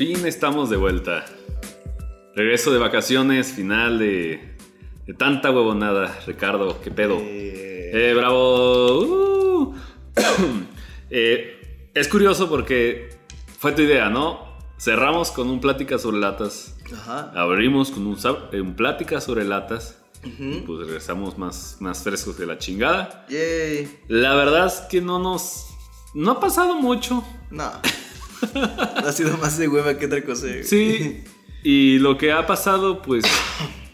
Fin estamos de vuelta. Regreso de vacaciones, final de, de tanta huevonada. Ricardo, ¿qué pedo? Eh, Eh, bravo. Uh. Eh, es curioso porque fue tu idea, ¿no? Cerramos con un plática sobre latas. Ajá. Abrimos con un, eh, un plática sobre latas. Ujú. Pues regresamos más, más frescos que la chingada. Yay. La verdad es que no nos... No ha pasado mucho. No. ha sido más de hueva que otra cosa. güey. Sí. Y lo que ha pasado, pues...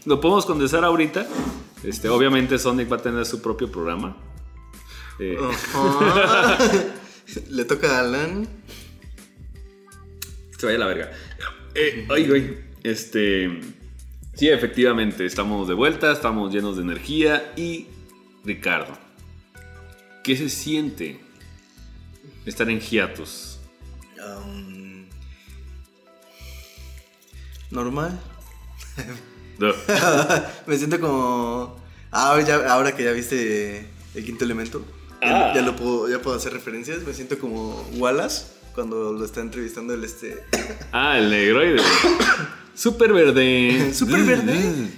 Lo podemos condensar ahorita. Este, obviamente Sonic va a tener su propio programa. Eh. Le toca a Alan. Se vaya a la verga. Eh, ay, güey. Este. Sí, efectivamente, estamos de vuelta, estamos llenos de energía. Y. Ricardo, ¿qué se siente estar en hiatus? Um, Normal. No. Me siento como. Ah, ya- ahora que ya viste el quinto elemento. ya- Ah. Ya, lo puedo, ya puedo hacer referencias. Me siento como Wallace cuando lo está entrevistando el este. Ah, el negroide. Súper verde. ¿Súper verde?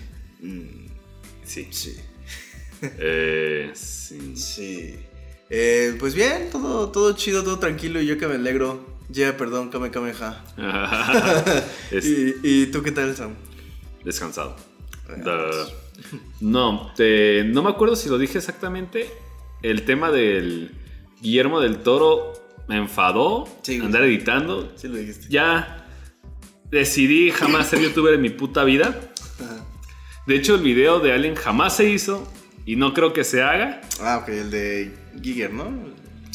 Sí. Sí. Eh, sí. Sí. Eh, pues bien, todo, todo chido, todo tranquilo y yo que me alegro. Ya, perdón, Kame Kameha. Es ¿Y, ¿Y tú qué tal, Sam? descansado. Ah, Duh. No, te- no me acuerdo si lo dije exactamente. El tema del Guillermo del Toro me enfadó Sí, andar editando. Sí lo dijiste. Ya decidí jamás ser youtuber en mi puta vida. Ajá. De hecho, el video de Alien jamás se hizo y no creo que se haga. Ah, ok, el de Giger, ¿no?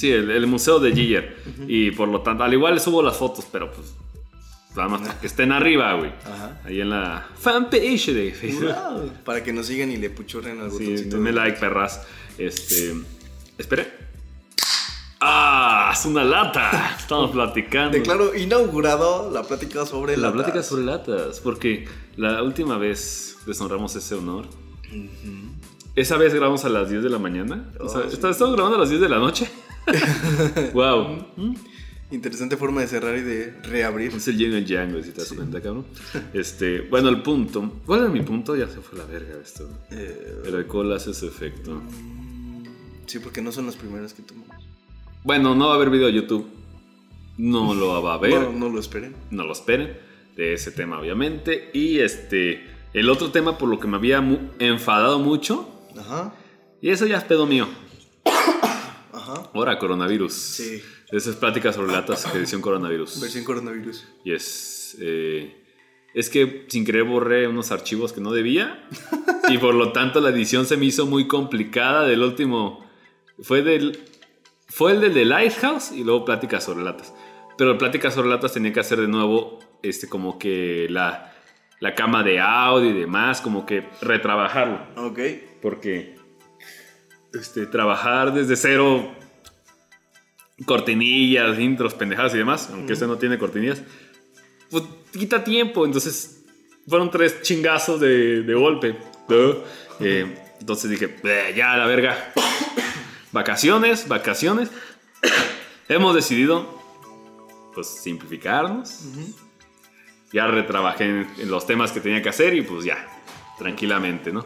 Sí, el, el museo de Giger. Y por lo tanto, al igual subo las fotos, pero pues nada más para que estén arriba, güey. Ajá. Ahí en la fanpage de Facebook. Wow. Para que nos sigan y le puchurren al Sí, botoncito. denme like, perras. Este. Espere. ¡Ah! ¡Es una lata! Estamos platicando. Declaro inaugurado la plática sobre La latas. plática sobre latas. Porque la última vez deshonramos ese honor. Esa vez grabamos a las 10 de la mañana. O sea, Oh, sí. ¿está- ¿Estamos grabando a las 10 de la noche? ¡Wow! Interesante forma de cerrar y de reabrir. Es el yin y el yang, si te das cuenta, cabrón. Este, bueno, el punto. ¿Cuál era mi punto? Ya se fue la verga esto. Eh, El alcohol hace ese efecto. sí, porque no son las primeras que tomamos. Bueno, no va a haber video de YouTube. No lo va a haber. No, no lo esperen. no lo esperen de ese tema obviamente y este el otro tema por lo que me había mu- enfadado mucho Ajá. y eso ya es pedo mío Ajá. ahora coronavirus Sí. esa es plática sobre latas edición coronavirus Versión coronavirus. y es eh, es que sin querer borré unos archivos que no debía y por lo tanto la edición se me hizo muy complicada del último fue del fue el del de Lighthouse y luego plática sobre latas pero el plática sobre latas tenía que hacer de nuevo este como que la la cama de audio y demás como que retrabajarlo Ok. porque este, trabajar desde cero, cortinillas, intros, pendejadas y demás, aunque este no tiene cortinillas, pues quita tiempo. Entonces fueron tres chingazos de, de golpe. ¿no? Eh, entonces dije, "Eh, ya la verga. vacaciones, vacaciones. Hemos decidido, pues, simplificarnos. Ya retrabajé en, en los temas que tenía que hacer y pues ya, tranquilamente, ¿no?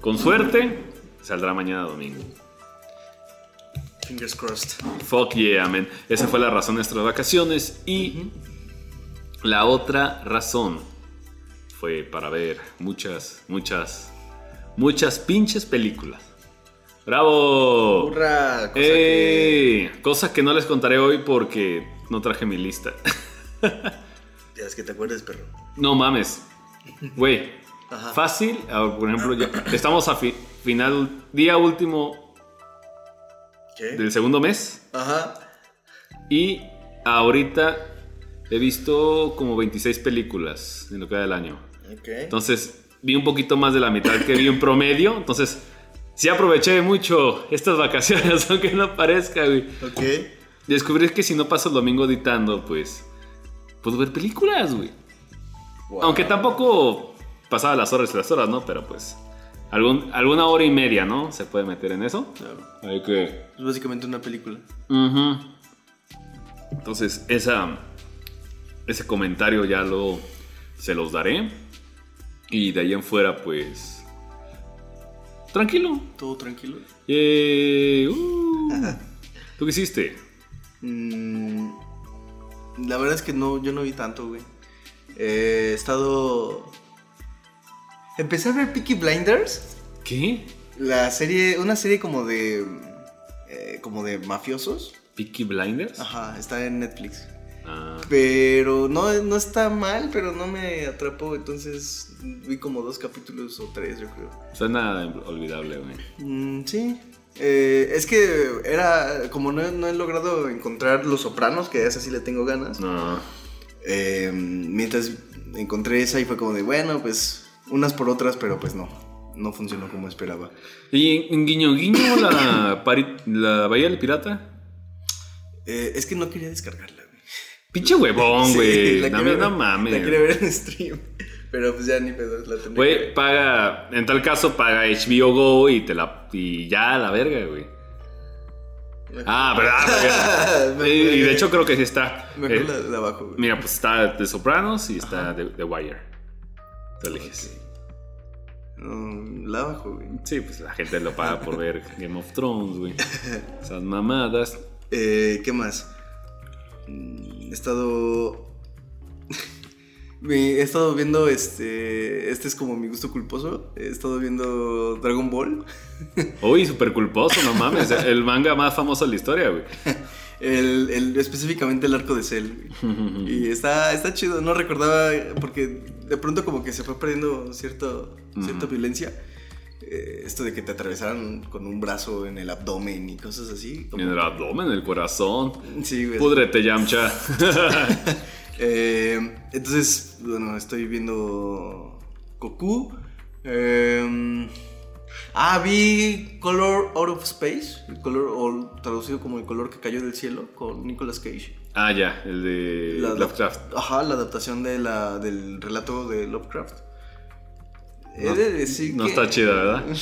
Con suerte, saldrá mañana domingo. Fingers crossed. Fuck yeah, man. Esa fue la razón de nuestras vacaciones. Y la otra razón fue para ver muchas, muchas, muchas pinches películas. ¡Bravo! Hurra, cosa que. Cosa que no les contaré hoy porque no traje mi lista. Ya es que te acuerdes, perro. No mames. Güey. Ajá. Fácil. ah, Por ejemplo, ya estamos a fi- final, día último ¿Qué? del segundo mes. Ajá. Y ahorita he visto como 26 películas en lo que va del año. Ok. Entonces vi un poquito más de la mitad que vi en promedio. Entonces sí aproveché mucho estas vacaciones, aunque no parezca, güey. Ok. Descubrí que si no paso el domingo editando, pues puedo ver películas, güey. Wow. Aunque tampoco pasaba las horas y las horas, ¿no? Pero pues algún, alguna hora y media, ¿no? Se puede meter en eso. Claro. Hay que... Es básicamente una película. Ujú. Entonces, esa... ese comentario ya lo se los daré. Y de ahí en fuera, pues. Tranquilo. Todo tranquilo. Eh, uh. ¿Tú qué hiciste? Mm, la verdad es que no, yo no vi tanto, güey. Eh, he estado. Empecé a ver Peaky Blinders. ¿Qué? La serie, una serie como de. eh, como de mafiosos. ¿Peaky Blinders? Ajá, está en Netflix. Ah, Pero no, no está mal, pero no me atrapó. Entonces vi como dos capítulos o tres, yo creo. suena olvidable, güey. Mm, sí. Eh, es que era. Como no, no he logrado encontrar Los Sopranos, que a esa sí le tengo ganas. No. Eh, mientras encontré esa y fue como de, bueno, pues unas por otras, pero pues no. No funcionó como esperaba. ¿Y en Guiño Guiño la, pari- la Bahía del Pirata? Eh, es que no quería descargarla, güey. Pinche huevón, Sí, güey. la no, mames. La quiero ver en stream. Pero pues ya ni pedo, la tendré que Güey, paga. En tal caso, paga HBO Go y te la. Y ya, la verga, güey. Ah, ¿verdad? Y, y de hecho, creo que sí está. Mejor Eh, la de abajo, güey. Mira, pues está The Sopranos y está The, The Wire. Te eliges. No, la abajo, güey. Sí, pues la gente lo paga por ver Game of Thrones, güey. Esas mamadas. Eh, ¿Qué más? Mm, He estado. He estado viendo este. Este es como mi gusto culposo. He estado viendo Dragon Ball. Uy, súper culposo, no mames. El manga más famoso de la historia, güey. El, el- específicamente el arco de Cell. Y está, está chido. No recordaba. Porque de pronto, como que se fue perdiendo cierto, cierta violencia. Eh, esto de que te atravesaran con un brazo en el abdomen y cosas así. como- En el abdomen, en el corazón. Sí, güey. Púdrete, Yamcha. Eh, entonces, bueno, estoy viendo Goku. Eh, ah, vi Color Out of Space, el color, o traducido como el color que cayó del cielo, con Nicolas Cage. ah, ya, el de La- Lovecraft. Ajá, la adaptación de la, del relato de Lovecraft. He No, de decir no que está chida, ¿verdad?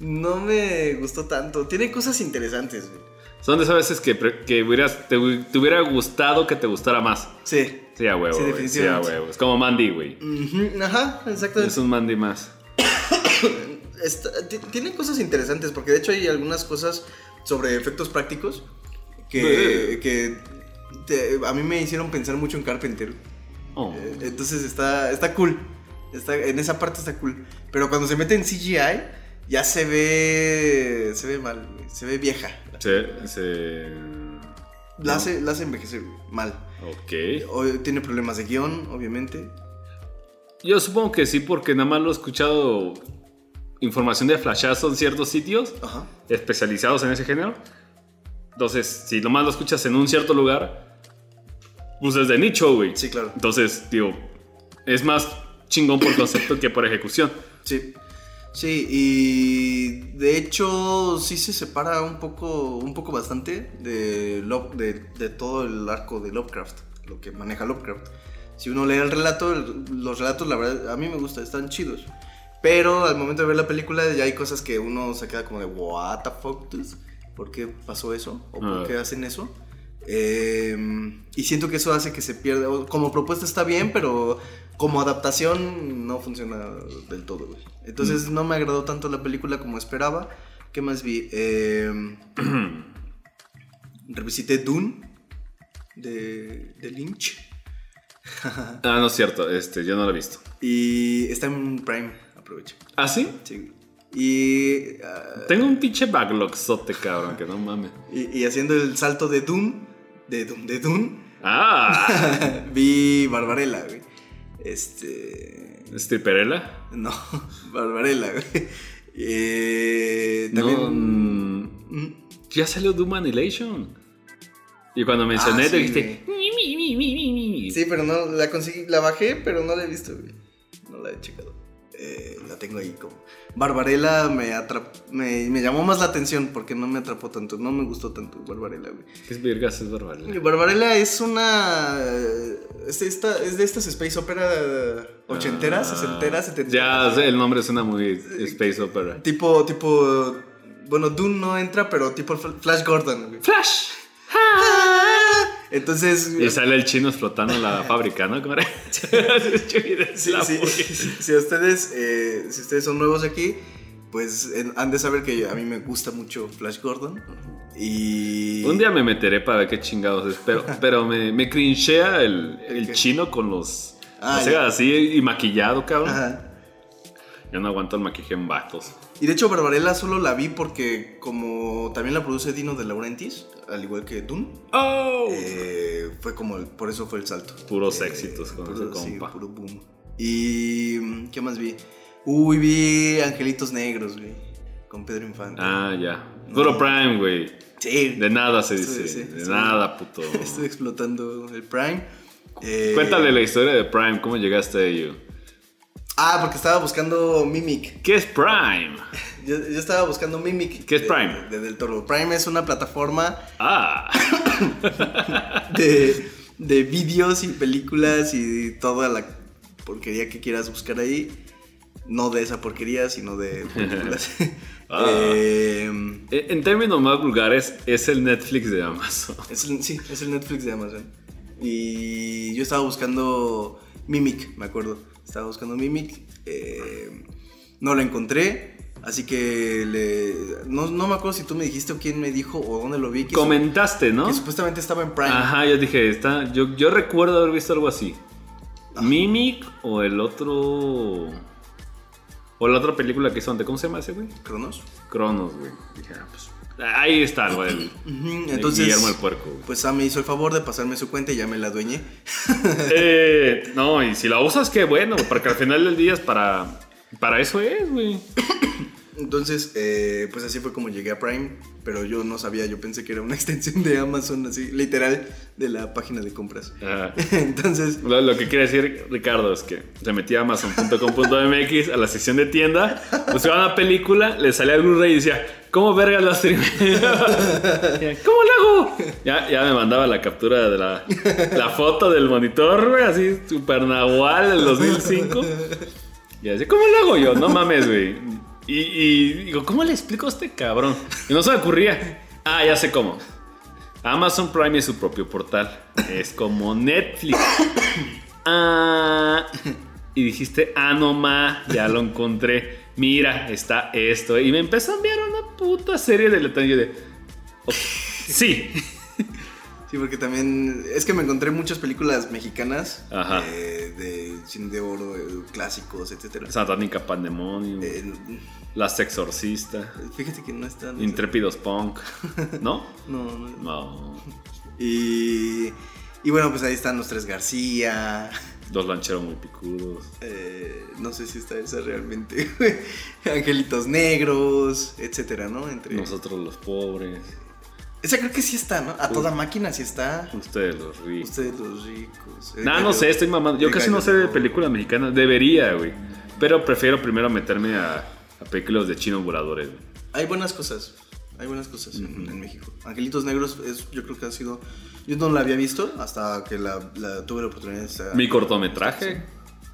No me gustó tanto. Tiene cosas interesantes, güey. Son de esas veces que, que hubieras, te, hu- te hubiera gustado que te gustara más. Sí. Sí, a huevo, Sí, güey. Sí, a definitivamente. huevo. Es como Mandy, güey. Ajá, exactamente. Es un Mandy más. Está- ti- tiene cosas interesantes, porque de hecho hay algunas cosas sobre efectos prácticos que, te- a mí me hicieron pensar mucho en Carpenter. Oh. Eh, Entonces está, está cool. Está, en esa parte está cool. Pero cuando se mete en CGI, ya se ve. Se ve mal, Se ve vieja. Se, se... La, No. hace, la hace envejecer mal. Ok. O- tiene problemas de guion, obviamente. Yo supongo que sí, porque nada más lo he escuchado información de flashazos en ciertos sitios Ajá. especializados en ese género. Entonces, si nomás lo escuchas en un cierto lugar, pues es de nicho, güey. Sí, claro. Entonces, digo, es más chingón por concepto que por ejecución. Sí. Sí, y de hecho sí se separa un poco, un poco bastante de, Love- de, de todo el arco de Lovecraft, lo que maneja Lovecraft. Si uno lee el relato, el- los relatos, la verdad, a mí me gusta, están chidos. Pero al momento de ver la película ya hay cosas que uno se queda como de, what the fuck, dude? ¿Por qué pasó eso? ¿O por Ah. qué hacen eso? Eh, y siento que eso hace que se pierda. Como propuesta está bien, pero como adaptación no funciona del todo, güey. Entonces no me agradó tanto la película como esperaba. ¿Qué más vi? Eh, revisité Dune de, de Lynch. Ah, no es cierto, este, yo no lo he visto. Y está en Prime, aprovecho. ¿Ah, sí? Sí. Y, ah, Tengo un pinche backlogzote, cabrón, que no mames. y, y haciendo el salto de Dune, de Dune, de Dune, Ah, vi Barbarella, güey. Este. ¿Stripperella? No, Barbarella, güey. Eh, también. mm, Mm, ya salió Doom Annihilation. Y cuando mencioné, Ah, te sí, dijiste. Sí, pero no, la conseguí, la bajé, pero no la he visto, güey. No la he checado. Eh, la tengo ahí como. Barbarella me, me, me llamó más la atención porque no me atrapó tanto, no me gustó tanto Barbarella, güey. ¿Qué es vergas es Barbarella? Barbarella es una. Es, esta, es de estas space opera ochenteras, Ah, sesenteras, setenteras. Ya, el nombre suena muy Space Opera. Tipo, tipo. Bueno, Dune no entra, pero tipo Fl- Flash Gordon, güey. ¡Flash! Ah, Entonces. Y sale el chino explotando la fábrica, ¿no? Sí, sí. Si ustedes, eh, si ustedes son nuevos aquí, pues han de saber que a mí me gusta mucho Flash Gordon. Y. Un día me meteré para ver qué chingados es. Pero, pero me, me crinchea el, el chino con los. Ah, o sea, así y maquillado, cabrón. Ajá. Yo no aguanto el maquillaje en vatos. Y de hecho, Barbarella solo la vi porque, como también la produce Dino de Laurentiis, al igual que Dune. ¡Oh! Eh, fue como. por eso fue el salto. Puros eh, éxitos con ese compa. puro boom. Y. ¿Qué más vi? Uy, vi Angelitos Negros, güey. Con Pedro Infante. Ah, ya. Puro Prime, güey. Sí. De nada se dice. de nada, puto. Estoy explotando el Prime. Eh, Cuéntale la historia de Prime, ¿cómo llegaste a ello? Ah, porque estaba buscando Mimic. ¿Qué es Prime? Yo, estaba buscando Mimic. ¿Qué es Prime? De, Del Toro. Prime es una plataforma. Ah. de, de vídeos y películas y toda la porquería que quieras buscar ahí. No de esa porquería, sino de películas. Ah. Eh, en términos más vulgares, es el Netflix de Amazon. sí, es el Netflix de Amazon. Y yo estaba buscando Mimic, me acuerdo. Estaba buscando Mimic. Eh, no lo encontré. Así que le, no, no, me acuerdo si tú me dijiste o quién me dijo o dónde lo vi. Comentaste, ¿no? Que supuestamente estaba en Prime. Ajá, yo dije, está, yo, yo recuerdo haber visto algo así. Mimic o el otro... O la otra película que son de ¿cómo se llama ese, güey? Cronos. Cronos, güey. Dije, ah, pues ahí está, güey. Entonces, Guillermo el Puerco. Güey. Pues a me hizo el favor de pasarme su cuenta y ya me la dueñé. eh, no, y si la usas, qué bueno, porque al final del día es para, para eso es, güey. Entonces, eh, pues así fue como llegué a Prime, pero yo no sabía, yo pensé que era una extensión de Amazon, así, literal, de la página de compras. Entonces... Lo, que quiere decir Ricardo es que se metía a amazon.com.mx a la sección de tienda, buscaba una película, le salía el Blu-ray y decía, ¿cómo verga la stream? ¿Cómo lo hago? Ya, ya me mandaba la captura de la, la foto del monitor, güey, así, super nahual del 2005. Y así, ¿cómo lo hago yo? No mames, güey. Y, digo, ¿cómo le explico a este cabrón? Y no se me ocurría. Ah, ya sé cómo. Amazon Prime es su propio portal. Es como Netflix. Ah, y dijiste, ah, no ma, ya lo encontré. Mira, está esto. Y me empezó a enviar una puta serie de detalles de. sí. Sí, porque también es que me encontré muchas películas mexicanas eh, de cine de oro, eh, clásicos, etcétera. Satánica Pandemonium. Eh, Las Exorcistas. Fíjate que no están. Intrépidos Punk. ¿No? no, no. no. Y, y bueno, pues ahí están los tres García. Dos lancheros muy picudos. no sé si está esa realmente. Angelitos negros, etcétera, ¿no? Entre... Nosotros los pobres. Esa creo que sí está, ¿no? A toda máquina sí está. Ustedes los ricos. Ustedes los ricos. No, no sé, estoy mamando. Yo casi no sé de películas mexicanas. Debería, güey. Pero prefiero primero meterme a, películas de chinos voladores, güey. Hay buenas cosas. Hay buenas cosas en, México. Angelitos Negros, es, yo creo que ha sido. Yo no la había visto hasta que la, tuve la oportunidad de estar. Mi cortometraje.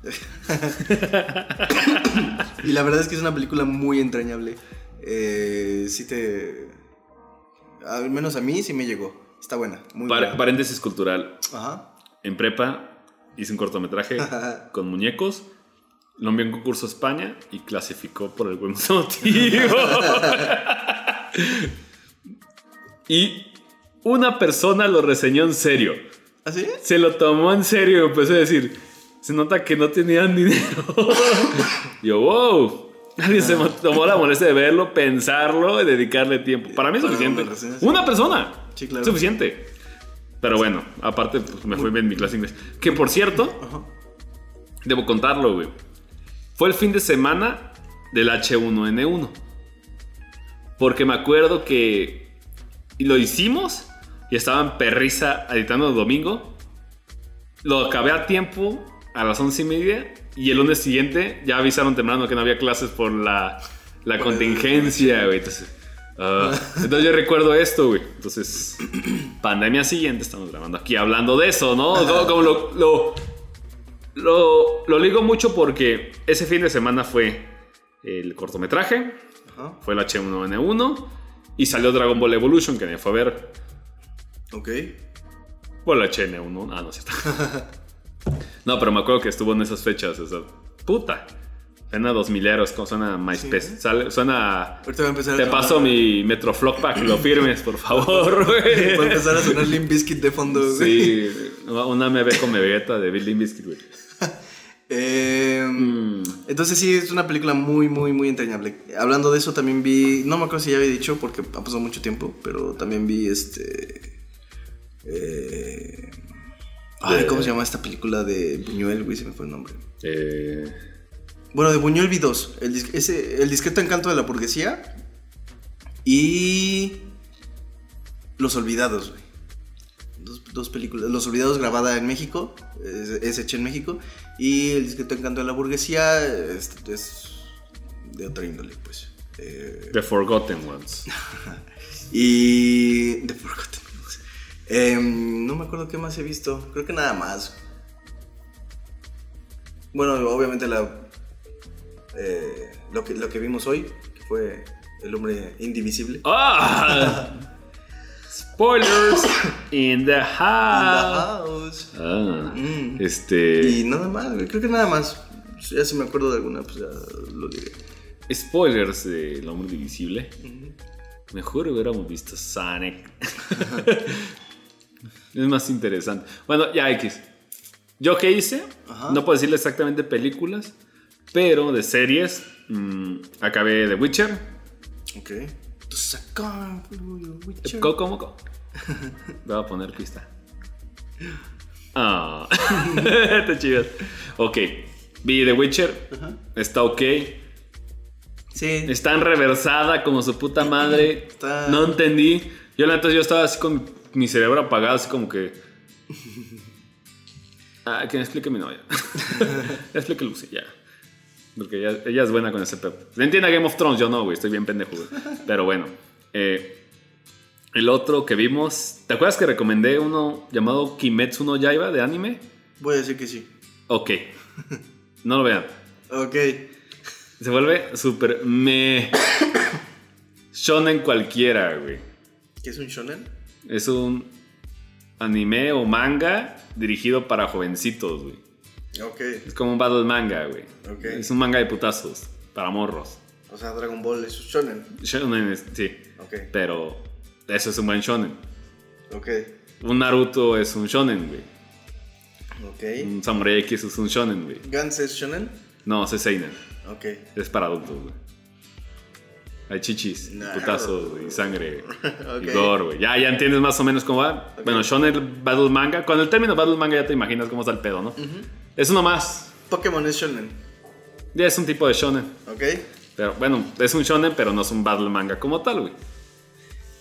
y la verdad es que es una película muy entrañable. Eh, sí te al menos a mí sí me llegó. Está buena. Muy buena. Paréntesis cultural. Ajá. En prepa hice un cortometraje con muñecos. Lo envió en concurso a España y clasificó por el buen motivo. y una persona lo reseñó en serio. ¿Así? ¿Ah, se lo tomó en serio y empezó a decir, se nota que no tenían dinero. Yo, wow. Nadie se tomó la molestia de verlo, pensarlo y dedicarle tiempo. Para mí es suficiente. Una persona. Sí, claro. Suficiente. Pero bueno, aparte pues, me fue bien mi clase inglés. Que por cierto, debo contarlo, güey. Fue el fin de semana del H1N1. Porque me acuerdo que lo hicimos y estaba en Perrisa editando el domingo. Lo acabé a tiempo a las once y media y el lunes siguiente ya avisaron temprano que no había clases por la, la contingencia, güey. Entonces, ah, entonces yo recuerdo esto, güey. Entonces, pandemia siguiente, estamos grabando aquí hablando de eso, ¿no? Como, lo, lo, lo, lo, ligo mucho porque ese fin de semana fue el cortometraje, fue el H1N1 y salió Dragon Ball Evolution, que me fue a ver. Ok. Por la HN1. Ah, no, sí está. no, pero me acuerdo que estuvo en esas fechas. O sea, puta. Suena 2000 euros, como suena MySpace. Sale- suena. Ahorita va a empezar a Te paso mi para que lo firmes, por favor, güey. Va a empezar a sonar Limp Bizkit de fondo, güey. Sí, una MB con Vegeta de Bill Limbiskit, güey. Eh, Mm. Entonces sí, es una película muy, muy, muy entrañable. Hablando de eso, también vi, no me acuerdo si ya había dicho porque ha pasado mucho tiempo, pero también vi este... eh, ay, ¿cómo se llama esta película de Buñuel, güey? Se me fue el nombre. Eh, Bueno, de Buñuel vi dos. El, ese, el discreto encanto de la burguesía y Los Olvidados, güey. Dos, dos películas. Los Olvidados grabada en México, es, es hecha en México. Y El discreto encanto de la burguesía es, es de otra índole, pues. Eh, The Forgotten Ones. y... The Forgotten Em, no me acuerdo qué más he visto. Creo que nada más. Bueno, obviamente la... eh, lo, que, lo que vimos hoy, que fue El Hombre Indivisible. ¡Ah! Spoilers in the In the house. house. Ah, Mm. este. Y nada más. Creo que nada más. Ya si me acuerdo de alguna, pues ya lo diré. Spoilers de El Hombre Invisible. Mejor hubiéramos visto Sonic. es más interesante. Bueno, ya X. ¿Yo qué hice? Ajá. No puedo decirle exactamente películas, pero de series. mm, acabé The Witcher. Ok. Witcher. ¿Cómo? ¿Cómo? voy a poner pista. Ah, está chido. Ok, vi The Witcher. Ajá. Está ok. Sí. Está en reversada como su puta madre. Está- No entendí. Yo neta yo estaba así con mi cerebro apagado, así como que. Ah, que me explique mi novia. explique Lucy, ya. Porque ella, ella es buena con ese pedo. ¿Le entiende Game of Thrones? Yo no, güey. Estoy bien pendejo, güey. Pero bueno. eh, el otro que vimos. ¿Te acuerdas que recomendé uno llamado Kimetsu no Yaiba de anime? Voy a decir que sí. Ok. No lo vean. Ok. Se vuelve súper me. Shonen cualquiera, güey. ¿Qué es un shonen? Es un anime o manga dirigido para jovencitos, güey. Ok. Es como un battle manga, güey. Ok. Es un manga de putazos para morros. O sea, Dragon Ball es un shonen. Shonen, es- sí. Ok. Pero eso es un buen shonen. Ok. Un Naruto es un shonen, güey. Ok. Un Samurai X es un shonen, güey. Gans es shonen. No, es Seinen. Ok. Es para adultos, güey. Hay chichis, putazos y sangre Ok. y gore, güey. Ya, ya entiendes más o menos cómo va. Bueno, Shonen Battle Manga. Con el término Battle Manga ya te imaginas cómo está el pedo, ¿no? Es uno más. Pokémon es shonen. Ya es un tipo de shonen. Ok. Pero bueno, es un shonen, pero no es un Battle Manga como tal, güey.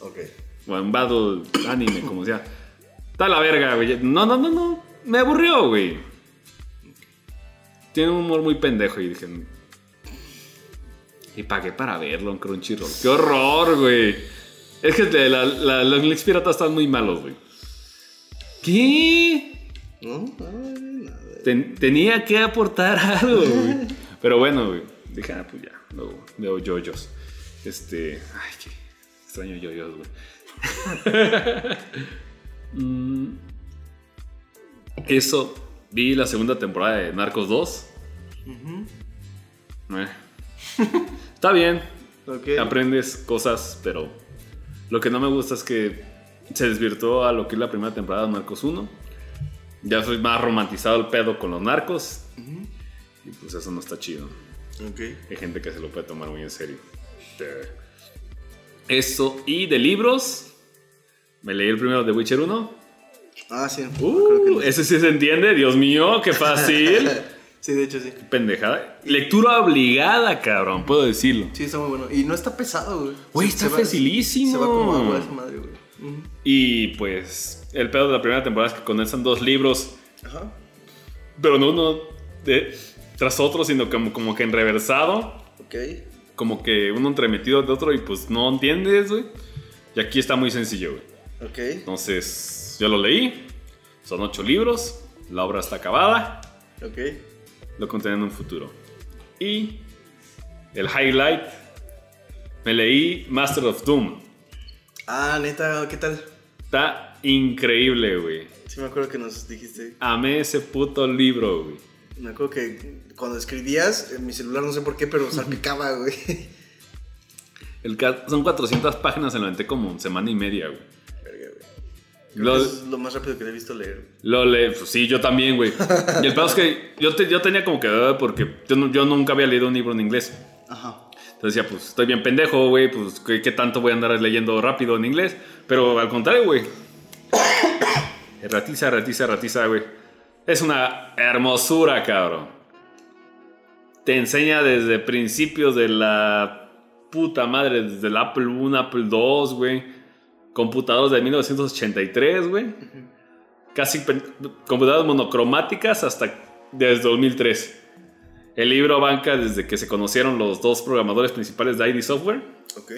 Ok. O un Battle Anime, como sea. Está la verga, güey. No, no, no, no. Me aburrió, güey. Tiene un humor muy pendejo y dije. Y pagué para verlo en Crunchyroll. ¡Qué horror, güey! Es que de la- la- los links piratas están muy malos, güey. ¿Qué? ¿No? Nada. Ten- tenía que aportar algo, güey. Pero bueno, güey. Dije, ah, pues ya. Luego veo yoyos. Este. Ay, qué extraño yoyos, güey. Mm, Eso. Vi la segunda temporada de Narcos 2. Eh. Está bien. Aprendes cosas, pero lo que no me gusta es que se desvirtuó a lo que es la primera temporada de Narcos 1. Ya soy más romantizado el pedo con los narcos. Y pues eso no está chido. Ok. Hay gente que se lo puede tomar muy en serio. Eso. Y de libros. Me leí el primero de Witcher 1. Ah, sí. Uh, creo que no. ese sí se entiende. Dios mío, qué fácil. Sí, de hecho sí. Pendejada. Lectura obligada, cabrón. Puedo decirlo. Sí, está muy bueno. Y no está pesado, güey. Güey, está se va- facilísimo. Se va como agua esa madre, güey. Ujú. Y pues el pedo de la primera temporada es que condensan dos libros, Ajá. pero no uno de, tras otro, sino como, como que en reversado, Ok. como que uno entremetido de otro y pues no entiendes, güey. Y aquí está muy sencillo, güey. Ok. Entonces yo lo leí, son ocho libros, la obra está acabada, Ok. Lo contiene en un futuro. Y el highlight, me leí Master of Doom. Ah, neta, ¿qué tal? Está increíble, güey. Sí, me acuerdo que nos dijiste. Amé ese puto libro, güey. Me acuerdo que cuando escribías, en mi celular no sé por qué, pero salpicaba, güey. El son 400 páginas, se lo aventé como semana y media, güey. Lo, Es lo más rápido que he visto leer. lo le- pues sí, yo también, güey. Y el pedo es que yo, te- yo tenía como que, porque yo, no- yo nunca había leído un libro en inglés. Ajá. Entonces decía, pues estoy bien pendejo, güey, pues ¿qué, qué tanto voy a andar leyendo rápido en inglés. Pero al contrario, güey. Ratiza, ratiza, ratiza, güey. Es una hermosura, cabrón. Te enseña desde principios de la puta madre, desde el Apple 1, Apple 2, güey. Computadoras de 1983, güey. Casi computadoras monocromáticas hasta desde 2003. El libro banca desde que se conocieron los dos programadores principales de ID Software.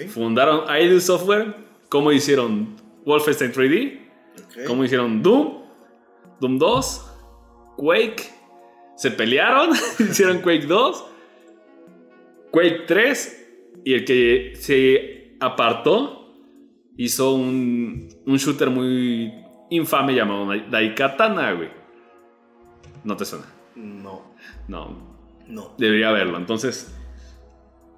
Fundaron ID Software. Cómo hicieron Wolfenstein 3D. ok. Cómo hicieron Doom. Doom 2. Quake. Se pelearon. hicieron Quake 2. Quake 3. Y el que se apartó hizo un, un shooter muy infame llamado Daikatana, güey. No te suena. No. No, No. debería verlo. Entonces,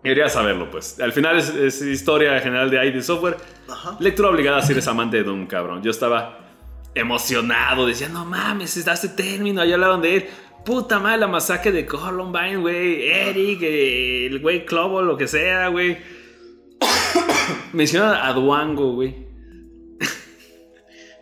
debería saberlo, pues. Al final es, es historia general de ID Software. Ajá. Lectura obligada si eres amante de Doom, cabrón. Yo estaba emocionado, decía, no mames, está este término, ya hablaron de él. Puta madre, la masacre de Columbine, güey. Eric, el güey Clovo, lo que sea, güey. Mencionan a Duango, güey.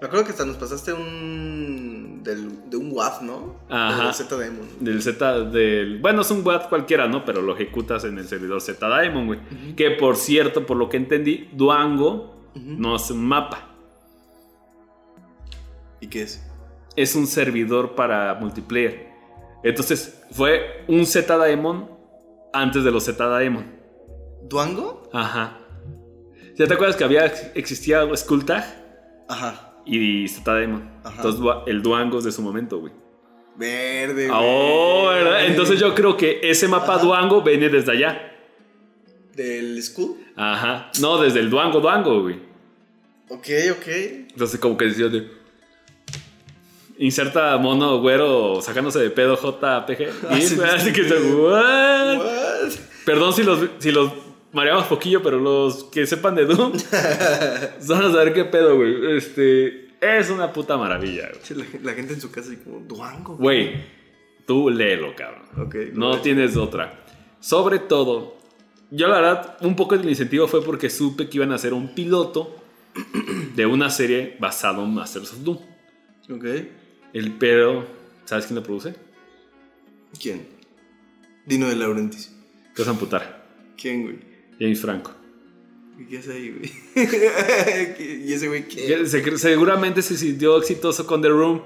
Me acuerdo que hasta nos pasaste un. Del, de un WAF, ¿no? Ajá. De Z Demon. Del Z, del. Bueno, es un WAD cualquiera, ¿no? Pero lo ejecutas en el servidor Z Diamond, güey. Que por cierto, por lo que entendí, Duango no es un mapa. ¿Y qué es? Es un servidor para multiplayer. Entonces, fue un Z Diamond antes de los Z Diamond. ¿Duango? Ajá. ¿Ya te acuerdas que había existía Skulltag Ajá. y Z Diamond? Ajá. Entonces, el Duango es de su momento, güey. Verde. Oh. ¿verdad? Entonces yo creo que ese mapa Ajá. Duango viene desde allá. ¿Del school? Ajá. No, desde el Duango, Duango, güey. Ok, ok. Entonces como que decía de... Inserta mono güero sacándose de pedo JPG. Ah, Y sí, sí, así sí. que... ¿what? What? Perdón si los, si los mareamos poquillo, pero los que sepan de Doom van a saber qué pedo, güey. Este... Es una puta maravilla, güey. La, la gente en su casa y como, ¿Duango? Güey, tú léelo, cabrón. Ok. lo No tienes otra. Sobre todo, yo la verdad, un poco de mi incentivo fue porque supe que iban a hacer un piloto de una serie basado en Masters of Doom. Ok. El pero, ¿sabes quién lo produce? ¿Quién? Dino de Laurentiis. Te vas a amputar. ¿Quién, güey? James Franco. ¿Y ¿Qué hace ahí, güey? ¿Y ese güey qué? Que se- seguramente se sintió exitoso con The Room.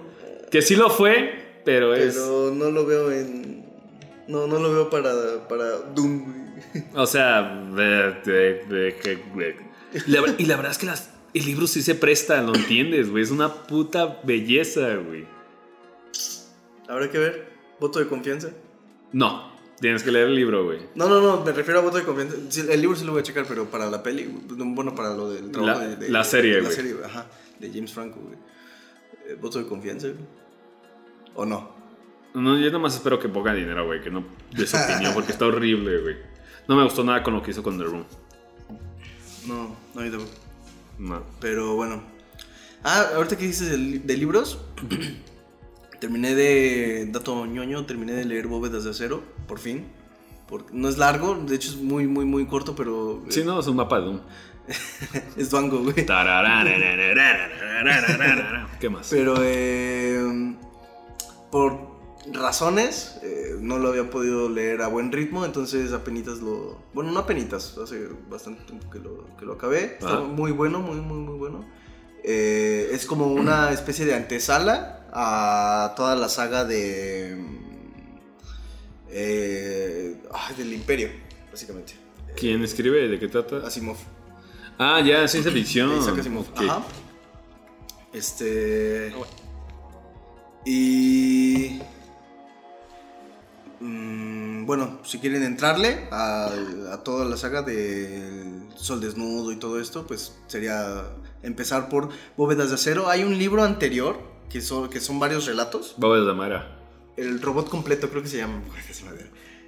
Que sí lo fue, pero es. Pero no lo veo en. No, no lo veo para, para Doom, güey. O sea, y la verdad es que las- el libro sí se presta, lo entiendes, güey. Es una puta belleza, güey. Habrá que ver. Voto de confianza. No, tienes que leer el libro, güey. No, no, no, me refiero a voto de confianza. Sí, el libro sí lo voy a checar, pero para la peli, bueno, para lo del trabajo La- de, de- la serie, La güey. serie, ajá, de James Franco, güey. Eh, voto de confianza, güey. ¿O no? No, yo nomás espero que ponga dinero, güey, que no de su opinión, porque está horrible, güey. No me gustó nada con lo que hizo con The Room. No, no hay de... No. Pero bueno. Ah, ahorita que dices de libros, terminé de. Dato ñoño, terminé de leer Bóvedas de Acero, por fin. Porque no es largo, de hecho es muy, muy, muy corto, pero. Sí, no, es un mapa de Doom. Es Duango, güey. ¿Qué más? Pero eh, por razones eh, no lo había podido leer a buen ritmo, entonces apenitas lo... Bueno, no apenitas, hace bastante tiempo que lo, que lo acabé. Está Ah. muy bueno, muy, muy, muy bueno. Eh, es como una especie de antesala a toda la saga de... eh, ay, del Imperio, básicamente. ¿Quién escribe? ¿De qué trata? Asimov. Ah, ya, ciencia ficción. De Isaac Asimov. Ajá. Este. Y. mm, bueno, bueno, si quieren entrarle a, a toda la saga del Sol Desnudo y todo esto, pues sería empezar por Bóvedas de Acero. Hay un libro anterior que son, que son varios relatos. Bóvedas de Mara. El robot completo, creo que se llama.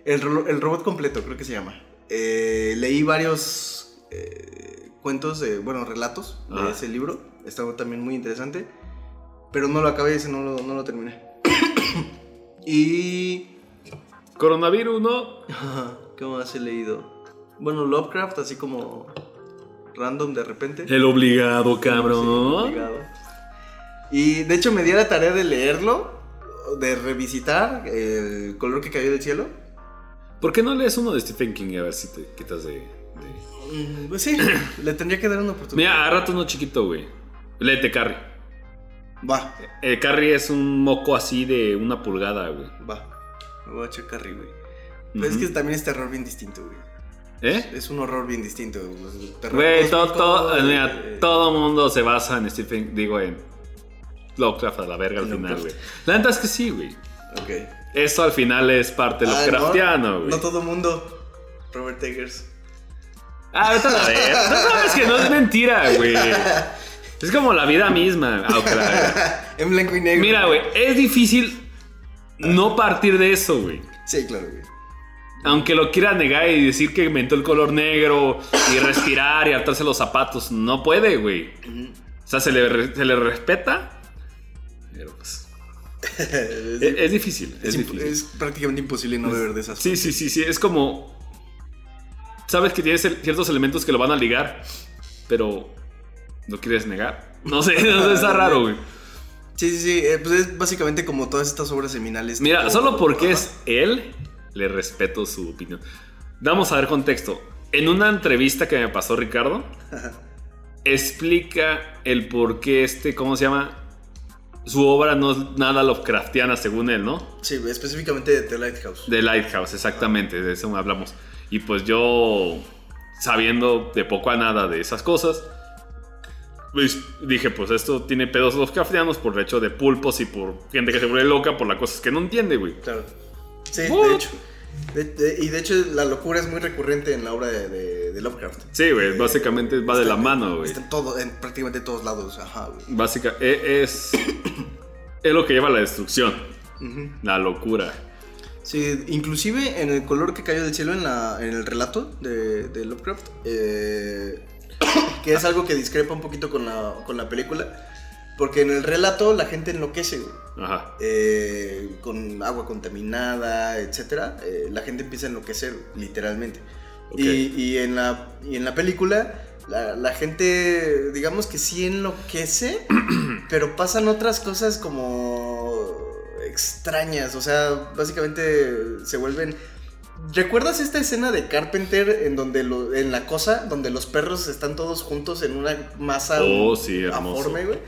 El, el robot completo, creo que se llama. Eh, leí varios eh, cuentos, de, bueno, relatos de Ah. ese libro. Estaba también muy interesante. Pero no lo acabé, ese no lo, no lo terminé. y. Coronavirus, ¿no? ¿Qué más he leído? Bueno, Lovecraft, así como random de repente. El obligado, Sí, cabrón. obligado. Y de hecho me di a la tarea de leerlo, de revisitar el color que cayó del cielo. ¿Por qué no lees uno de Stephen King a ver si te quitas de. de- Mm, Pues sí, le tendría que dar una oportunidad. Mira, a rato uno chiquito, güey. Léete Carrie. Va, El Carrie es un moco así de una pulgada, güey. va. Me voy a echar Carrie, güey. Pero es que también es terror bien distinto, güey. ¿Eh? Es un horror bien distinto. güey. Todo, todo, mira, eh, todo mundo se basa en Stephen, digo, en Lovecraft a la verga al final, güey. La neta es que sí, güey. Ok. Eso al final es parte Ah, Lovecraftiano, no, güey. No todo mundo. Robert Eggers. Ah, vete a la verga. No sabes que no es mentira, güey. Es como la vida misma. Ah, ok, la verga. en blanco y negro. Mira, güey, es difícil no partir de eso, güey. Sí, claro, güey. Aunque lo quiera negar y decir que inventó el color negro y respirar y hartarse los zapatos, no puede, güey. O sea, se le, se le respeta, pero pues... es, Es, es difícil, es, difícil. es prácticamente imposible no beber de esas Sí, sí, sí, sí, es como... Sabes que tienes ciertos elementos que lo van a ligar, pero no quieres negar. No sé, no sé, está raro, güey. Sí, sí, sí. eh, pues es básicamente como todas estas obras seminales. Mira, tipo- solo porque es él, le respeto su opinión. Vamos a ver contexto. En una entrevista que me pasó Ricardo, explica el por qué este, ¿cómo se llama? Su obra no es nada Lovecraftiana, según él, ¿no? Sí, específicamente de The Lighthouse. De Lighthouse, exactamente, de eso hablamos. Y pues yo, sabiendo de poco a nada de esas cosas, pues dije, pues esto tiene pedos Lovecraftianos por el hecho de pulpos y por gente que se vuelve loca por las cosas que no entiende, güey. Claro. Sí, What? de hecho. De- de- y de hecho, la locura es muy recurrente en la obra de, de- de Lovecraft. Sí, güey, básicamente va de la mano, güey. Está en, todo, en prácticamente todos lados. Ajá, güey. Básica, e- es, es lo que lleva a la destrucción, la locura. Sí, inclusive en el color que cayó del cielo en, la, en el relato de, de Lovecraft, eh, que es algo que discrepa un poquito con la, con la película, porque en el relato la gente enloquece, güey. Ajá. eh, con agua contaminada, etcétera, eh, la gente empieza a enloquecer, literalmente. Ok. Y, y en la, y en la película, la, la gente, digamos que sí enloquece, pero pasan otras cosas como extrañas, o sea, básicamente se vuelven... ¿Recuerdas esta escena de Carpenter en donde lo- en la cosa, donde los perros están todos juntos en una masa Oh, sí, aforme, güey?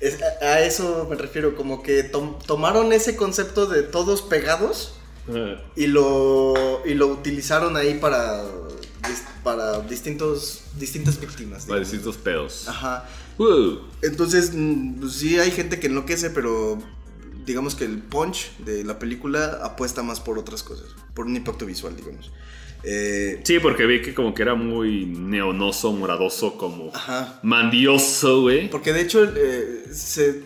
Es- a, a eso me refiero, como que tom- tomaron ese concepto de todos pegados y lo, y lo utilizaron ahí para, para distintos, distintas víctimas. Para digamos. distintos pedos. Ajá. Uh, Entonces, pues sí hay gente que enloquece, pero digamos que el punch de la película apuesta más por otras cosas, por un impacto visual, digamos. Eh, Sí, porque vi que como que era muy neonoso, moradoso, como ajá. mandioso, güey. Porque de hecho eh, se,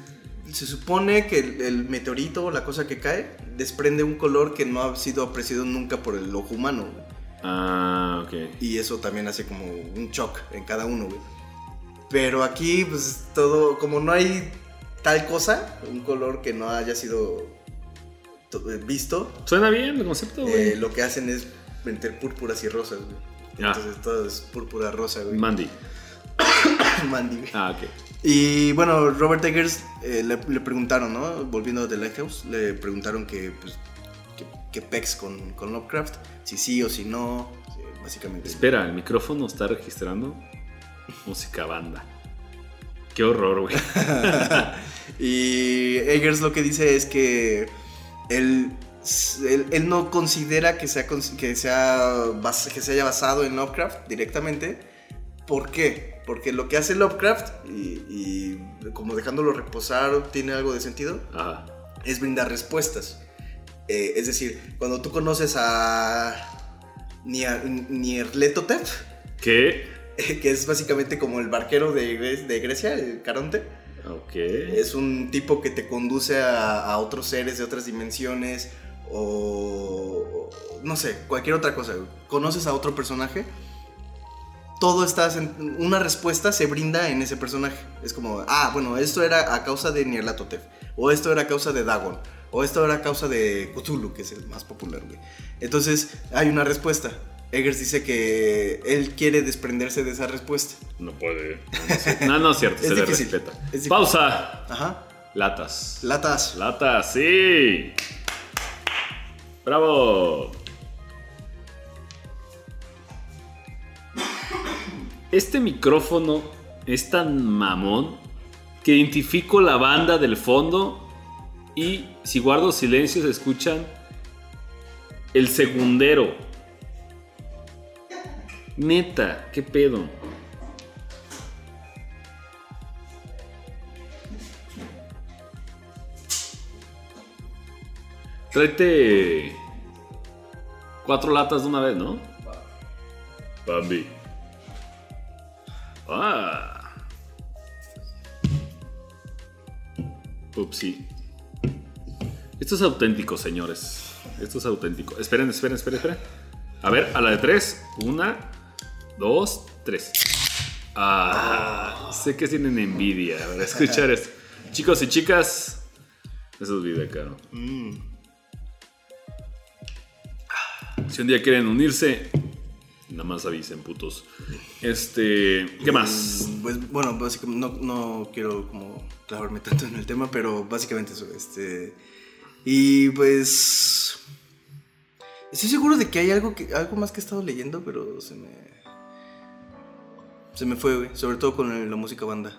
se supone que el, el meteorito o la cosa que cae desprende un color que no ha sido apreciado nunca por el ojo humano. güey. Ah, ok. Y eso también hace como un shock en cada uno, güey. Pero aquí, pues todo, como no hay tal cosa, un color que no haya sido eh, visto, Suena bien el concepto, güey. eh, lo que hacen es meter púrpuras y rosas, güey. Ah. Entonces todo es púrpura rosa, güey. Mandy. Mandy, güey. Ah, ok. Y bueno, Robert Eggers eh, le, le preguntaron, ¿no? Volviendo The Lighthouse, le preguntaron que, pues, que, que pex con, con Lovecraft, si sí o si no, básicamente. Espera, el micrófono está registrando música banda. Qué horror, güey. Y Eggers lo que dice es que él, él, él no considera que, sea, que, sea que se haya basado en Lovecraft directamente. ¿Por qué? Porque lo que hace Lovecraft, y, y como dejándolo reposar tiene algo de sentido, Ajá. es brindar respuestas. Eh, es decir, cuando tú conoces a Nierletotep, ¿Qué? que es básicamente como el barquero de, de Grecia, el Caronte. Es un tipo que te conduce a, a otros seres de otras dimensiones o, no sé, cualquier otra cosa. Conoces a otro personaje, todo está, una respuesta se brinda en ese personaje. Es como, ah, bueno, esto era a causa de Nyarlathotep, o esto era a causa de Dagon, o esto era a causa de Cthulhu, que es el más popular, güey. Entonces, hay una respuesta. Eggers dice que él quiere desprenderse de esa respuesta. No puede. No, no es cierto, Es se le difícil, respeta. es difícil. Pausa. Ajá. Latas. Latas. Latas, sí. Bravo. Este micrófono es tan mamón que identifico la banda del fondo y si guardo silencio se escuchan el segundero. Neta, qué pedo. Tráete cuatro latas de una vez, ¿no? Bambi. Ah. Upsi. Esto es auténtico, señores. Esto es auténtico. Esperen, esperen, esperen, esperen. A ver, a la de tres. Una, dos, tres. Ah, sé que tienen envidia. A ver, escuchar esto. Chicos y chicas, eso es vida, caro. Mm. Si un día quieren unirse, nada más avisen, putos. Este, ¿qué más? Mm, Pues bueno, básicamente no, no quiero como clavarme tanto en el tema, pero básicamente eso, este y pues estoy seguro de que hay algo que algo más que he estado leyendo, pero se me se me fue, güey, sobre todo con la música banda.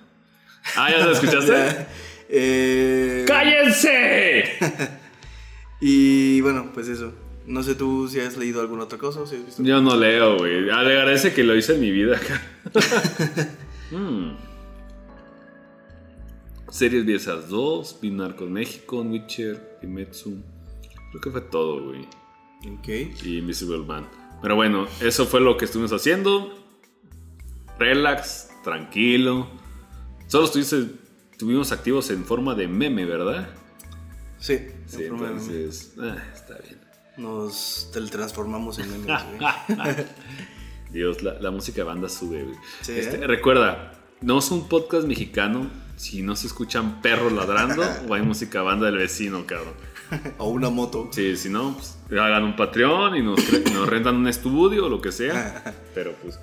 Ah, ¿ya lo escuchaste? Ya, eh, ¡Cállense! y bueno, pues eso. No sé tú si has leído alguna otra cosa o si has visto. Yo no leo, güey. Le agradece que lo hice en mi vida acá. Mm. Series viejas 2, vi Narcos México, Witcher, Kimetsu. Creo que fue todo, güey. Ok. y Invisible Man. Pero bueno, eso fue lo que estuvimos haciendo. Relax, tranquilo. Solo estuviste, estuvimos activos en forma de meme, ¿verdad? Sí, Sí, entonces. ah, está bien. Nos teletransformamos en memes, güey. Dios, la, la música de banda sube, güey. Sí, Este, ¿eh? Recuerda, no es un podcast mexicano si no se escuchan perros ladrando o hay música banda del vecino, cabrón. o una moto. Sí, si no, pues, hagan un Patreon y nos rentan un estudio o lo que sea. Pero pues,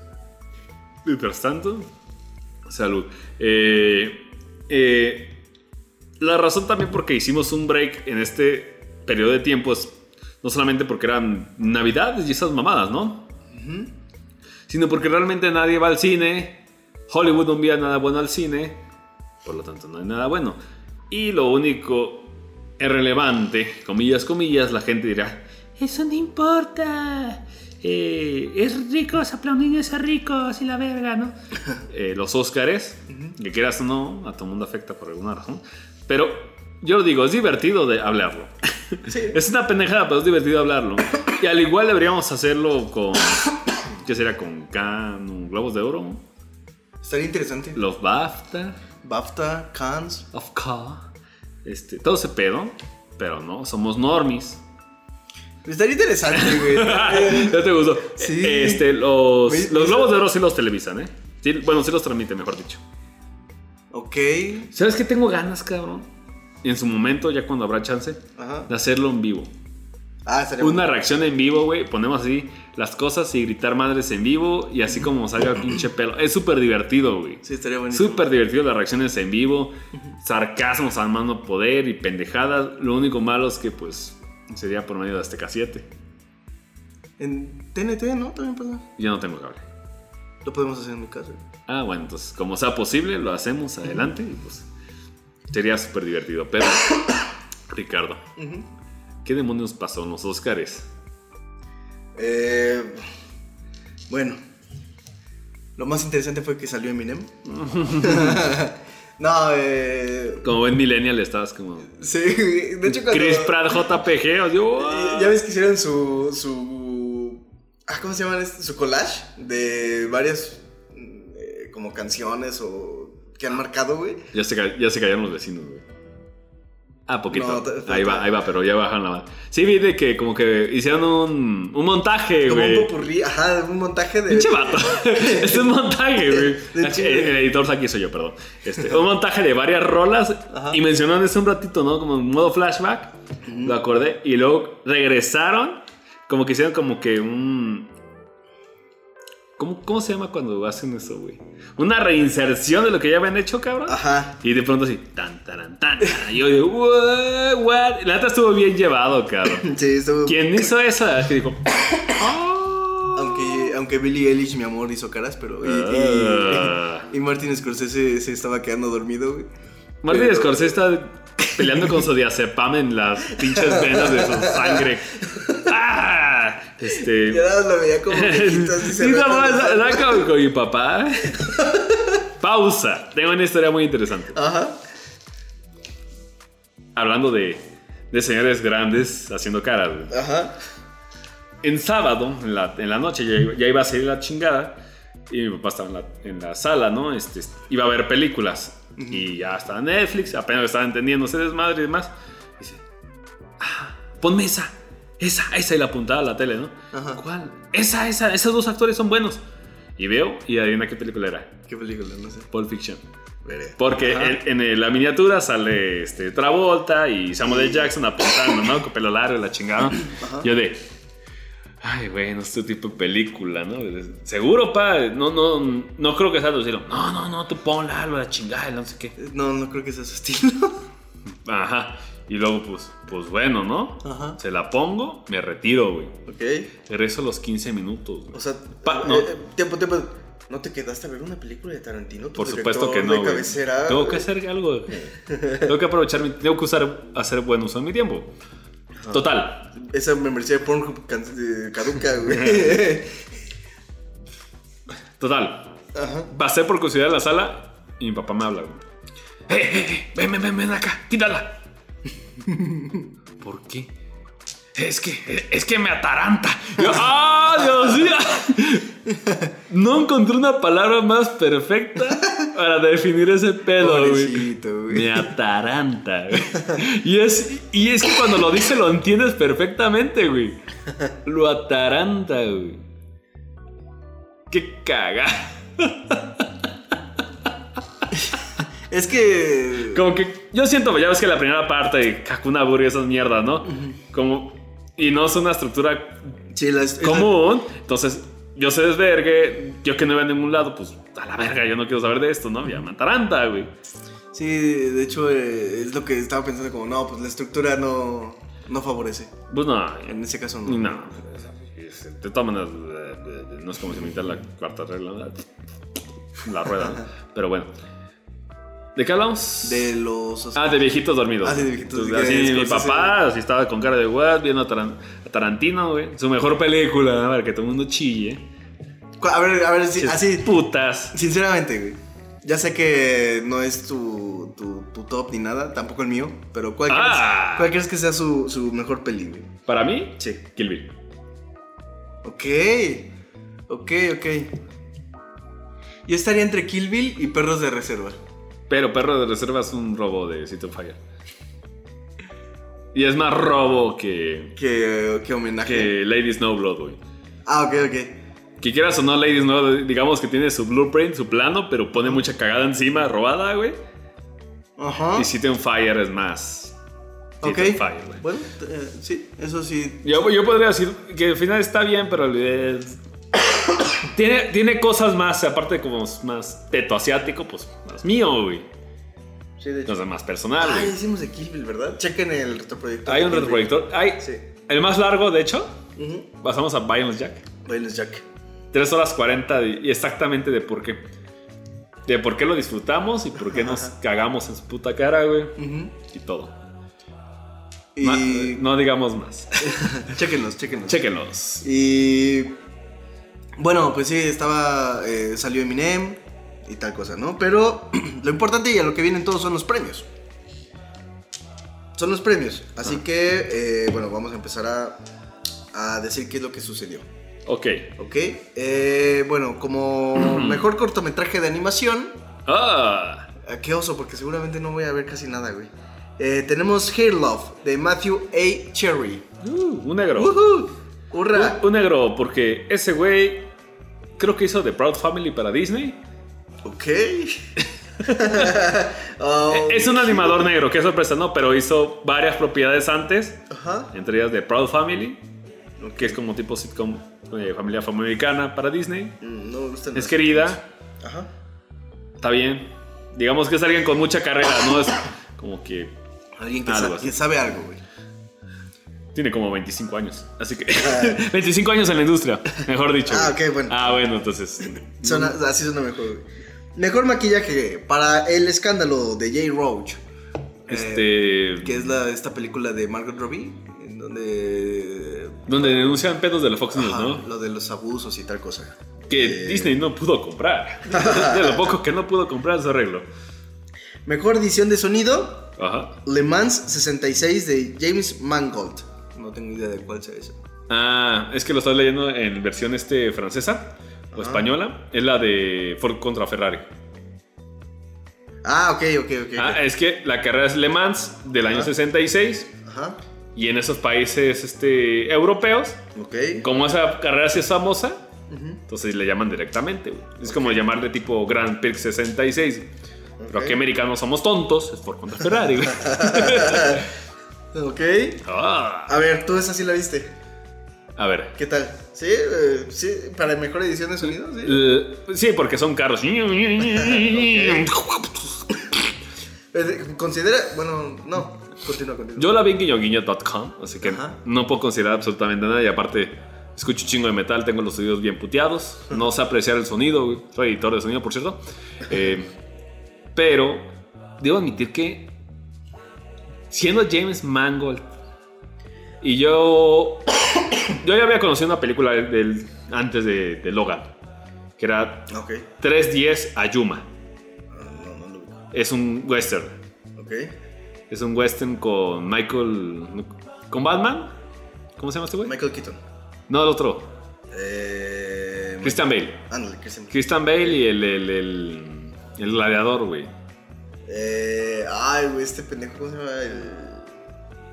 mientras tanto, salud. Eh, eh, la razón también porque hicimos un break en este periodo de tiempo es no solamente porque eran navidades y esas mamadas, ¿no? Sino porque realmente nadie va al cine. Hollywood no envía nada bueno al cine. Por lo tanto, no hay nada bueno. Y lo único irrelevante, comillas, comillas, la gente dirá, eso no importa. Eh, es ricos, aplaudiendo a ricos y la verga, ¿no? Eh, los Óscares, que quieras o no, a todo mundo afecta por alguna razón. Pero yo lo digo, es divertido de hablarlo. es una pendejada, pero es divertido hablarlo. Y al igual deberíamos hacerlo con, ¿qué será? Con Cannes, Globos de Oro, Estaría interesante. los BAFTA. BAFTA, Cannes. Of course. Este, todo ese pedo, pero no, somos normies. Estaría interesante, güey. ya te gustó. Sí. Este, los, los globos de oro sí los televisan, ¿eh? Sí, bueno, sí los transmiten, mejor dicho. ok. ¿Sabes qué tengo ganas, cabrón? En su momento, ya cuando habrá chance, Ajá. de hacerlo en vivo. Ah, estaría Una reacción en vivo, güey. Ponemos así las cosas y gritar madres en vivo y así como salga pinche pelo. Es súper divertido, güey. Sí, estaría buenísimo. Súper divertido las reacciones en vivo, sarcasmos al mano poder y pendejadas. Lo único malo es que, pues, sería por medio de Azteca 7. En TNT, ¿no? También pasa. Yo no tengo cable. Lo podemos hacer en mi casa. Ah, bueno, entonces, como sea posible, lo hacemos adelante y, pues, sería súper divertido. Pero, Ricardo. ¿qué demonios pasó en los Oscars? Eh, bueno, lo más interesante fue que salió Eminem. No, eh. Como buen millennial estabas como... Sí, de hecho cuando. Chris Pratt JPG, o sea, Ya ves que hicieron su. su. Ah, ¿cómo se llama? este? Su collage de varias. eh, como canciones o. que han marcado, güey. Ya se, ya se cayeron los vecinos, güey. Ah, poquito. No, ahí va, ahí va, pero ya bajan la mano. Sí, vi de que como que hicieron un, un montaje, Como güey. un popurrí, ajá, un montaje de. Pinche vato. es un montaje, güey. El, el editor aquí soy yo, perdón. Este, un montaje de varias rolas. Ajá. Y mencionaron eso un ratito, ¿no? Como en modo flashback. Lo acordé. Y luego regresaron. Como que hicieron como que un. ¿Cómo, ¿Cómo se llama cuando hacen eso, güey? Una reinserción de lo que ya habían hecho, cabrón. Ajá. Y de pronto así, tan, tan, tan. Y yo digo, what, what? La neta estuvo bien llevado, cabrón. Sí, estuvo. ¿Quién hizo eso? Que dijo, "Oh". Aunque, aunque Billie Eilish, mi amor, hizo caras, pero. Y, Ah. y, y Martin Scorsese se estaba quedando dormido, güey. Martin Pero- Scorsese está peleando con su diazepam en las pinches venas de su sangre. ¡Ah! Este. Ya nada más lo veía como viejito así Sí, se no, con, mi papá. Pausa. Tengo una historia muy interesante. Ajá. Hablando de, de señores grandes haciendo caras. güey. Ajá. En sábado, en la, en la noche, ya, iba- ya iba a salir la chingada. Y mi papá estaba en la, en la sala, ¿no? Este, iba a ver películas. Y ya estaba Netflix, apenas lo estaba entendiendo ese desmadre y demás. Dice, ah, ponme esa, esa, esa. Y la apuntaba a la tele, ¿no? Ajá. ¿Cuál? Esa, esa, esos dos actores son buenos. Y veo, y adivina qué película era. ¿Qué película? No sé. Pulp Fiction. Veré. Porque en, en la miniatura sale este, Travolta y Samuel L. Jackson apuntando, ¿no? Con pelo largo y la chingada. Yo de. Ay, güey, no es tu tipo de película, ¿no? Seguro, pa. No, no, no creo que sea tu estilo. No, no, no, tú ponla, la chingada, no sé qué. No, no creo que sea su estilo. Ajá. Y luego, pues, pues bueno, ¿no? Ajá. Se la pongo, me retiro, güey. ok. Regreso a los 15 minutos, güey. O sea, Pa- eh, no. eh, tiempo, tiempo. ¿No te quedaste a ver una película de Tarantino? Por supuesto que no, de güey. Tengo que hacer algo. güey. Tengo que aprovechar mi, tengo que usar, hacer buen uso de mi tiempo. Total. Esa membresía de Pornhub eh, caduca, güey. Total. Ajá. Pasé por curiosidad a la sala y mi papá me habla. güey. ¡Eh, eh! Ven, ven, ven, ven acá, quítala. ¿Por qué? Es que, es que me ataranta. ¡Ah, Dios mío! No encontré una palabra más perfecta para definir ese pedo, güey. Me ataranta, güey. Y es, y es que cuando lo dice lo entiendes perfectamente, güey. Lo ataranta, güey. Qué caga. Es que. Como que yo siento, ya ves que la primera parte de Kakuna Buri esas mierdas, ¿no? Como. Y no es una estructura Sí, la, es- común. Entonces, yo sé desvergue, yo que no iba a ningún lado, pues a la verga, yo no quiero saber de esto, ¿no? Ya me ataranta, güey. Sí, de hecho, eh, es lo que estaba pensando como, no, pues la estructura no, no favorece. Pues no, En ese caso no. no. De todas maneras, no es como si me la cuarta regla, la rueda, ¿no? Pero bueno. ¿De qué hablamos? De los... Ah, de viejitos dormidos. Ah, sí, de viejitos, que así mi papá, así estaba con cara de what, viendo a, Taran- a Tarantino, güey. Su mejor película, para que todo el mundo chille. A ver, a ver, sí, así, Putas. sinceramente, güey. Ya sé que no es tu, tu, tu top ni nada, tampoco el mío, pero ¿cuál, Ah. crees, cuál crees que sea su, su mejor peli, güey? Para mí, Sí. Kill Bill. Ok, ok, ok. Yo estaría entre Kill Bill y Perros de Reserva. Pero Perro de Reserva es un robo de City of Fire. Y es más robo que, Que, que homenaje. que Lady Snowblood, güey. Ah, ok, ok. Que quieras o no, Lady Snowblood, digamos que tiene su blueprint, su plano, pero pone mucha cagada encima, robada, güey. Ajá. Y City on Fire es más. Ok. City on Fire, güey. Bueno, eh, sí, eso sí. Yo, yo podría decir que al final está bien, pero es- tiene, tiene cosas más, aparte como más teto asiático, pues más mío, güey. Sí, de Entonces más personal, Ah, güey. hicimos de Kill Bill, ¿verdad? Chequen el retroproyector. Hay un de retroproyector. Hay Sí. el más largo, de hecho. Pasamos a Violence Jack. Violence Jack. 3 horas 40 de- y exactamente de por qué. De por qué lo disfrutamos y por qué nos cagamos en su puta cara, güey. Y todo. Y. No digamos más. Chequenlos, chequenlos. Chéquenlos. Y. Bueno, pues sí, estaba. eh, salió Eminem. y tal cosa, ¿no? Pero lo importante y a lo que vienen todos son los premios. Son los premios. Así que, eh, bueno, vamos a empezar a, a decir qué es lo que sucedió. Ok. ¿Ok? Eh, bueno, como mejor cortometraje de animación. Ah. ah, Qué oso, porque seguramente no voy a ver casi nada, güey. Eh, tenemos Hair Love de Matthew A. Cherry. Uh, un negro. ¡Woohoo! Un, un negro, porque ese güey creo que hizo The Proud Family para Disney. Ok. Oh, Es un animador negro, qué sorpresa, ¿no? Pero hizo varias propiedades antes, Ajá. entre ellas The Proud Family, que es como tipo sitcom eh, familia afroamericana para Disney. Mm, No me gustan Es querida, Ajá. está bien. Digamos que es alguien con mucha carrera, ¿no? Es como que Alguien que, Algo sa- así. que sabe algo, güey. Tiene como 25 años. Así que 25 años en la industria, mejor dicho. Ah, ok, bueno. Ah, bueno, entonces. Suena- así suena mejor, güey. Mejor maquillaje para el escándalo de Jay Roach. Este. Que es la, esta película de Margot Robbie. En donde. Donde denuncian pedos de la Fox News, Ajá, ¿no? Lo de los abusos y tal cosa. Que Eh, Disney no pudo comprar. De lo poco que no pudo comprar su arreglo. Mejor edición de sonido. Ajá. Le Mans 66 de James Mangold. No tengo idea de cuál sea eso. Ah, es que lo estás leyendo en versión este francesa o Ajá. española. Es la de Ford contra Ferrari. Ah, ok, ok, ok. Ah, es que la carrera es Le Mans del año Ajá. 66 Ajá. y en esos países este, europeos, Ok. como esa carrera sí es famosa, entonces le llaman directamente. güey. Es como llamarle tipo Grand Prix 66. Pero aquí americanos somos tontos, es Ford contra Ferrari. Ok. Ah. A ver, tú esa sí la viste. A ver. ¿Qué tal? ¿Sí? eh, ¿Sí? ¿Para mejor edición de sonido? Sí. Sí, porque son carros. Eh, Considera. Bueno, no. Continúa, continúa. Yo la vi en guiñoguiño.com, así que Ajá. no puedo considerar absolutamente nada. Y aparte, escucho chingo de metal, tengo los oídos bien puteados. No sé apreciar el sonido, soy editor de sonido, por cierto. Eh, pero debo admitir que, siendo James Mangold, y yo. Yo ya había conocido una película del- antes de, de Logan, que era Ok. 310 Ayuma. No, no lo vi. Es un western. Ok. Es un western con Michael. ¿Con Batman? ¿Cómo se llama este güey? Michael Keaton. No, el otro. Eh. Christian Bale. Ándale, Christian Bale. Christian Bale y el, el, el, el gladiador, güey. Eh. Ay, güey, este pendejo, ¿cómo se llama? El.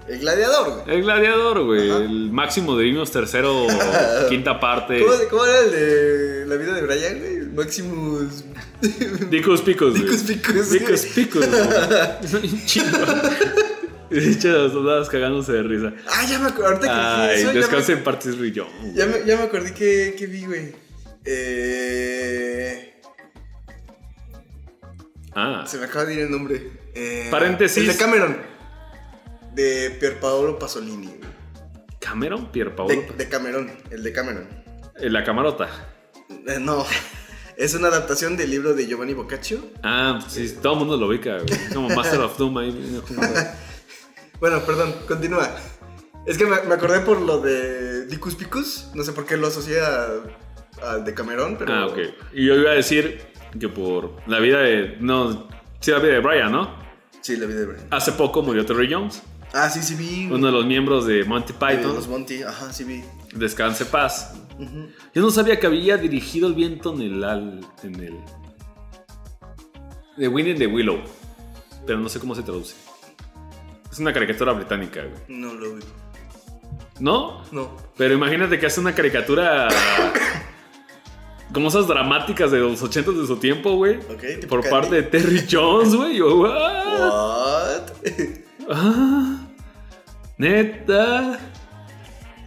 El gladiador, güey. El gladiador, güey. Ajá. El máximo de Vimos tercero, quinta parte. ¿Cómo, cómo era el de la vida de Brian, güey? Maximus. Dicos picos, güey. Dicos picos, Dicos picos, güey. De hecho, los soldados cagándose de risa. Ah, ya me acordé. Ahorita que Ay, eso, me, en partes Rillón. ya, me, ya me acordé que, que vi, güey. Eh. Ah, Se me acaba de ir el nombre. Eh, Paréntesis. El de Cameron. De Pierpaolo Pasolini. Cameron, Pier Paolo. De, de Cameron, el de Cameron. La camarota. Eh, no, es una adaptación del libro de Giovanni Boccaccio. Ah, sí, todo el mundo lo ubica, güey. Es Como Master of Doom ahí. Bueno, perdón, continúa. Es que me, me acordé por lo de Dicus Picus. No sé por qué lo asocié al de Cameron, pero. Ah, ok. Y yo iba a decir que por la vida de. No, sí, la vida de Brian, ¿no? Sí, la vi de Brian. Hace poco murió Terry Jones, Ah, sí, sí vi. uno de los miembros de Monty de Python. los Monty, ajá, sí vi. Descanse paz. Yo no sabía que había dirigido el viento en el. al- en el. The Wind in the Willow. Pero no sé cómo se traduce. Es una caricatura británica, güey. No lo vi. ¿No? No. Pero imagínate que hace una caricatura. Como esas dramáticas de los 80 de su tiempo, güey. Ok, tipo Por Candy. parte de Terry Jones, güey. Yo, "What? What? Ah, neta.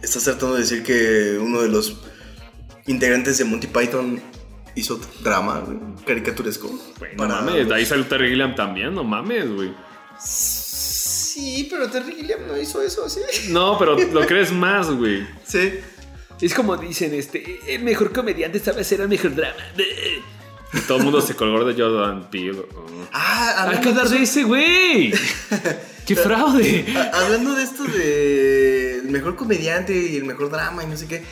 Estás tratando de decir que uno de los integrantes de Monty Python hizo drama, güey, caricaturesco. Güey, no mames, de ahí salió Terry Gilliam también, no mames, güey. Sí, pero Terry Gilliam no hizo eso, ¿sí? No, pero lo crees más, güey. Sí. Es como dicen, este, el mejor comediante sabe hacer el mejor drama. Y todo el mundo se colgó de Jordan Peele. Ah, Hay que hablar de ese, güey. ¡Qué fraude! hablando de esto de el mejor comediante y el mejor drama y no sé qué.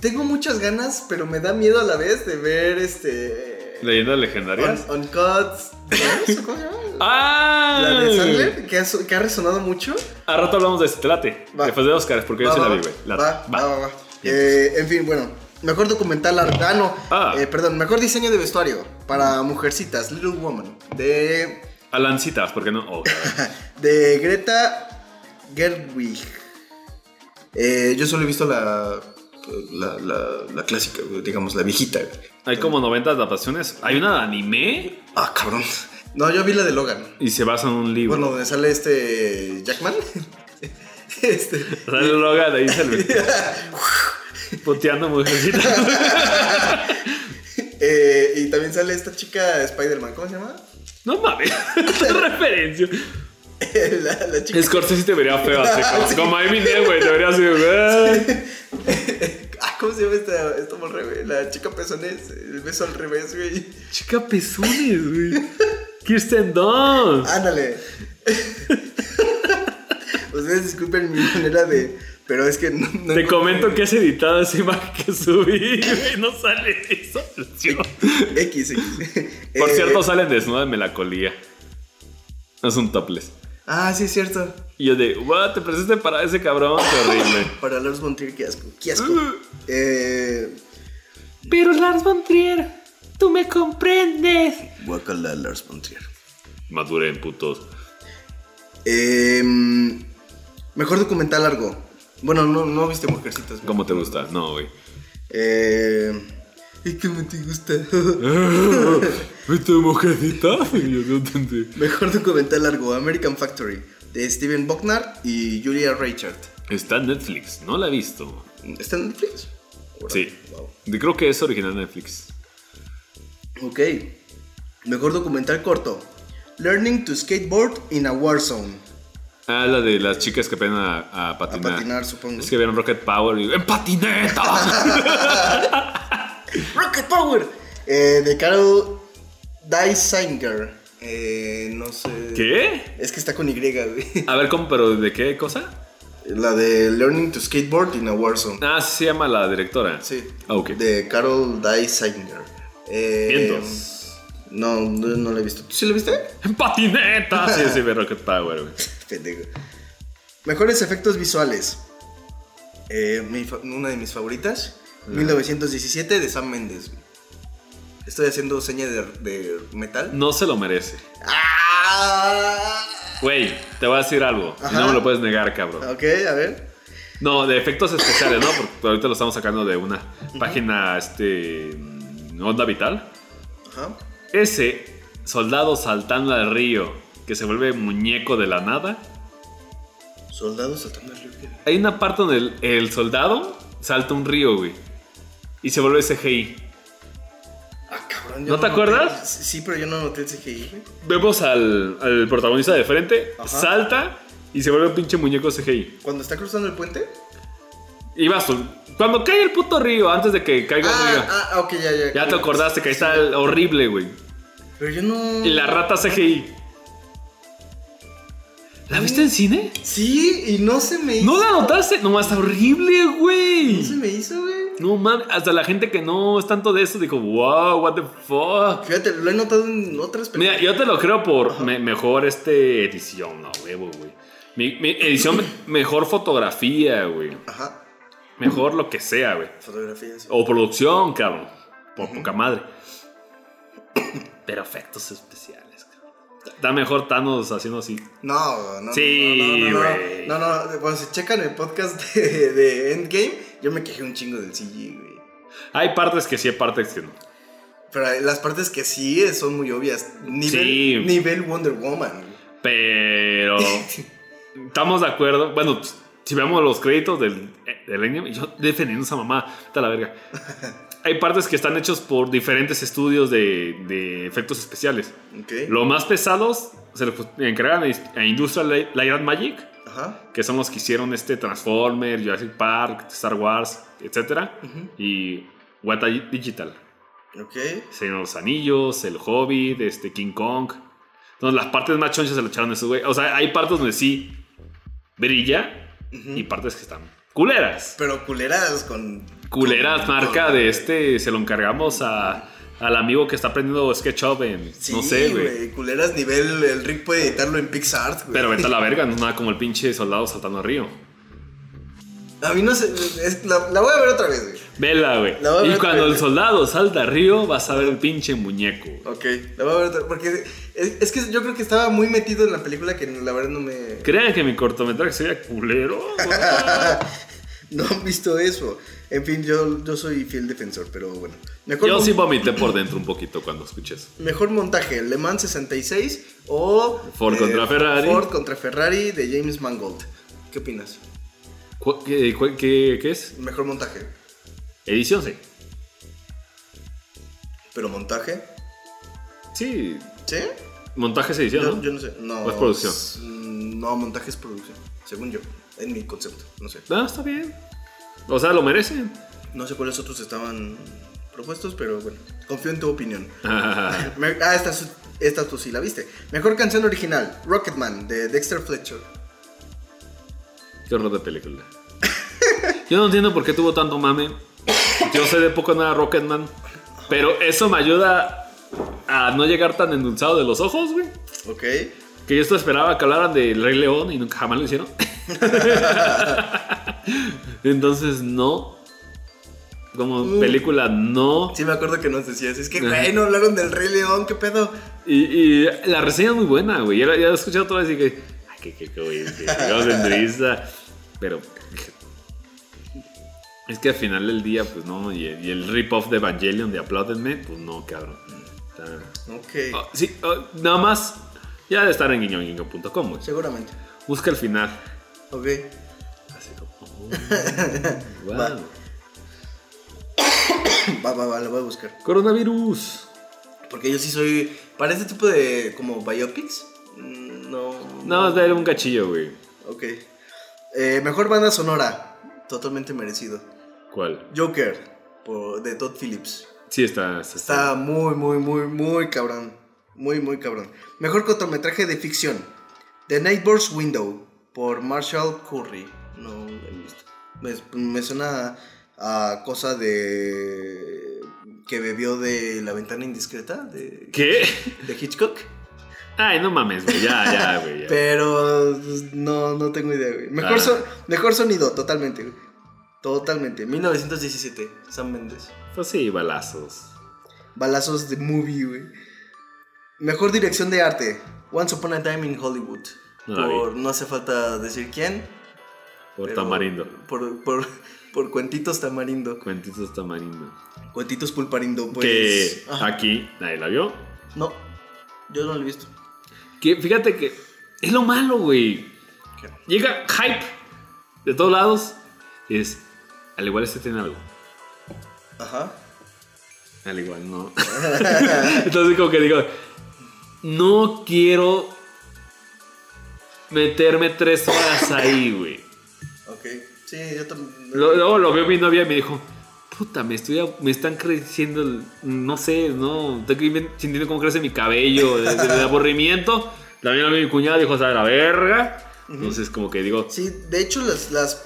Tengo muchas ganas, pero me da miedo a la vez de ver este Leyendas legendarias. Un- Uncut. ¿Gems? ¿Cómo se llama? ¡Ah! La de Sandler, que ha, su- que ha resonado mucho. A rato hablamos de este, late. Va. Después de Oscars, porque yo sí la vi, güey. va, va, va. Eh, en fin, bueno. Mejor documental ah, no, Ah. eh, perdón, mejor diseño de vestuario para mujercitas, Little Woman, de, Alancitas, ¿por qué no? Oh, de Greta Gerwig. Eh, yo solo he visto la, la, la, la clásica, digamos, la viejita. Hay como 90 adaptaciones. Hay una de anime Ah, cabrón. No, yo vi la de Logan. y se basa en un libro. Bueno, donde sale este Jackman. este. Sale Logan ahí se le... Puteando mujercitas. Eh, y también sale esta chica Spider-Man, ¿cómo se llama? No mames. Referencia. la, la chica. Scorsese te vería feo así. Como, Sí. como Eminem, güey. Te vería así, güey. Ah, ¿cómo se llama esta, esta morra, güey? La chica pezones, el beso al revés, güey. Chica pezones, güey. Kirsten Dunst. Ándale. Ustedes disculpen mi manera de. Pero es que no. no- Te no- comento que has editado esa imagen que subí, güey. No sale versión. X, X. Por Eh, cierto, salen desnuda de melancolía. Es un topless. Ah, sí, es cierto. Y yo de, what, te presentaste para ese cabrón, qué horrible. Para Lars von Trier, qué asco. Qué asco. Eh. Pero Lars von Trier, tú me comprendes. Guacala Lars von Trier. Maduren, putos. Eh, mejor documental largo. Bueno, no, no viste Mujercitas. güey. ¿Cómo te gusta? No, güey. Eh. ¿Y cómo te gusta? ¿Viste mujercita? Y yo no entendí. Mejor documental largo, American Factory, de Steven Buckner y Julia Reichert. Está en Netflix, no la he visto. ¿Está en Netflix? Sí. Wow. De- Creo que es original Netflix. Ok. Mejor documental corto. Learning to skateboard in a war zone. Ah, la de las chicas que aprenden a, a A patinar. patinar, supongo. Es que vieron Rocket Power y ¡En patineta! Rocket Power. Eh, de Carol Dysinger. Eh, no sé. ¿Qué? Es que está con Y, güey. A ver, ¿cómo? ¿Pero de qué cosa? La de Learning to skateboard in a war zone. Ah, sí se llama la directora. Sí. Ah, ok. De Carol Dysinger. Eh. No, no, no la he visto. ¿Tú sí la viste? ¡En patineta! Sí, sí, ve Rocket Power, güey. Pendejo. Mejores efectos visuales. Eh, mi una de mis favoritas. 1917 de Sam Mendes. Estoy haciendo seña de, de metal. No se lo merece. ¡Ah! Güey, te voy a decir algo. Y Ajá. no me lo puedes negar, cabrón. Ok, a ver. No, de efectos especiales, ¿no? Porque ahorita lo estamos sacando de una página, este. mm, Onda Vital. Ajá. Ese soldado saltando al río que se vuelve muñeco de la nada. Soldados saltando al río. ¿qué? Hay una parte donde el, el soldado salta un río, güey. Y se vuelve CGI. Ah, cabrón. ¿No te noté- acuerdas? Sí, pero yo no noté el CGI, güey. Vemos al, al protagonista de frente, Ajá. salta y se vuelve un pinche muñeco CGI. Cuando está cruzando el puente. Y vas, tú, cuando cae el puto río, antes de que caiga el río. Ah, ah, ok, ya, ya. Ya te acordaste que ahí está el horrible, güey. Pero yo no. Y la rata CGI. ¿La viste en cine? Sí, y no se me hizo. ¿No la notaste? No, está horrible, güey. No se me hizo, güey. No mames, hasta la gente que no es tanto de eso dijo, wow, what the fuck. Fíjate, lo he notado en otras películas. Mira, yo te lo creo por me- mejor este edición, no, huevo, güey. Mi, mi edición, me- mejor fotografía, güey. Ajá. Mejor lo que sea, güey. Fotografías. O producción, cabrón. Por poca madre. Pero efectos especiales, Da mejor Thanos haciendo así. No, no. Sí, no, no, no, güey. no, no, no. Cuando se checan el podcast de, de Endgame, yo me quejé un chingo del CG, güey. Hay partes que sí, hay partes que no. Pero las partes que sí son muy obvias. Nivel, Sí. nivel Wonder Woman. güey. Pero. Estamos de acuerdo. Bueno, si vemos los créditos del, del Endgame, yo defendiendo a esa mamá, está la verga. Hay partes que están hechos por diferentes estudios de, de efectos especiales. Ok. Los más pesados se los encargan a Industrial Light and Magic, Ajá. que son los que hicieron este Transformer, Jurassic Park, Star Wars, etc. Y Weta Digital. Ok. Señor de los Anillos, El Hobbit, este King Kong. Entonces las partes más chonchas se lo echaron a esos güey. O sea, hay partes donde sí brilla y partes que están culeras. Pero culeras con. Culeras, marca de este, se lo encargamos a, al amigo que está aprendiendo SketchUp en. no sé, güey. Culeras nivel. El Rick puede editarlo en PixArt, güey. Pero vete a la verga, no es nada como el pinche soldado saltando al río. A mí no sé. es- la, la voy a ver otra vez, güey. Vela, güey. La voy a Y cuando el vez. soldado salta al río, vas a ver el pinche muñeco. Ok, la voy a ver otra Porque es, es que yo creo que estaba muy metido en la película que la verdad no me. Crean que mi cortometraje sería culero. No han visto eso. En fin, yo, yo soy fiel defensor, pero bueno. Mejor, Yo sí vomité por dentro un poquito cuando escuché eso. mejor montaje, Le Mans 66 o. eh, Ford contra Ferrari. Ford contra Ferrari de James Mangold. ¿Qué opinas? ¿Cu- ¿Qué, qué- qué es? Mejor montaje. Edición, sí. Pero montaje. Sí, ¿Sí? montaje es edición, Yo, ¿no? yo no sé. No, ¿O es producción? No, montaje es producción. Según yo. En mi concepto. No sé. Ah, está bien. O sea, lo merecen. No sé cuáles otros estaban propuestos, pero bueno. Confío en tu opinión. Ah, esta, es- esta tú sí la viste. Mejor canción original, Rocketman, de Dexter Fletcher. Qué horror de película. Yo no entiendo por qué tuvo tanto mame. Yo sé de poco nada Rocketman. Pero eso me ayuda a no llegar tan endulzado de los ojos, güey. Ok. Que yo esto esperaba que hablaran del Rey León y nunca jamás lo hicieron. Entonces, no. Como Mm. película, no. Sí, me acuerdo que nos decías. Es que, güey, no hablaron del Rey León, ¿qué pedo? Y, y la reseña es muy buena, güey. Ya, la- he escuchado otra vez y que. Ay, qué, qué, qué, güey. Qué, concentrista. Pero. Es que al final del día, pues no. Y, y el rip-off de Evangelion de Apláudenme, pues no, cabrón. Está- Ok. Oh, sí, oh, nada más. Ya de estar en guiñonguiño.com, güey. Seguramente. Busca el final. Ok. Así como. oh, wow. Va. Va, va, va, lo voy a buscar. Coronavirus. Porque yo sí soy. Para este tipo de. como biopics. mm, No. No, es de un cachillo, güey. Ok. Eh, mejor banda sonora. Totalmente merecido. ¿Cuál? Joker. por- de Todd Phillips. Sí, está. está- Está muy, muy, muy, muy cabrón. Muy, muy cabrón. Mejor cortometraje de ficción. The Neighbor's Window. Por Marshall Curry. No lo he visto. Me, me suena a cosa de. que bebió de La ventana indiscreta. De, ¿Qué? de Hitchcock. Ay, no mames, güey. Ya, ya, güey. ya. Pero pues, no, no tengo idea, güey. Mejor, Ah. so- mejor sonido, totalmente, güey. Totalmente. 1917, Sam Mendes. Pues sí, balazos. Balazos de movie, güey. Mejor dirección de arte. Once Upon a Time in Hollywood. No la por, no hace falta decir quién. Por tamarindo. Por, por, por Cuentitos Tamarindo. Cuentitos tamarindo. Cuentitos Pulparindo, pues. que Ajá. aquí nadie la vio. No, yo no lo he visto. Que fíjate que es lo malo, güey. ¿Qué? Llega hype de todos lados. Es, al igual este tiene algo. Ajá. Al igual no. Entonces como que digo, no quiero meterme tres horas ahí, güey. Ok. Sí, yo también. Luego lo vio mi novia y me dijo, puta, me, estoy, me están creciendo, no sé, no, estoy sintiendo cómo crece mi cabello, de, de- de aburrimiento. También lo vio mi cuñada dijo, o sea, la verga. Entonces como que digo, Sí, de hecho, las, las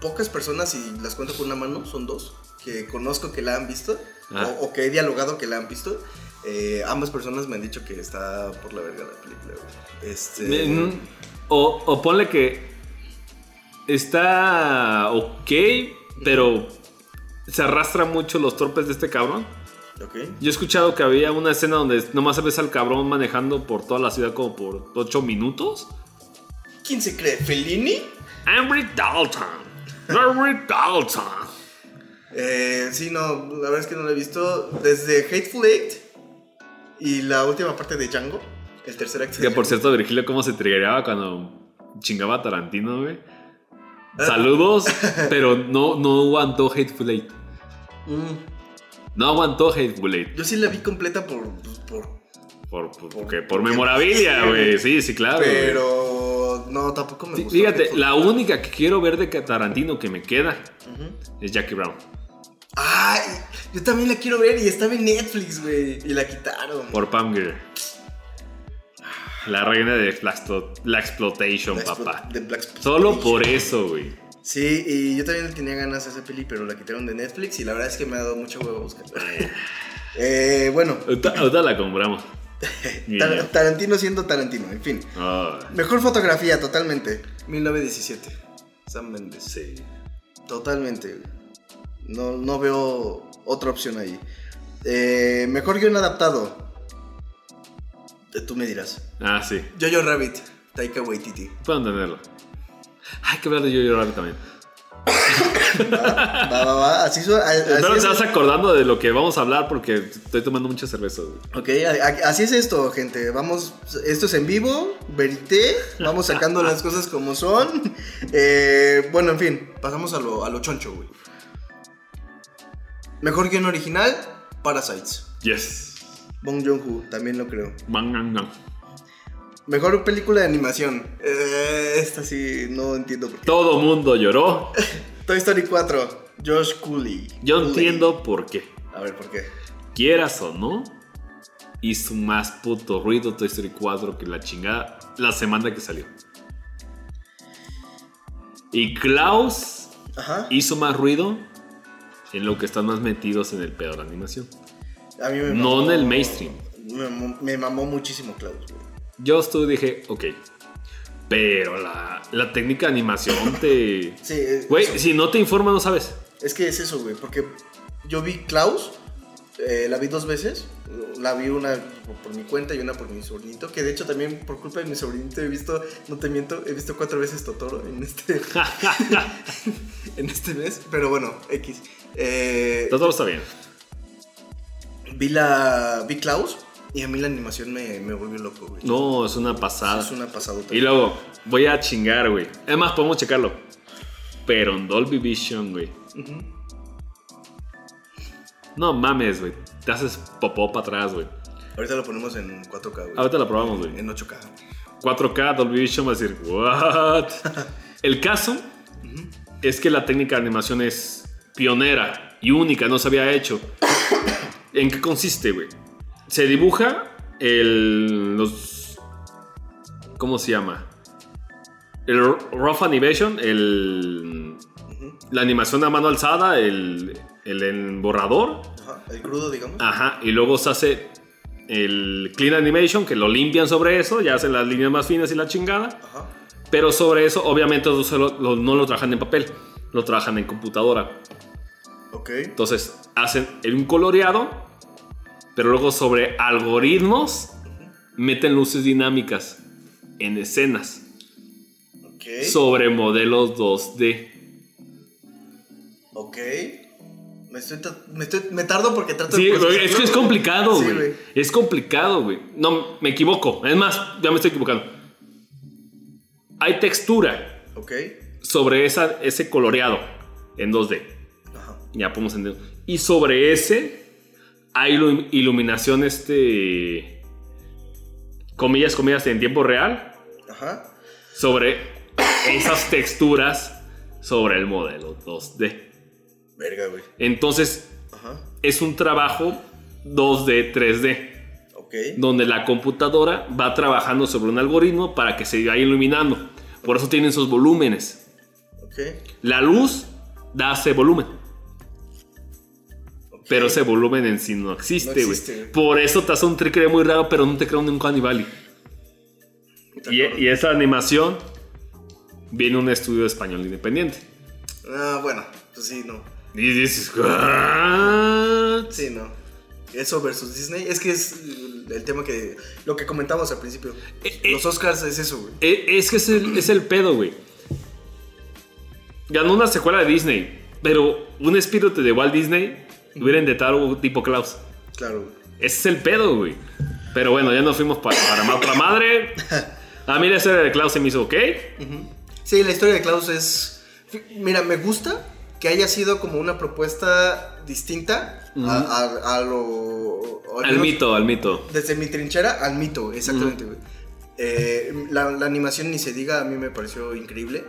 pocas personas, y las cuento con una mano, son dos, que conozco que la han visto, Ah. o, o que he dialogado que la han visto. Eh, ambas personas me han dicho que está por la verga la película, güey. Este. mm, o, o ponle que está ok, pero se arrastra mucho los torpes de este cabrón. Yo he escuchado que había una escena donde nomás ves al cabrón manejando por toda la ciudad como por 8 minutos. ¿Quién se cree? ¿Fellini? Rick Dalton. Rick Dalton. Eh, sí, no, la verdad es que no lo he visto. Desde Hateful Eight y la última parte de Django, el tercer acto. de Que por cierto, Virgilio, cómo se triggeraba cuando chingaba a Tarantino, güey. Saludos, pero no, no aguantó Hateful Eight. Mm, No aguantó Hateful Eight. yo sí la vi completa por. pues, por Por, por, porque- por memorabilia, güey. Sí, sí, claro. pero. No, tampoco me Sí, gustó. Fíjate, Hateful la única que quiero ver de Tarantino que me queda es Jackie Brown. Ay, yo también la quiero ver y estaba en Netflix, güey. Y la quitaron. Por Pam Grier. La reina de Black Exploitation, La papá. de Black. Solo por eso, güey. Sí, y yo también tenía ganas de esa peli, pero la quitaron de Netflix y la verdad es que me ha dado mucha huevo buscarla. Eh, bueno, Ahorita, la compramos. Tar- Tarantino siendo Tarantino, en fin. Mejor fotografía, totalmente. 1917. Sam Mendes. sí. Totalmente. güey. No, no veo otra opción ahí. Eh, mejor guion adaptado. Eh, Tú me dirás. Ah, sí. Jojo Rabbit, Taika Waititi. Puedo entenderlo. Hay que hablar de Jojo Rabbit también. Va, va, va. Así, su- a- así Espero que es. te vas acordando de lo que vamos a hablar porque estoy tomando mucha cerveza. güey. Ok, así es esto, gente. Vamos, esto es en vivo, verité, vamos sacando las cosas como son. Eh, bueno, en fin, pasamos a lo, a lo choncho, güey. Mejor guion original, Parasites. Yes. Bong Joon-ho, también lo creo. Man. Mejor película de animación. Eh, esta sí, no entiendo por qué. Todo mundo lloró. Toy Story 4, Josh Cooley. Yo Cooley. entiendo por qué. A ver, ¿por qué? Quieras o no, hizo más puto ruido Toy Story 4 que la chingada la semana que salió. Y Klaus Ajá. hizo más ruido en lo que están más metidos en el pedo de la animación. A mí me No en el mainstream. Me, mamó- me mamó muchísimo Klaus, güey. Yo estuve dije, ok. Pero la, la técnica de animación te. Sí, Güey, eso. si no te informa, no sabes. Es que es eso, güey, porque yo vi Klaus, eh, la vi dos veces, la vi una por mi cuenta y una por mi sobrinito, que de hecho también por culpa de mi sobrinito he visto, no te miento, he visto cuatro veces Totoro en este, en este mes, pero bueno, X. Eh, Todo está bien. vi la, vi Klaus y a mí la animación me, me volvió loco, güey. No, es una pasada. Es una pasadota. Y luego, voy a chingar, güey. Además, podemos checarlo. Pero en Dolby Vision, güey. No mames, güey. Te haces popó para atrás, güey. Ahorita lo ponemos en 4K, güey. Ahorita lo probamos, güey. En 8K. 4K, Dolby Vision va a decir, ¿what? El caso es que la técnica de animación es pionera y única, no se había hecho. ¿En qué consiste, güey? Se dibuja el. los. ¿Cómo se llama? El rough animation, el. La animación a mano alzada, el, el, el borrador. Ajá, el crudo, digamos. Ajá, y luego se hace el clean animation, que lo limpian sobre eso, ya hacen las líneas más finas y la chingada. Ajá. Pero sobre eso, obviamente, no, lo- no lo trabajan en papel, lo trabajan en computadora. Ok. Entonces, hacen un coloreado, pero luego sobre algoritmos meten luces dinámicas en escenas sobre modelos 2D. Ok. Me, estoy me, estoy- me tardo porque trato Sí, de. güey, es que es complicado, Sí, güey. güey. es complicado, güey. No, me equivoco. Es más, ya me estoy equivocando. Hay textura Ok. sobre esa, ese coloreado en 2D. Ya podemos entender. Y sobre ese hay ilu- iluminación, este. Comillas, comillas, en tiempo real. Ajá. Sobre esas texturas sobre el modelo 2D. Verga, güey. Entonces, Ajá. es un trabajo 2D, 3D. Ok. Donde la computadora va trabajando sobre un algoritmo para que se vaya iluminando. Por eso tienen esos volúmenes. Ok. La luz da ese volumen. Pero ese volumen en sí no existe, güey. Por eso te hace un trick muy raro, pero no te crea un Uncanny Valley. Y, y esa animación viene un estudio español independiente. Ah, bueno. Pues sí, no. Y dices, ¿what? Sí, no. Eso versus Disney. Es que es el tema que. Lo que comentamos al principio. Eh, eh. Los Oscars es eso, güey. E- Es que es el, es el pedo, güey. Ganó una secuela de Disney, pero un espíritu de Walt Disney hubiera intentado tipo Klaus. Claro. Ese es el pedo, güey. Pero bueno, ya nos fuimos pa- para, ma- otra madre. A mí la serie de Klaus se me hizo ok. Sí, la historia de Klaus es. Mira, me gusta que haya sido como una propuesta distinta a, a- a lo. al Al menos mito, al mito. Desde mi trinchera al mito, exactamente, güey. Eh, la, la animación ni se diga, a mí me pareció increíble.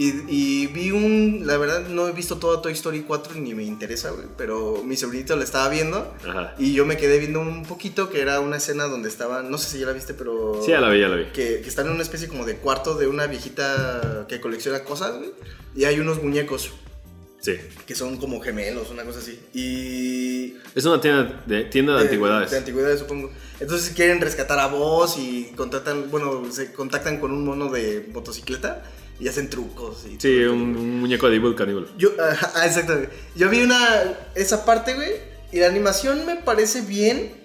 Y, y vi un. La verdad, no he visto toda Toy Story 4 ni me interesa, güey. Pero mi sobrinito la estaba viendo. Ajá. Y yo me quedé viendo un poquito, que era una escena donde estaban. No sé si ya la viste, pero. Sí, ya la vi, ya la vi. Que, que están en una especie como de cuarto de una viejita que colecciona cosas, güey. Y hay unos muñecos Sí. que son como gemelos, una cosa así. Y. Es una tienda de, tienda de, antigüedades. De antigüedades, supongo. Entonces quieren rescatar a vos y contratan. Bueno, se contactan con un mono de motocicleta y hacen trucos. Y Sí, todo. un, un muñeco de Evil Cannibal. Yo, ah, exactamente. Yo vi una. Esa parte, güey. Y la animación me parece bien.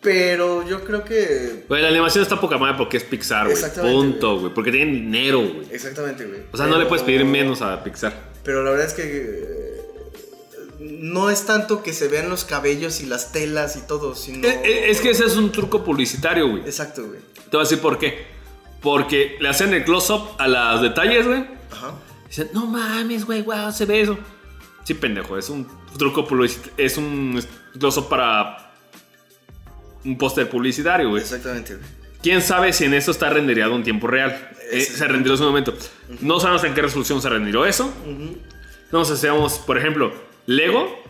Pero yo creo que. Güey, la animación está poca madre porque es Pixar, güey. Exactamente, Punto, güey. Porque tienen dinero, güey. Exactamente, güey. O sea, no le puedes pedir menos a Pixar. Pero la verdad es que. eh, No es tanto que se vean los cabellos y las telas y todo, sino. Eh, eh, Es que ese es un truco publicitario, güey. Exacto, güey. Te voy a decir por qué. Porque le hacen el close-up a los detalles, güey. Ajá. Dicen, no mames, güey, wow, se ve eso. Sí, pendejo, es un truco publicitario. Es un close-up para un póster publicitario, güey. Exactamente, güey. ¿Quién sabe si en eso está rendereado en tiempo real? Eh, se rendiró en su momento. No sabemos en qué resolución se rendiró eso. Ujú. No sé, seamos, por ejemplo, Lego,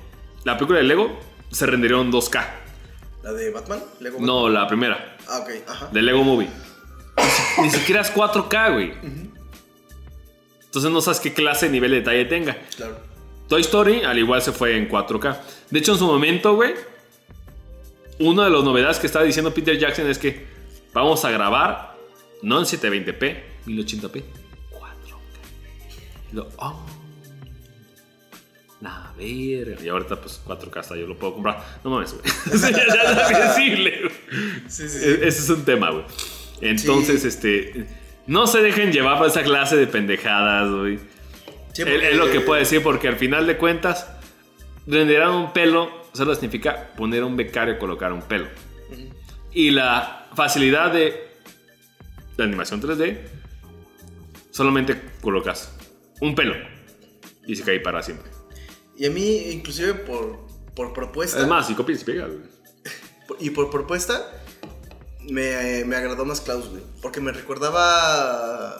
la película de Lego se rendiró en 2K. ¿La de Batman? ¿Lego Batman? No, la primera, Ah, ok, ajá. de Lego Movie. Ni siquiera es 4K, güey. Entonces no sabes qué clase de nivel de detalle tenga. Claro. Toy Story, al igual, se fue en 4K. De hecho, en su momento, güey, una de las novedades que estaba diciendo Peter Jackson es que vamos a grabar, no en 720p, 1080p, 4K. Y lo, oh, la verga. Y ahorita, pues 4K hasta yo lo puedo comprar. No mames, güey. Ya, ya es accesible, sí, E- Ese es un tema, güey. Entonces, Sí. este. No se dejen llevar por esa clase de pendejadas, güey. Sí, Es- porque- Es lo que puedo decir, porque al final de cuentas, renderar un pelo solo significa poner un becario y colocar un pelo. Y la facilidad de la animación 3D, solamente colocas un pelo y se cae para siempre. Y a mí, inclusive por, por propuesta. Es más, si copias y pegas, güey. Y por propuesta, me, me agradó más Klaus, güey. Porque me recordaba.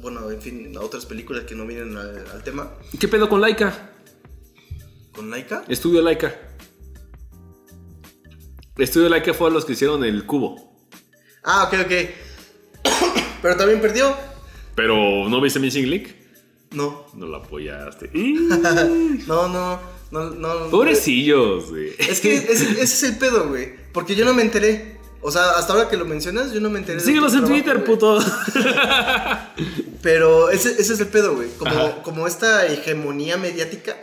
Bueno, en fin, a otras películas que no vienen al, al tema. ¿Qué pedo con Laika? ¿Con Laika? Estudio Laika. Estudio Laika fue los que hicieron el cubo. Ah, ok, ok. Pero también perdió. Pero ¿no viste Missing Link? No. No lo apoyaste. No, no. No, no. Pobrecillos, güey. Es que ese, ese es el pedo, güey. Porque yo no me enteré. O sea, hasta ahora que lo mencionas, yo no me enteré. Síguelos en trabajo, Twitter, puto. Pero ese, ese es el pedo, güey. Como, Ajá. como esta hegemonía mediática.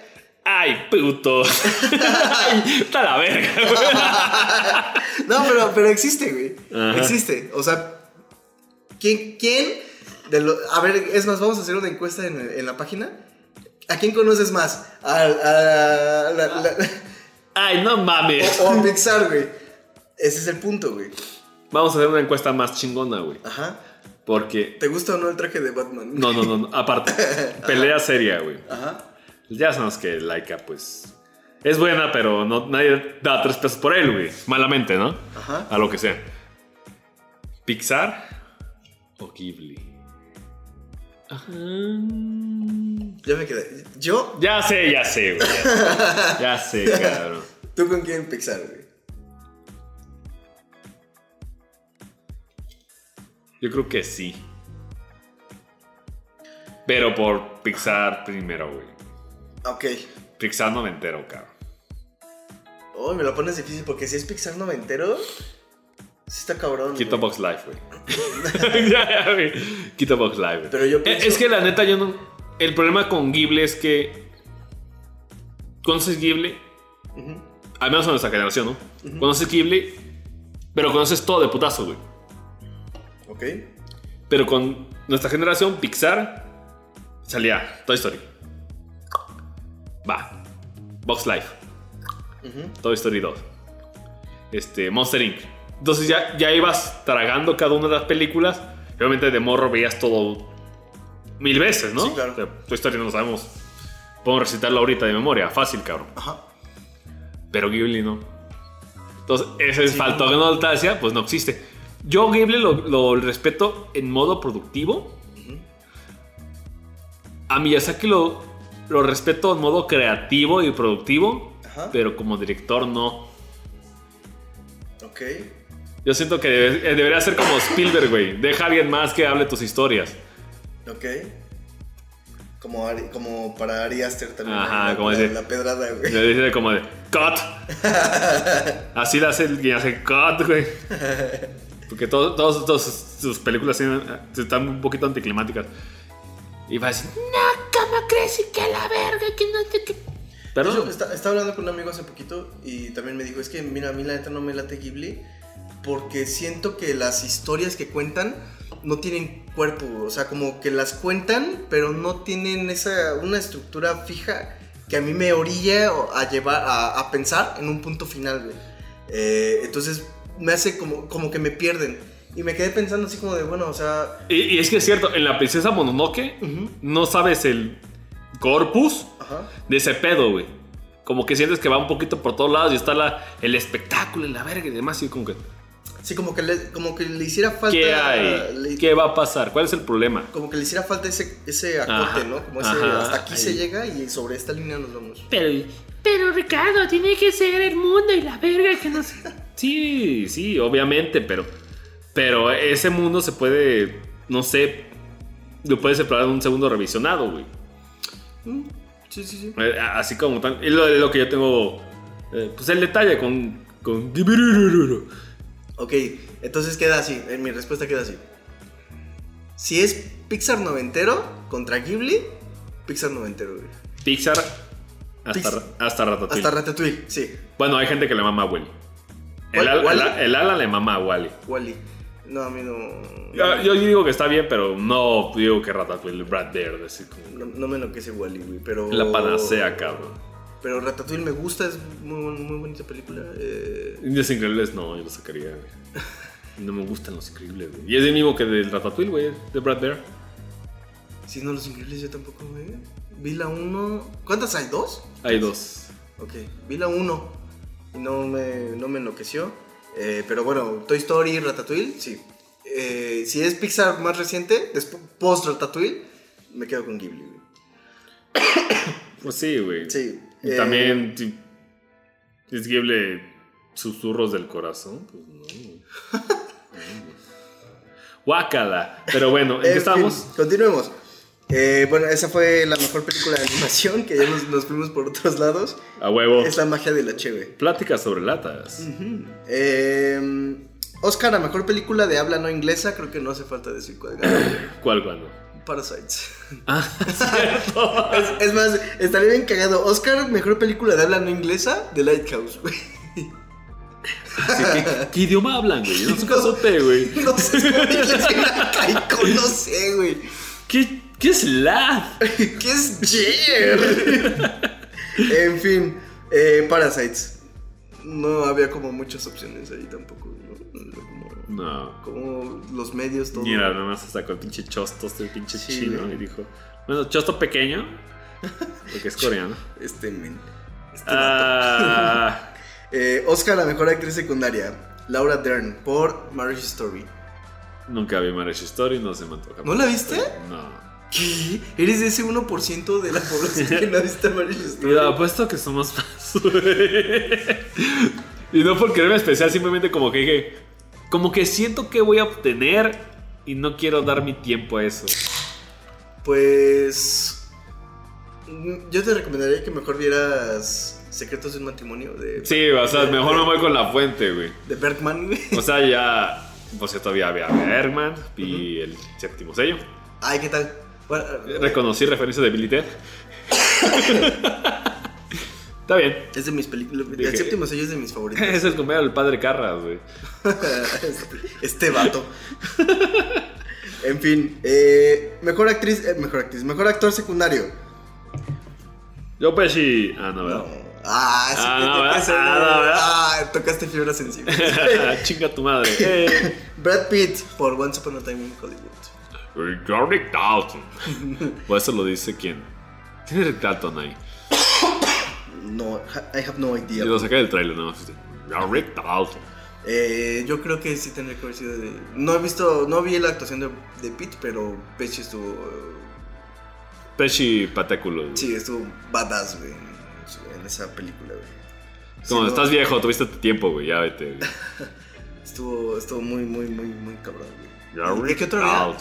Ay, puto. Está la verga, güey. No, pero, pero existe, güey. Ajá. Existe. O sea, ¿quién, quién de lo- A ver, es más, vamos a hacer una encuesta en, en la página. ¿A quién conoces más? ¿A, a- la- la- Ay, no mames. o, o a Pixar, güey? Ese es el punto, güey. Vamos a hacer una encuesta más chingona, güey. Ajá. Porque. ¿Te gusta o no el traje de Batman? No, no, no. no. Aparte, pelea seria, güey. Ajá. Ya sabemos que Laika, pues. Es buena, pero no, nadie da tres pesos por él, güey. Malamente, ¿no? Ajá. A lo que sea. ¿Pixar o Ghibli? Ajá. Ya me quedé. Yo, Ya sé, ya sé, güey. Ya, ya sé, cabrón. ¿tú con quién Pixar, güey? Yo creo que sí. Pero por Pixar primero, güey. Ok. Pixar no me entero, cabrón. Uy, me lo pones difícil porque si es Pixar noventero, sí está cabrón. Quito. Box Life, güey. ya, ya, güey. Quito Box Life. güey. Pero yo Eh, pienso- Es que la neta, yo no. El problema con Ghibli es que. Conoces Ghibli, Ujú. al menos en nuestra generación, ¿no? Conoces Ghibli, pero conoces todo de putazo, güey. Ok. Pero con nuestra generación, Pixar, salía Toy Story. Va. Box Life. Toy Story 2. Este, Monster Inc. Entonces ya, ya ibas tragando cada una de las películas. Obviamente de morro veías todo mil veces, ¿no? Sí, claro. O sea, Toy Story no lo sabemos. Podemos recitarla ahorita de memoria, fácil, cabrón. Ajá. Pero Ghibli no. Entonces, ese faltó de nostalgia, pues no existe. Yo Ghibli lo, lo respeto en modo productivo. a Miyazaki lo, lo respeto en modo creativo y productivo, Ajá. pero como director no. Ok. Yo siento que debe- eh, debería ser como Spielberg, güey. Deja a alguien más que hable tus historias. Ok. Como, Ari- como para Ari Aster también. Ajá, la, como la, dice- la pedrada, güey. Le dice como de cut. Así le hace el que hace cut, güey. Porque todo- todas sus películas están un poquito anticlimáticas. Y va a decir, no, ¿cómo crees y que la verga? Que no te. que-". Perdón. hecho, está- estaba hablando con un amigo hace poquito y también me dijo, es que mira, a mí la neta no me late Ghibli porque siento que las historias que cuentan no tienen cuerpo, o sea, como que las cuentan, pero no tienen esa, una estructura fija que a mí me orilla a llevar, a, a pensar en un punto final, güey. Eh, entonces me hace como, como que me pierden. Y me quedé pensando así como de, bueno, o sea... Y, y es que es cierto, en la princesa Mononoke no sabes el corpus Ajá. de ese pedo, güey. Como que sientes que va un poquito por todos lados y está la, el espectáculo y la verga y demás. Y como que, Sí, como que le, como que le hiciera falta... ¿qué hay? le- ¿Qué va a pasar? ¿Cuál es el problema? como que le hiciera falta ese, ese acote, Ajá, ¿no? Como ese, ajá, hasta aquí ahí. se llega y sobre esta línea nos vamos. Pero, pero Ricardo, tiene que ser el mundo y la verga que no sé. Sí, sí, obviamente, pero. Pero ese mundo se puede. No sé. Lo puedes separar en un segundo revisionado, güey. Mm, Sí, sí, sí. Eh, Así como tan. Es lo, lo que yo tengo. eh, pues el detalle con. con... Ok, entonces queda así, eh, mi respuesta queda así. Si es Pixar noventero contra Ghibli, Pixar noventero, güey. Pixar. Hasta, Pix- hasta Ratatouille. Hasta Ratatouille, sí. Bueno, hay gente que le mama a Wally. El, ¿Wall- al- el, Wall-E? el ala le mama a Wally. Wally. No, a mí no. Yo, yo digo que está bien, pero no digo que Ratatouille, Brad Bear, así como. No, no me enloquece Wally, güey, pero. La panacea, cabrón. Pero Ratatouille me gusta, es muy, muy bonita película. eh, Indios Increíbles no, yo lo sacaría, güey. No me gustan los increíbles, güey. Y es el mismo que del Ratatouille, güey, de Brad Bear. Si no, Los Increíbles yo tampoco, güey. Vi la 1. ¿Cuántas hay? ¿Dos? Hay dos. Ok, vi la 1 y no me, no me enloqueció. Eh, pero bueno, Toy Story, Ratatouille, sí. Eh, si es Pixar más reciente, después, post Ratatouille, me quedo con Ghibli. güey. Pues sí, güey. Sí. Y eh, también, si es Ghibli susurros del corazón, pues no. Guácala. Pero bueno, ¿en qué estamos? continuemos. Eh, bueno, esa fue la mejor película de animación, que ya nos, nos fuimos por otros lados. A huevo. Es la magia de la cheve. Pláticas sobre latas. Eh, Oscar a mejor película de habla no inglesa, creo que no hace falta decir cuál ganó. ¿Cuál, cuándo? Parasites. Ah, cierto. Es, es más, estaría bien cagado. Oscar, mejor película de habla no inglesa, The Lighthouse, güey. Así que, ¿Qué idioma hablan, güey? No güey. No sé, güey. No sé, güey. ¿Qué, qué es la? ¿Qué es en fin, eh, Parasites. No había como muchas opciones ahí tampoco, ¿no? Como, No. como los medios, todo. Mira, nada más con el pinche chosto, este pinche Sí, chino. Y dijo, bueno, chosto pequeño, porque es coreano. Este men. Este. Ah, Eh, Oscar a mejor actriz secundaria. Laura Dern por Marriage Story. nunca vi Marriage Story, no se me antoja. ¿No la viste? No. ¿Qué? ¿Eres de ese 1% de la población que no ha visto Marriage Story? Mira, apuesto que somos más. güey. y no por quererme especial, simplemente como que dije, como que siento que voy a obtener y no quiero dar mi tiempo a eso. Pues. Yo te recomendaría que mejor vieras Secretos de un matrimonio de, Sí, o sea, mejor me voy con la fuente, güey. de Bergman, güey. O sea, ya. Pues ya todavía había Bergman y el séptimo sello. Ay, ¿qué tal? Bueno, Reconocí referencias de Billy Ted. Está bien. es de mis películas. Dije- El séptimo sello es de mis favoritos. Es el cumpleaños del padre Carras, güey. este, este vato. en fin, eh, mejor actriz, eh, mejor actriz, mejor actor secundario. Yo Pesci. Ah, no, ¿verdad? Ah, sí, Ah, no, ¿verdad? se- Ah, no, ¿verdad? ah, tocaste fibra sensible. Chinga tu madre. Eh. Brad Pitt por Once Upon a Time in Hollywood. Rick Dalton. O eso lo dice quién. ¿Quién es Rick Dalton ahí? No, I have no idea. Y lo saqué del trailer. Así de, Rick Dalton. Eh, yo creo que sí tendría que haber sido de. No he visto, no vi la actuación de, de Pitt, pero Pesci estuvo. Pesci patéculo. güey. Sí, estuvo badass, güey, en, en esa película, güey. Como no, estás viejo, tuviste tu tiempo, güey, ya vete. güey. Estuvo, estuvo muy, muy, muy, muy cabrón, güey. ¿Y qué otro había?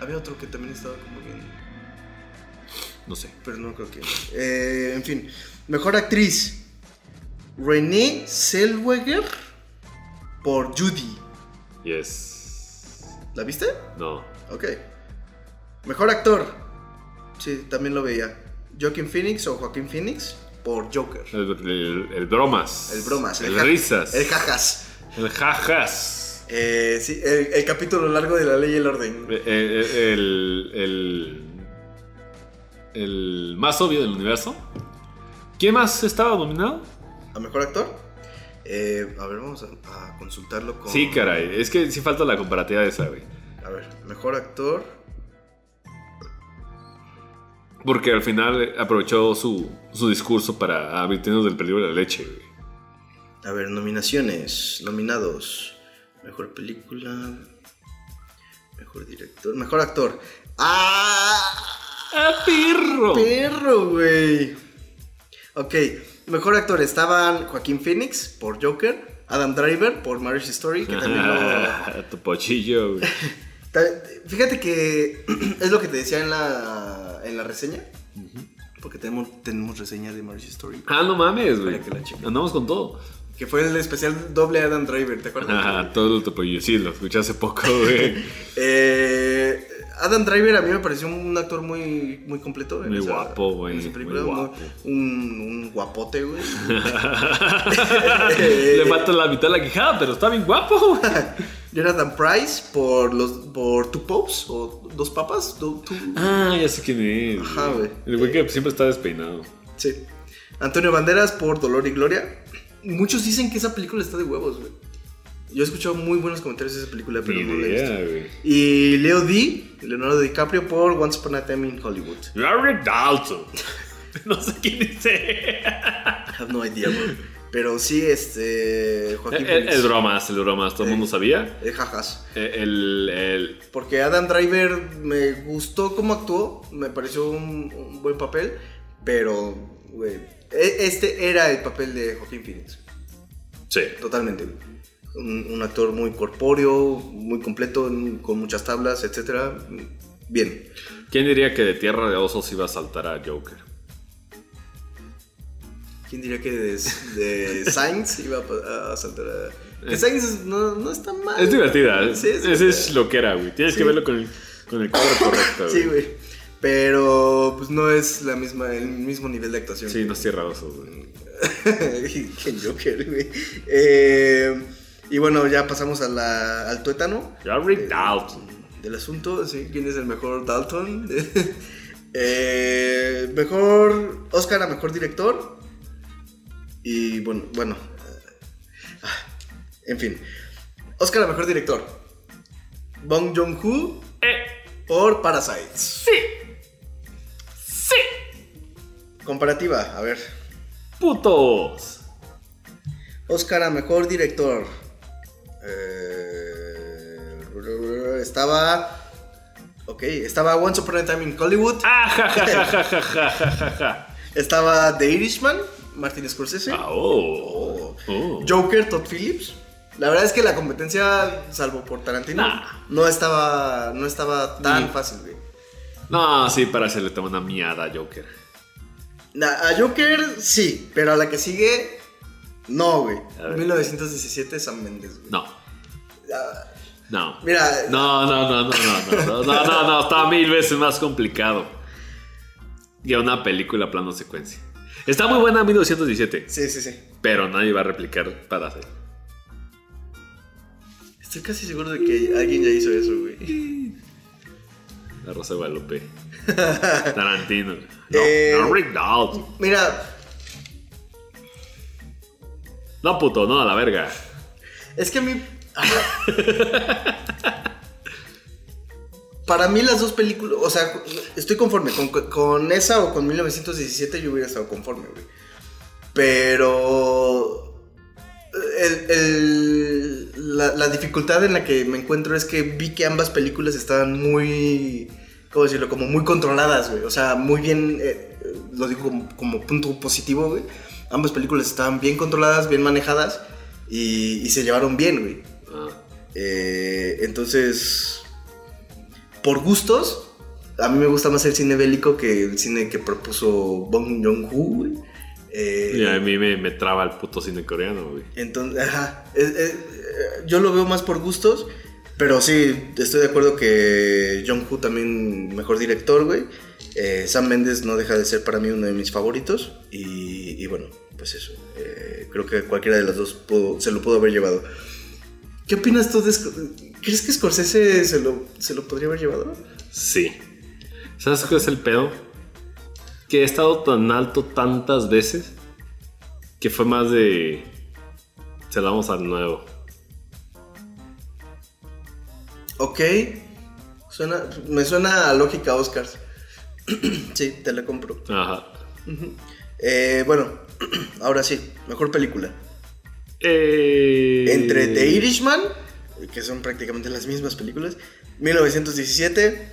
Había otro que también estaba como bien. No sé. Pero no creo que. Eh, en fin. Mejor actriz. Renée Zellweger por Judy. Yes. ¿La viste? No. Ok. Mejor actor. Sí, también lo veía. Joaquin Phoenix o Joaquín Phoenix por Joker. El, el- el bromas. El bromas. El, ja- risas. El jajas. El jajas. Eh, sí, el, el capítulo largo de la ley y el orden. Eh, eh, El, el, el más obvio del universo. ¿Quién más estaba nominado? ¿A mejor actor? Eh, a ver, vamos a, a consultarlo con. Sí, caray. Es que sí falta la comparativa de esa, güey. A ver, mejor actor. Porque al final aprovechó su, su discurso para advertirnos del peligro de la leche, güey. A ver, nominaciones. Nominados. Mejor película. Mejor director. Mejor actor. ¡Ah! ¡Ah, perro! Perro, güey. Ok. Mejor actor estaban Joaquín Phoenix por Joker. Adam Driver por Marriage Story. Que también lo. Tu pochillo, güey. Fíjate que es lo que te decía en la, en la reseña. Porque tenemos, tenemos reseña de Marriage Story. Ah, no mames, güey. Andamos con todo. Que fue el especial doble Adam Driver, ¿te acuerdas? Ah, todo tu pollillo. Sí, lo escuché hace poco, güey. Eh, Adam Driver a mí me pareció un actor muy, muy completo. Muy esa- guapo, güey, en esa película, muy muy- guapo. un, un guapote, güey. Le falta la mitad de la quijada, pero está bien guapo, güey. Jonathan Price por los por Two Popes o Dos Papas. Do- Two- Ah, ya sé quién es. Ajá, güey. El güey que siempre está despeinado. Sí. Antonio Banderas por Dolor y Gloria. Muchos dicen que esa película está de huevos, güey. Yo he escuchado muy buenos comentarios de esa película, pero no la he visto. güey. Y Leo D, Leonardo DiCaprio por Once Upon a Time in Hollywood. Rick Dalton. No sé quién es. I have no idea, bro. Pero sí, este. Joaquín El, el, el bromas, el bromas, todo el mundo sabía. Eh, jajas. Eh, El, el, Porque Adam Driver me gustó cómo actuó, me pareció un, un buen papel, pero, güey, este era el papel de Joaquín Phoenix, sí. totalmente. güey. Un, un actor muy corpóreo, muy completo, con muchas tablas, etc. Bien. ¿Quién diría que de Tierra de Osos iba a saltar a Joker? ¿Quién diría que de, de Sainz iba a, saltar a... Que Sainz no, no está mal. Es divertida. Sí, es Ese es lo que era, güey. Tienes Sí. que verlo con el, con el cuadro correcto, Sí, güey. Pero pues no es la misma, el mismo nivel de actuación. Sí, no es Tierra de Osos, güey. que el Joker, güey. Eh, y bueno, ya pasamos a la- al tuétano Ya Rick Dalton. del asunto. Sí, ¿Quién es el mejor Dalton? Eh, mejor Oscar a mejor director. Y bueno, bueno. eh, ah, en fin. Oscar a mejor director. Bong Joon-ho Eh, por Parasites. Sí. Comparativa, a ver. ¡Putos! Oscar a mejor director. Eh, estaba. Ok, estaba Once Upon a Time in Hollywood. Ah, ja, ja, ja, estaba The Irishman, Martin Scorsese. Ah, oh. oh. Oh. Joker, Todd Phillips. La verdad es que la competencia, salvo por Tarantino, nah. no estaba no estaba tan mm. fácil, güey. No, sí, para hacerle toma una miada a Joker. A Joker, sí, pero a la que sigue, no, güey. A ver. 1917, Sam Mendes, güey. No. Ah, No. Mira, No, no, no, no, no, no, no, no, no, no, está mil veces más complicado. Y a una película plano secuencia. Está muy buena 1917, sí, sí, sí. pero nadie va a replicar para hacer. Estoy casi seguro de que alguien ya hizo eso, güey. La Rosa de Guadalupe. Tarantino. No, Eh. no Rick Dalton. Mira, No, puto, no, a la verga. es que a mí. Para mí las dos películas, o sea, estoy conforme. Con, con esa o con 1917 yo hubiera estado conforme, güey. Pero... el- el- la, la dificultad en la que me encuentro es que vi que ambas películas estaban muy... ¿cómo decirlo? Como muy controladas, güey. O sea, muy bien, eh, eh, lo digo como, como punto positivo, güey. Ambas películas estaban bien controladas, bien manejadas y, y se llevaron bien, güey. Ah, Eh, entonces, por gustos, a mí me gusta más el cine bélico que el cine que propuso Bong Joon-ho, güey. Eh, y a mí me, me traba el puto cine coreano, güey. Entonces, ajá, eh, yo lo veo más por gustos, pero sí, estoy de acuerdo que Jong-Hu también mejor director, güey. Eh, Sam Mendes no deja de ser para mí uno de mis favoritos y, bueno, pues eso. eh, creo que cualquiera de las dos se lo pudo haber llevado. ¿Qué opinas tú de ¿Crees que Scorsese se lo, se lo podría haber llevado? Sí. ¿Sabes cuál es el pedo? Que he estado tan alto tantas veces que fue más de. Se la vamos al nuevo. Ok. Suena, me suena a lógica Oscars. sí, te la compro. Ajá. Eh, bueno, ahora sí, mejor película. Eh... Entre The Irishman, que son prácticamente las mismas películas, 1917,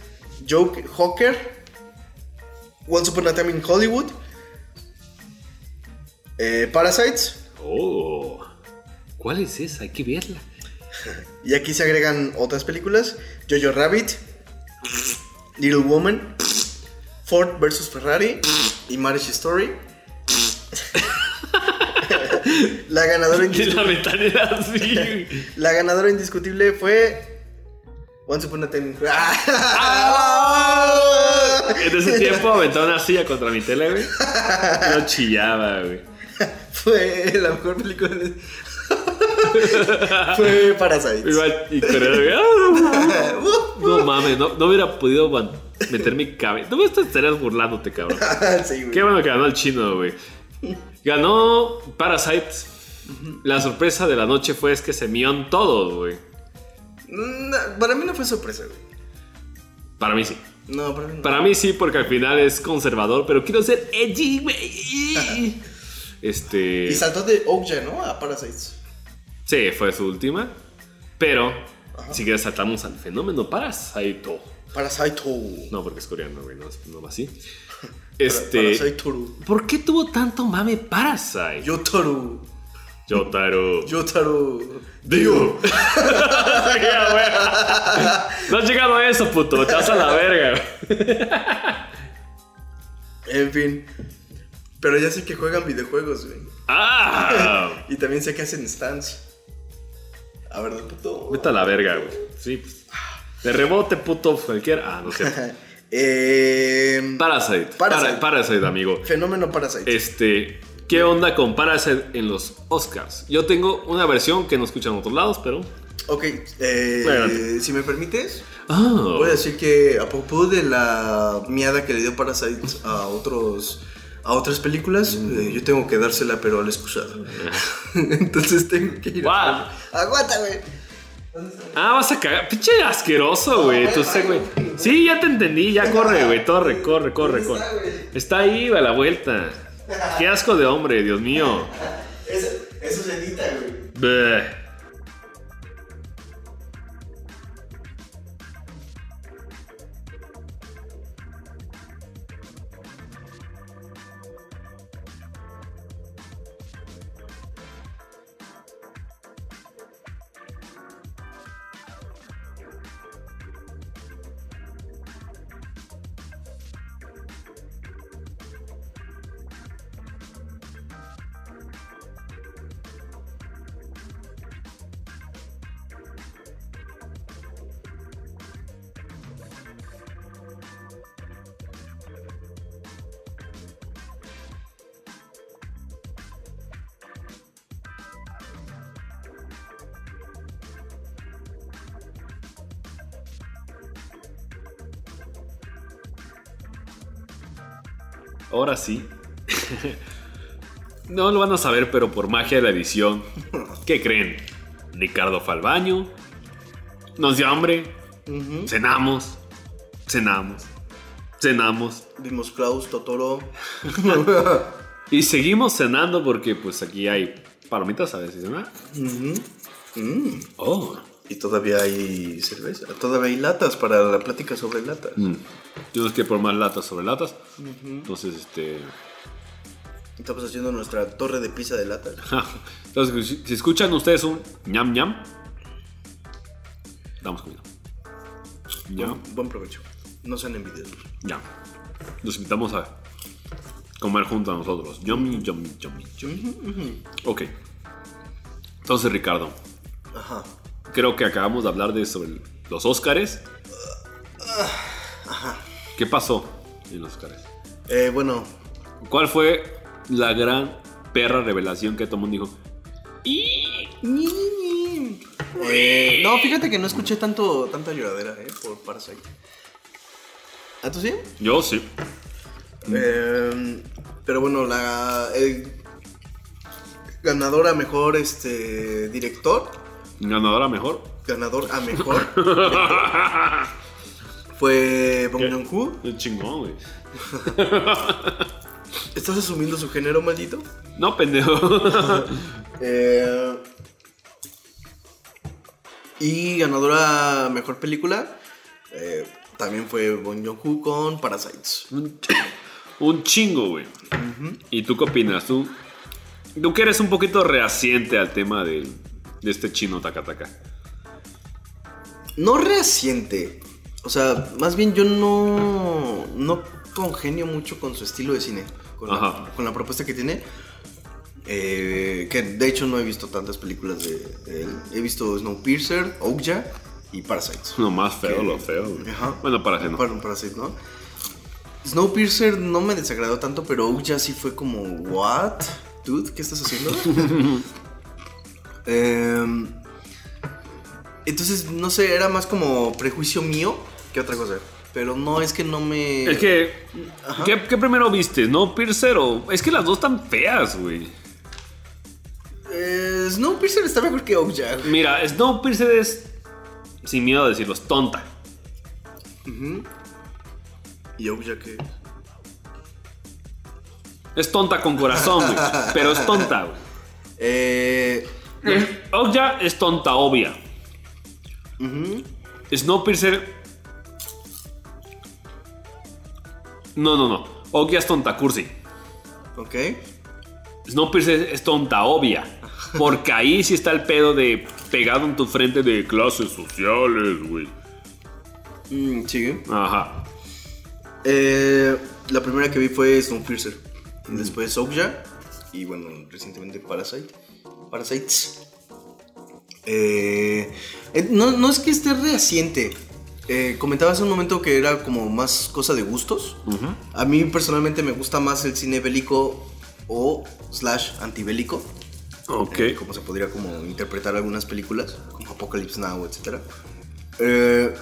Joke Hawker, Once Upon a Time in Hollywood, eh, Parasites, Oh. ¿Cuál es esa? Hay que verla. y aquí se agregan otras películas, Jojo Rabbit, Little Woman, Ford vs. Ferrari y Marriage Story. La ganadora, indis- La ganadora indiscutible fue Once Upon a Time in En ese tiempo aventaba una silla contra mi tele, güey. Yo chillaba, güey. Fue la mejor película de... Fue Parasite. Igual. No mames, no, no hubiera podido meter mi cabeza. No me estarías burlándote, cabrón. sí. Qué bueno que ganó el chino, güey. Ganó Parasite. La sorpresa de la noche fue es que se mion todos, güey. No, para mí no fue sorpresa, güey. Para mí sí. No, para mí no. Para mí sí, porque al final es conservador, pero quiero ser edgy, güey. Este. Y saltó de Okja, ¿no? A Parasites. Sí, fue su última. Pero, si quieres, saltamos al fenómeno Parasite. Parasite. No, porque es coreano, güey, no, no va así. Este. Parasite. ¿Por qué tuvo tanto mame Parasite? Yotaru. Yotaro. Yotaru. Digo. No has llegado a eso, puto. Te vas a la verga. En fin. Pero ya sé que juegan videojuegos, güey. ¡Ah! Y también sé que hacen stands. A ver, puto. Vete a la verga, güey. Sí, pues. De rebote, puto, cualquiera. Ah, no sé. eh, Parasite. Parasite. Para- Parasite, amigo. fenómeno Parasite. Este. ¿Qué onda con Parasite en los Oscars? Yo tengo una versión que no escuchan en otros lados, pero. Ok, eh, Adelante. si me permites, Ah. voy a decir que a propos de la miada que le dio Parasite a otros a otras películas, eh, yo tengo que dársela pero al excusado. Entonces tengo que ir. Guau. Aguanta, güey. Ah, vas a cagar. Pinche asqueroso, güey. Sé, güey. Sí, ya te entendí. Ya corre, güey. Corre, corre, corre, corre. Está ahí, a la vuelta. Qué asco de hombre, Dios mío. Eso, eso se edita, güey. Ahora sí. no lo van a saber, pero por magia de la edición. ¿Qué creen? Ricardo fue al baño. Nos dio hambre. Cenamos. Cenamos. Cenamos. Vimos Klaus, Totoro. Y seguimos cenando porque pues aquí hay palomitas, a ver si se llama. Ujú. Mm. Oh. Y todavía hay cerveza, todavía hay latas para la plática sobre latas. Mm. Tienes que por más latas sobre latas. Entonces, este. Estamos haciendo nuestra torre de pizza de latas. Entonces, si, escuchan ustedes un ñam ñam, damos comida. Ya, Buen, buen provecho. No sean envidiosos. ya. Los invitamos a comer junto a nosotros. Yummy, yummy, yummy, yummy. Ok. Entonces, Ricardo, Ajá. Creo que acabamos de hablar de sobre los Óscares. ¿Qué pasó en los Óscares? Eh, bueno, ¿Cuál fue la gran perra revelación que todo el mundo dijo? Eh, no, fíjate que no escuché tanto, tanta lloradera, eh, por Parasite. ¿Ah, tú sí? Yo sí. Eh, pero bueno, la el ganador a mejor este director, Ganadora mejor. ganador a mejor fue Bong. Joon-ho. Chingón, güey. ¿Estás asumiendo su género maldito? No, pendejo. Eh, y ganadora a mejor película eh, también fue Bong Joon-ho con Parasites. Un ch- Un chingo, güey. ¿Y tú qué opinas? ¿Tú, tú que eres un poquito reaciente al tema del- de este chino Takataka. No reasiente. O sea, más bien yo no, no congenio mucho con su estilo de cine. Con, la, Ajá. con la propuesta que tiene. Eh, que de hecho no he visto tantas películas de, de él. He visto Snowpiercer, Okja y Parasites. Lo más feo, Que- lo feo. Ajá. Bueno, para que no. Para, Parasite, ¿no? Snowpiercer no me desagradó tanto, pero Okja sí fue como, ¿what? Dude, ¿qué estás haciendo? Em, entonces, no sé, era más como prejuicio mío que otra cosa. Pero no es que no me. Es que. ¿qué, qué primero viste? ¿No? Piercer o. Es que las dos están feas, güey. Eh, Snowpiercer está mejor que Okja. Mira, Snowpiercer es. Sin miedo a decirlo, es tonta. ¿Y Okja qué? Es tonta con corazón, güey. Pero es tonta, güey. Eh, Okja es tonta, obvia. Snowpiercer. No, no, no. Okja es tonta, cursi. ok. Snowpiercer es tonta, obvia. Porque ahí sí está el pedo de pegado en tu frente de clases sociales, güey. Mm, sigue. Ajá. Eh, la primera que vi fue Snowpiercer. Y Después Okja. Y bueno, recientemente Parasite. Parasites. Eh, eh, no, no es que esté reaciente. Eh, comentaba hace un momento que era como más cosa de gustos. A mí personalmente me gusta más el cine bélico o slash antibélico. Ok. eh, como se podría como interpretar algunas películas, como Apocalypse Now, etc. Eh,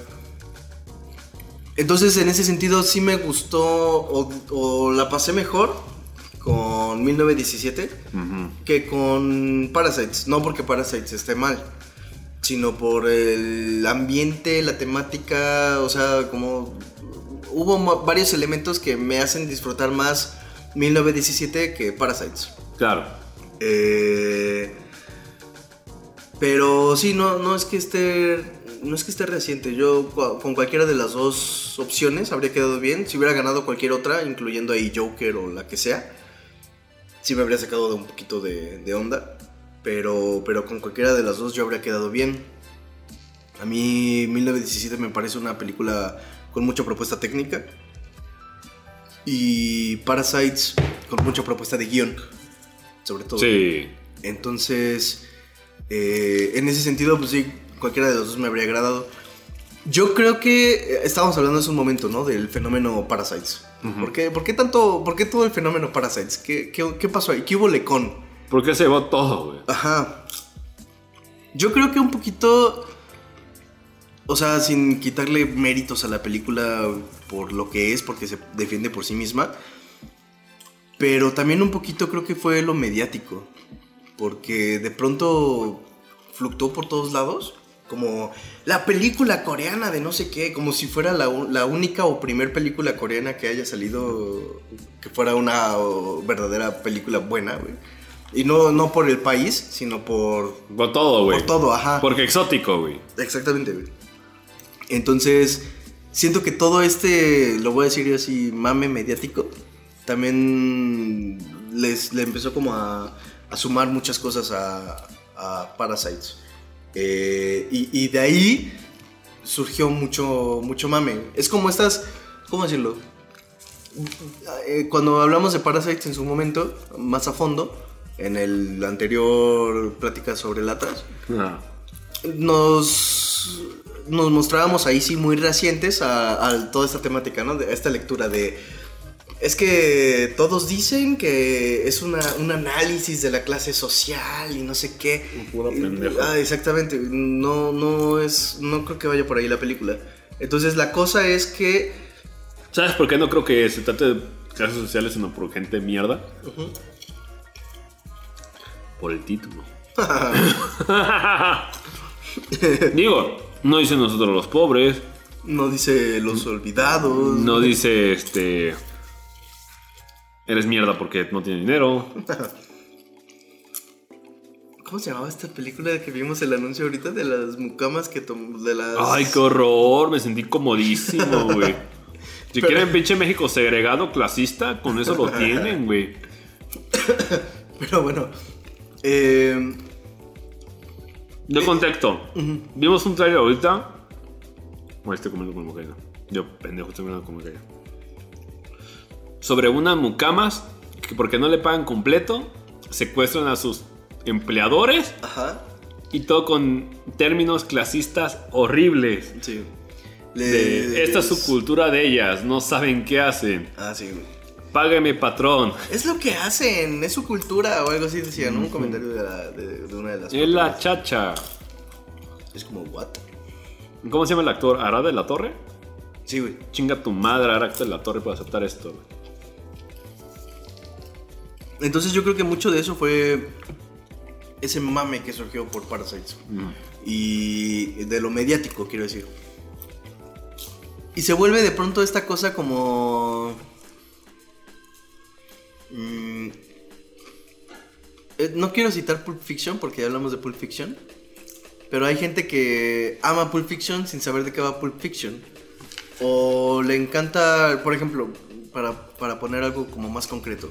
entonces, en ese sentido, sí me gustó o, o la pasé mejor con 1917 que con Parasites. No porque Parasites esté mal, sino por el ambiente, la temática, o sea, como hubo varios elementos que me hacen disfrutar más 1917 que Parasites. Claro. Eh, pero sí, no, no es que esté. No es que esté reciente. Yo con cualquiera de las dos opciones habría quedado bien. Si hubiera ganado cualquier otra, incluyendo ahí Joker o la que sea, sí me habría sacado de un poquito de, de onda. Pero, pero con cualquiera de las dos yo habría quedado bien. A mí 1917 me parece una película con mucha propuesta técnica. Y Parasites con mucha propuesta de guion. Sobre todo. Sí. Entonces, eh, en ese sentido, pues sí, cualquiera de los dos me habría agradado. Yo creo que eh, estábamos hablando hace un momento, ¿no? Del fenómeno Parasites. ¿Por, qué, por qué tanto, por qué todo el fenómeno Parasites? ¿Qué, qué, qué pasó ahí? ¿Qué hubo lecón? Porque se va todo, güey. Ajá. Yo creo que un poquito. O sea, sin quitarle méritos a la película por lo que es, porque se defiende por sí misma. Pero también un poquito creo que fue lo mediático. Porque de pronto fluctuó por todos lados. Como la película coreana de no sé qué. Como si fuera la, la única o primer película coreana que haya salido. Que fuera una o, verdadera película buena, güey. Y no, no por el país, sino por, Por todo, güey. por todo, ajá. Porque exótico, güey. Exactamente, güey. Entonces, siento que todo este, lo voy a decir yo así, mame mediático, también les, le empezó como a, a sumar muchas cosas a, a Parasites. Eh, y, y de ahí surgió mucho, mucho mame. Es como estas, ¿cómo decirlo? Eh, Cuando hablamos de Parasites en su momento, más a fondo, en el anterior plática sobre latas, Ah. nos, nos mostrábamos ahí sí muy recientes a, a toda esta temática, ¿no? De esta lectura de... Es que todos dicen que es una, un análisis de la clase social y no sé qué. Pura pendeja. Ah, exactamente. No, no es... No creo que vaya por ahí la película. Entonces la cosa es que... ¿Sabes por qué no creo que se trate de clases sociales, sino por gente mierda? Por el título. Digo, no dice nosotros los pobres, No dice los olvidados. no dice este. Eres mierda porque no tienes dinero. ¿Cómo se llamaba esta película de que vimos el anuncio ahorita de las mucamas que de las Ay, qué horror, me sentí comodísimo, güey. Si Pero- quieren pinche México segregado, clasista, con eso lo tienen, güey. Pero bueno, eh, De contexto, vimos un trailer ahorita. Bueno, estoy comiendo con cocaína. Yo, pendejo, estoy comiendo con cocaína. Sobre unas mucamas que porque no le pagan completo, secuestran a sus empleadores ajá, y todo con términos clasistas horribles. sí. De, esta es su cultura de ellas, no saben qué hacen. Ah, sí, güey. Págame, patrón. Es lo que hacen, es su cultura o algo así decía, ¿no? Un comentario de, la- de- de una de las. Es la chacha. Es como, ¿what? ¿Cómo se llama el actor? ¿Arad de la Torre? Sí, güey. Chinga tu madre, Arad de la Torre, para aceptar esto. güey. Entonces yo creo que mucho de eso fue ese mame que surgió por Parasites. Y de lo mediático, quiero decir. Y se vuelve de pronto esta cosa como... mm, eh, no quiero citar Pulp Fiction porque ya hablamos de Pulp Fiction. Pero hay gente que ama Pulp Fiction sin saber de qué va Pulp Fiction. O le encanta, por ejemplo, para, para poner algo como más concreto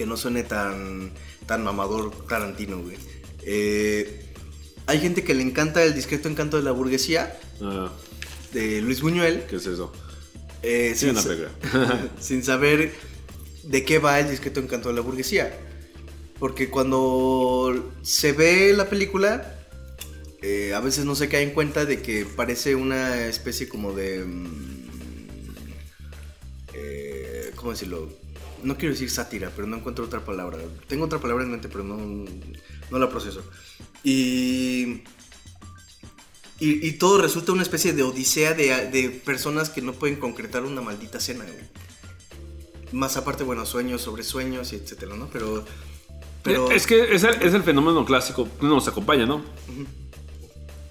que no suene tan, tan mamador Tarantino, güey. Eh, hay gente que le encanta el discreto encanto de la burguesía Ah, de Luis Buñuel ¿Qué es eso? eh, Sí, sin, una saber de qué va el discreto encanto de la burguesía. Porque cuando se ve la película, eh, a veces no se cae en cuenta de que parece una especie como de... mm, eh, ¿Cómo decirlo? No quiero decir sátira, pero no encuentro otra palabra. Tengo otra palabra en mente, pero no, no la proceso. Y, y, y todo resulta una especie de odisea de, de personas que no pueden concretar una maldita cena, güey. Más aparte, bueno, sueños sobre sueños y etcétera, ¿no? Pero... pero Es que es el, es el fenómeno clásico que nos acompaña, ¿no?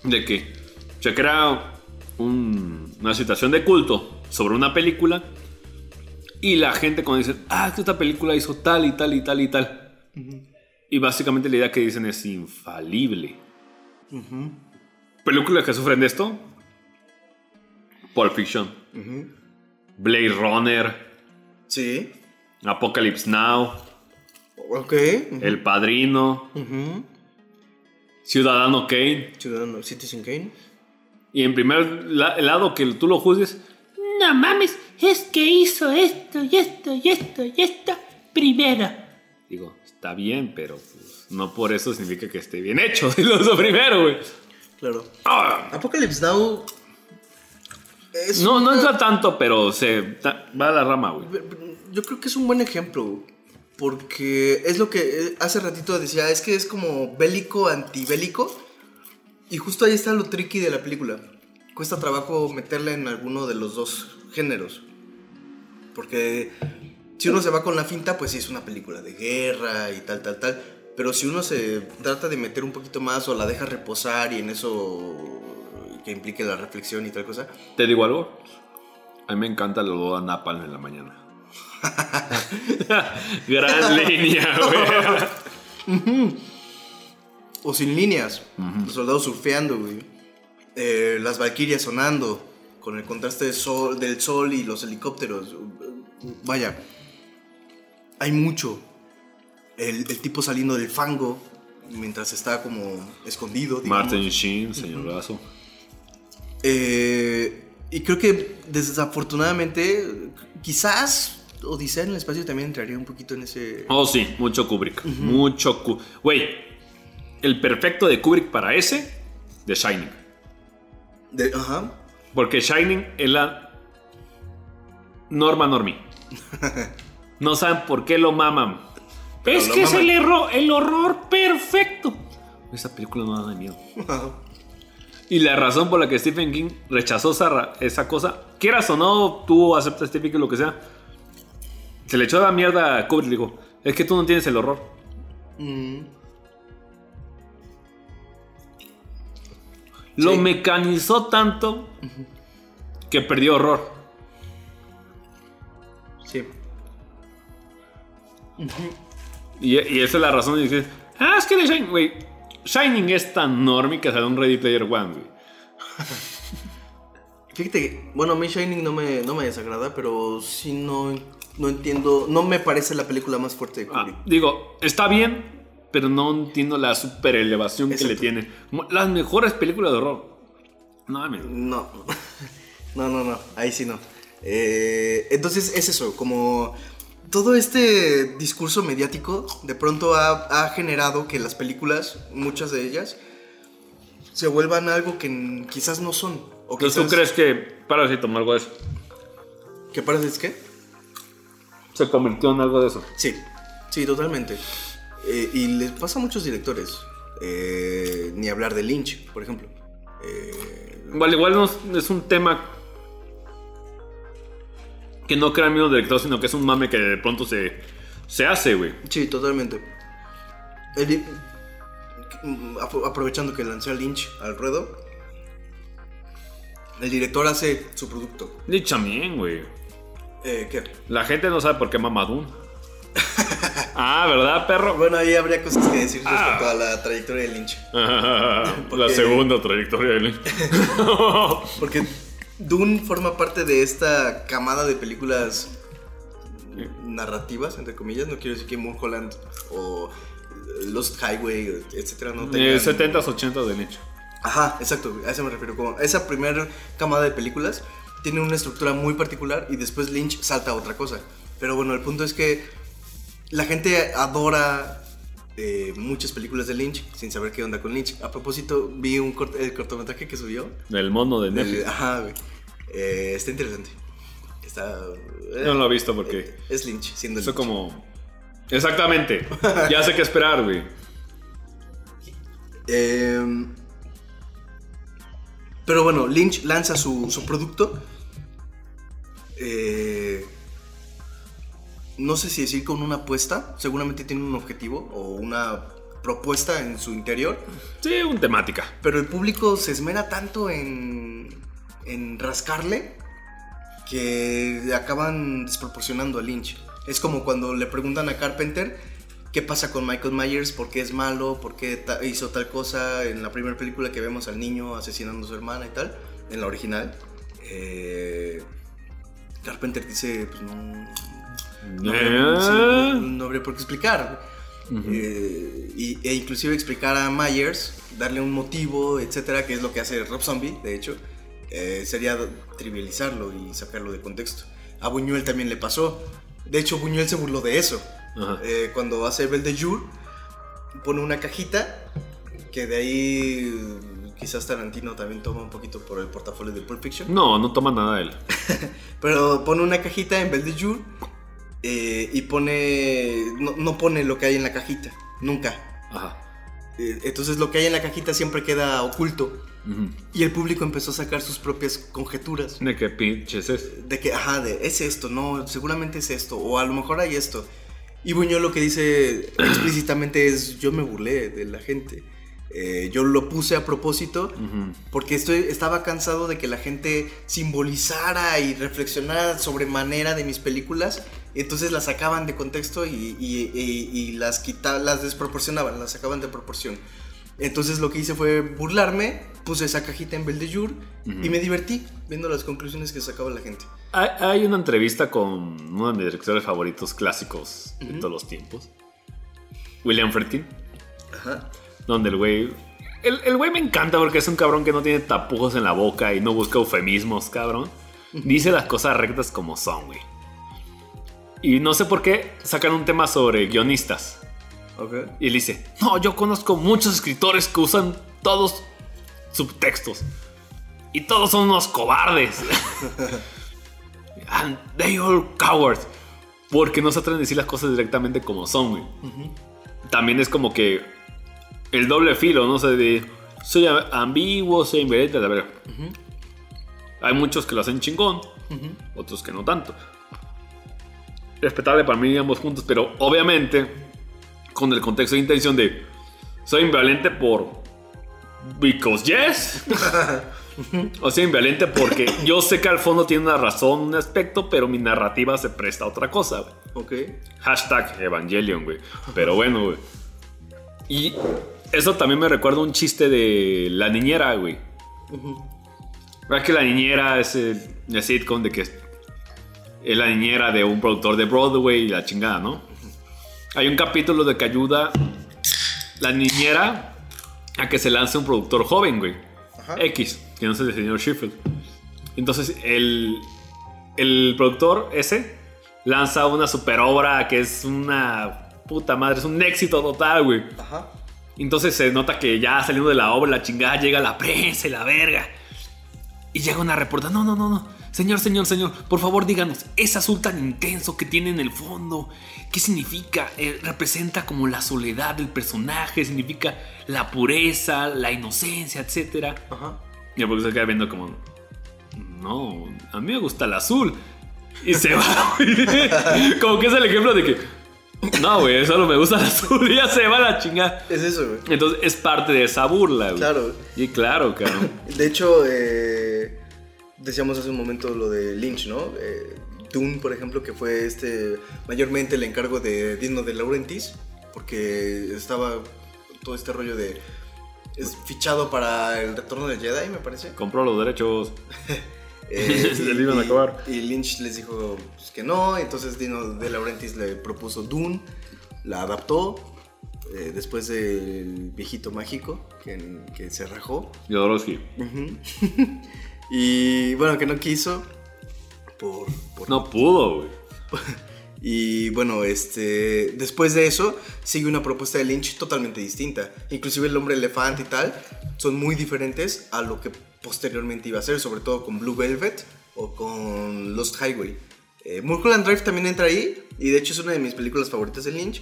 De que se crea un- una situación de culto sobre una película y la gente cuando dicen, ah, que esta película hizo tal y tal y tal y tal. Y básicamente la idea que dicen es infalible. Películas que sufren de esto. Pulp Fiction. Blade Runner. Sí. Apocalypse Now. Ok. El Padrino. Ciudadano Kane. Ciudadano Citizen Kane. Y en primer la- lado que tú lo juzgues, No mames, es que hizo esto y esto y esto y esto primero. digo, está bien, pero pues, no por eso significa que esté bien hecho. Lo hizo primero, güey. Claro. Ah, Apocalypse Now. Es No, no una- entra tanto, pero se ta- va a la rama, güey. Yo creo que es un buen ejemplo. Porque es lo que eh, hace ratito decía, es que es como bélico, antibélico. Y justo ahí está lo tricky de la película. Cuesta trabajo meterla en alguno de los dos géneros. Porque si uno se va con la finta, pues sí es una película de guerra y tal, tal, tal. Pero si uno se trata de meter un poquito más o la deja reposar y en eso que implique la reflexión y tal cosa, ¿Te digo algo? A mí me encanta el olor a napalm en la mañana. Gran línea, güey. O sin líneas. Los soldados surfeando, güey. Eh, las valquirias sonando. Con el contraste sol, del sol y los helicópteros. Vaya. Hay mucho. El, el tipo saliendo del fango. Mientras está como escondido. digamos. Martin Sheen, señor Lazo. Eh, y creo que desafortunadamente, quizás Odisea en el espacio también entraría un poquito en ese. Oh, sí, mucho Kubrick. Mucho Kubrick. Güey, el perfecto de Kubrick para ese, de Shining. de- ajá. Porque Shining es la norma normie. No saben por qué lo maman. Es lo que es el, erro- el horror perfecto. Esa película no da miedo. Y la razón por la que Stephen King rechazó esa, cosa, quieras o no, tú aceptas Stephen King lo que sea, se le echó la mierda a Kubrick dijo, es que tú no tienes el horror. Mm, Lo Sí. mecanizó tanto que perdió horror. Sí. Y, y esa es la razón de decir, ah, es que de Shining, güey, Shining es tan normie que sale un Ready Player One, güey. Fíjate que, bueno, a mí Shining no me, no me desagrada, pero sí no, no entiendo. No me parece la película más fuerte de Ah, Kubrick. digo, está bien, pero no entiendo la super elevación que le tiene. Las mejores películas de horror. No. No, no, no, no, ahí sí no. Eh, entonces es eso, como todo este discurso mediático de pronto ha, ha generado que las películas, muchas de ellas, se vuelvan algo que quizás no son. O Entonces, ¿tú quizás- crees que Parasite o algo de eso ¿Que parece qué? se convirtió en algo de eso? Sí, sí, totalmente. Eh, y les pasa a muchos directores. Eh, ni hablar de Lynch, por ejemplo. Eh, Igual, igual no es, es un tema que no crea el mismo director, sino que es un mame que de pronto se, se hace, güey. Sí, totalmente. El aprovechando que lancé a Lynch al ruedo, el director hace su producto. Ni también, güey. Eh, ¿Qué? La gente no sabe por qué mama Dune. ah, ¿verdad, perro? Bueno, ahí habría cosas que decir Ah. respecto a la trayectoria de Lynch. la Porque- segunda trayectoria de Lynch. Porque Dune forma parte de esta camada de películas narrativas, entre comillas. No quiero decir que Mulholland o Lost Highway, etcétera, no Eh, tengan- 70s, 80s de Lynch. Ajá, exacto, a eso me refiero. Como esa primera camada de películas tiene una estructura muy particular y después Lynch salta a otra cosa. Pero bueno, el punto es que la gente adora eh, muchas películas de Lynch sin saber qué onda con Lynch. A propósito, vi un cort- el cortometraje que subió. Del mono de del- Netflix. ajá, güey. Eh, está interesante. Está. eh, no lo he visto porque Es Lynch, siendo eso Lynch. como... Exactamente. Ya sé qué esperar, güey. Eh, pero bueno, Lynch lanza su, su producto. Eh, no sé si decir con una apuesta. Seguramente tiene un objetivo o una propuesta en su interior. Sí, un temática. Pero el público se esmera tanto en, en rascarle que acaban desproporcionando a Lynch. Es como cuando le preguntan a Carpenter qué pasa con Michael Myers, por qué es malo, por qué ta- hizo tal cosa en la primera película que vemos al niño asesinando a su hermana y tal, en la original. Eh, Carpenter dice, pues no, no, Eh. no- habría por qué explicar. Eh, y, e inclusive explicar a Myers, darle un motivo, etcétera, que es lo que hace Rob Zombie, de hecho, eh, sería trivializarlo y sacarlo de contexto. A Buñuel también le pasó. De hecho, Buñuel se burló de eso. Eh, cuando hace Belle de Jour, pone una cajita que de ahí quizás Tarantino también toma un poquito por el portafolio de Pulp Fiction. No, no toma nada de él. Pero pone una cajita en Belle de Jour eh, y pone. No, no pone lo que hay en la cajita, nunca. Ajá. Eh, entonces lo que hay en la cajita siempre queda oculto. Ujú. Y el público empezó a sacar sus propias conjeturas. ¿De qué pinches es? De que, ajá, de, es esto, no, seguramente es esto, o a lo mejor hay esto. Y Buñuel lo que dice explícitamente es, yo me burlé de la gente. Eh, yo lo puse a propósito porque estoy, estaba cansado de que la gente simbolizara y reflexionara sobre manera de mis películas. Entonces las sacaban de contexto y, y- y- y las quitaban, las desproporcionaban, las sacaban de proporción. Entonces lo que hice fue burlarme, puse esa cajita en Beldejour y me divertí viendo las conclusiones que sacaba la gente. Hay, hay una entrevista con uno de mis directores favoritos clásicos de todos los tiempos, William Friedkin, Ajá. donde el güey. El, el güey me encanta porque es un cabrón que no tiene tapujos en la boca y no busca eufemismos, cabrón. Dice las cosas rectas como son, güey. Y no sé por qué sacan un tema sobre guionistas. Ok. Y él dice, no, yo conozco muchos escritores que usan todos subtextos. Y todos son unos cobardes. And they all cowards. Porque no se atreven a decir las cosas directamente como son, güey. También es como que el doble filo, no sé, de soy ambiguo, soy inverente, la verdad. Hay muchos que lo hacen chingón, otros que no tanto. Respetable para mí ambos juntos, pero obviamente con el contexto de intención de soy invalente por because yes. O sea invalente porque yo sé que al fondo tiene una razón un aspecto pero mi narrativa se presta a otra cosa güey. Ok. hashtag Evangelion güey. Pero bueno güey. Y eso también me recuerda un chiste de la niñera güey. ¿Verdad que la niñera es el, el sitcom de que es la niñera de un productor de Broadway y la chingada, ¿no? Hay un capítulo de que ayuda la niñera a que se lance un productor joven, güey. Ajá. X, que no es el señor Sheffield. Entonces, el, el productor ese lanza una super obra que es una puta madre, es un éxito total, güey. Ajá. Entonces se nota que ya saliendo de la obra, la chingada, llega la prensa y la verga. Y llega una reportera, no, no, no, no. Señor, señor, señor, por favor díganos, ese azul tan intenso que tiene en el fondo, ¿qué significa? Eh, representa como la soledad del personaje, significa la pureza, la inocencia, etc. Ajá. Y el profesor queda viendo como, no, a mí me gusta el azul. Y se va. como que es el ejemplo de que, no, güey, solo me gusta el azul y ya se va la chingada. Es eso, güey. Entonces es parte de esa burla, güey. Claro. Y claro, cabrón. De hecho, eh, decíamos hace un momento lo de Lynch, ¿no? Eh, Dune, por ejemplo, que fue este mayormente el encargo de Dino de Laurentiis, porque estaba todo este rollo de es fichado para el retorno del Jedi, me parece. Compró los derechos. Eh, Se le iban a acabar. Y Lynch les dijo pues, que no, entonces Dino de Laurentiis le propuso Dune, la adaptó. eh, después del viejito mágico que, que se rajó Jodorowsky. Ujú. y bueno, que no quiso. Por, por- No pudo, güey. Y bueno, este. Después de eso, sigue una propuesta de Lynch totalmente distinta. Inclusive el hombre elefante y tal son muy diferentes a lo que posteriormente iba a ser, sobre todo con Blue Velvet o con Lost Highway. Eh, Mulholland Drive también entra ahí, y de hecho es una de mis películas favoritas de Lynch.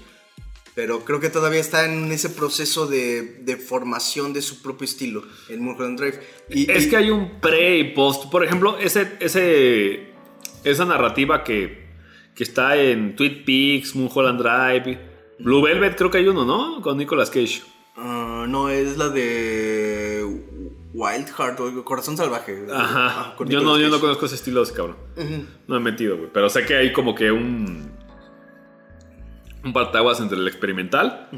Pero creo que todavía está en ese proceso de, de formación de su propio estilo en Mulholland Drive. Y, Es y- que hay un pre y post. Por ejemplo, ese, ese, esa narrativa que, que está en Tweet Peaks, Mulholland Drive, Blue Velvet, creo que hay uno, ¿no? Con Nicolas Cage. Ah, no, es la de Wild Heart o Corazón Salvaje. Ajá. Ah, yo, no, yo no conozco ese estilo de ese cabrón. Ujú. No he metido, güey. Pero sé que hay como que un. Un partaguas entre el experimental,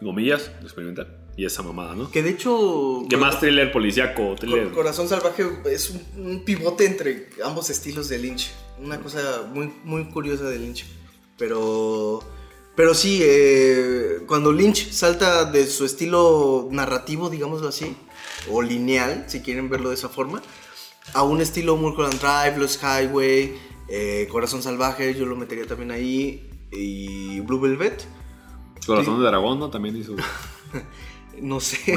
comillas, el experimental, y esa mamada, ¿no? Que de hecho. Que más thriller policíaco, thriller. Cor- Corazón Salvaje es un, un pivote entre ambos estilos de Lynch. Una cosa muy, muy curiosa de Lynch. Pero. Pero sí, eh, cuando Lynch salta de su estilo narrativo, digámoslo así, o lineal, si quieren verlo de esa forma, a un estilo Mulholland Drive, Lost Highway, eh, Corazón Salvaje, yo lo metería también ahí, y Blue Velvet. Corazón de Dragón, ¿no? También hizo. No sé.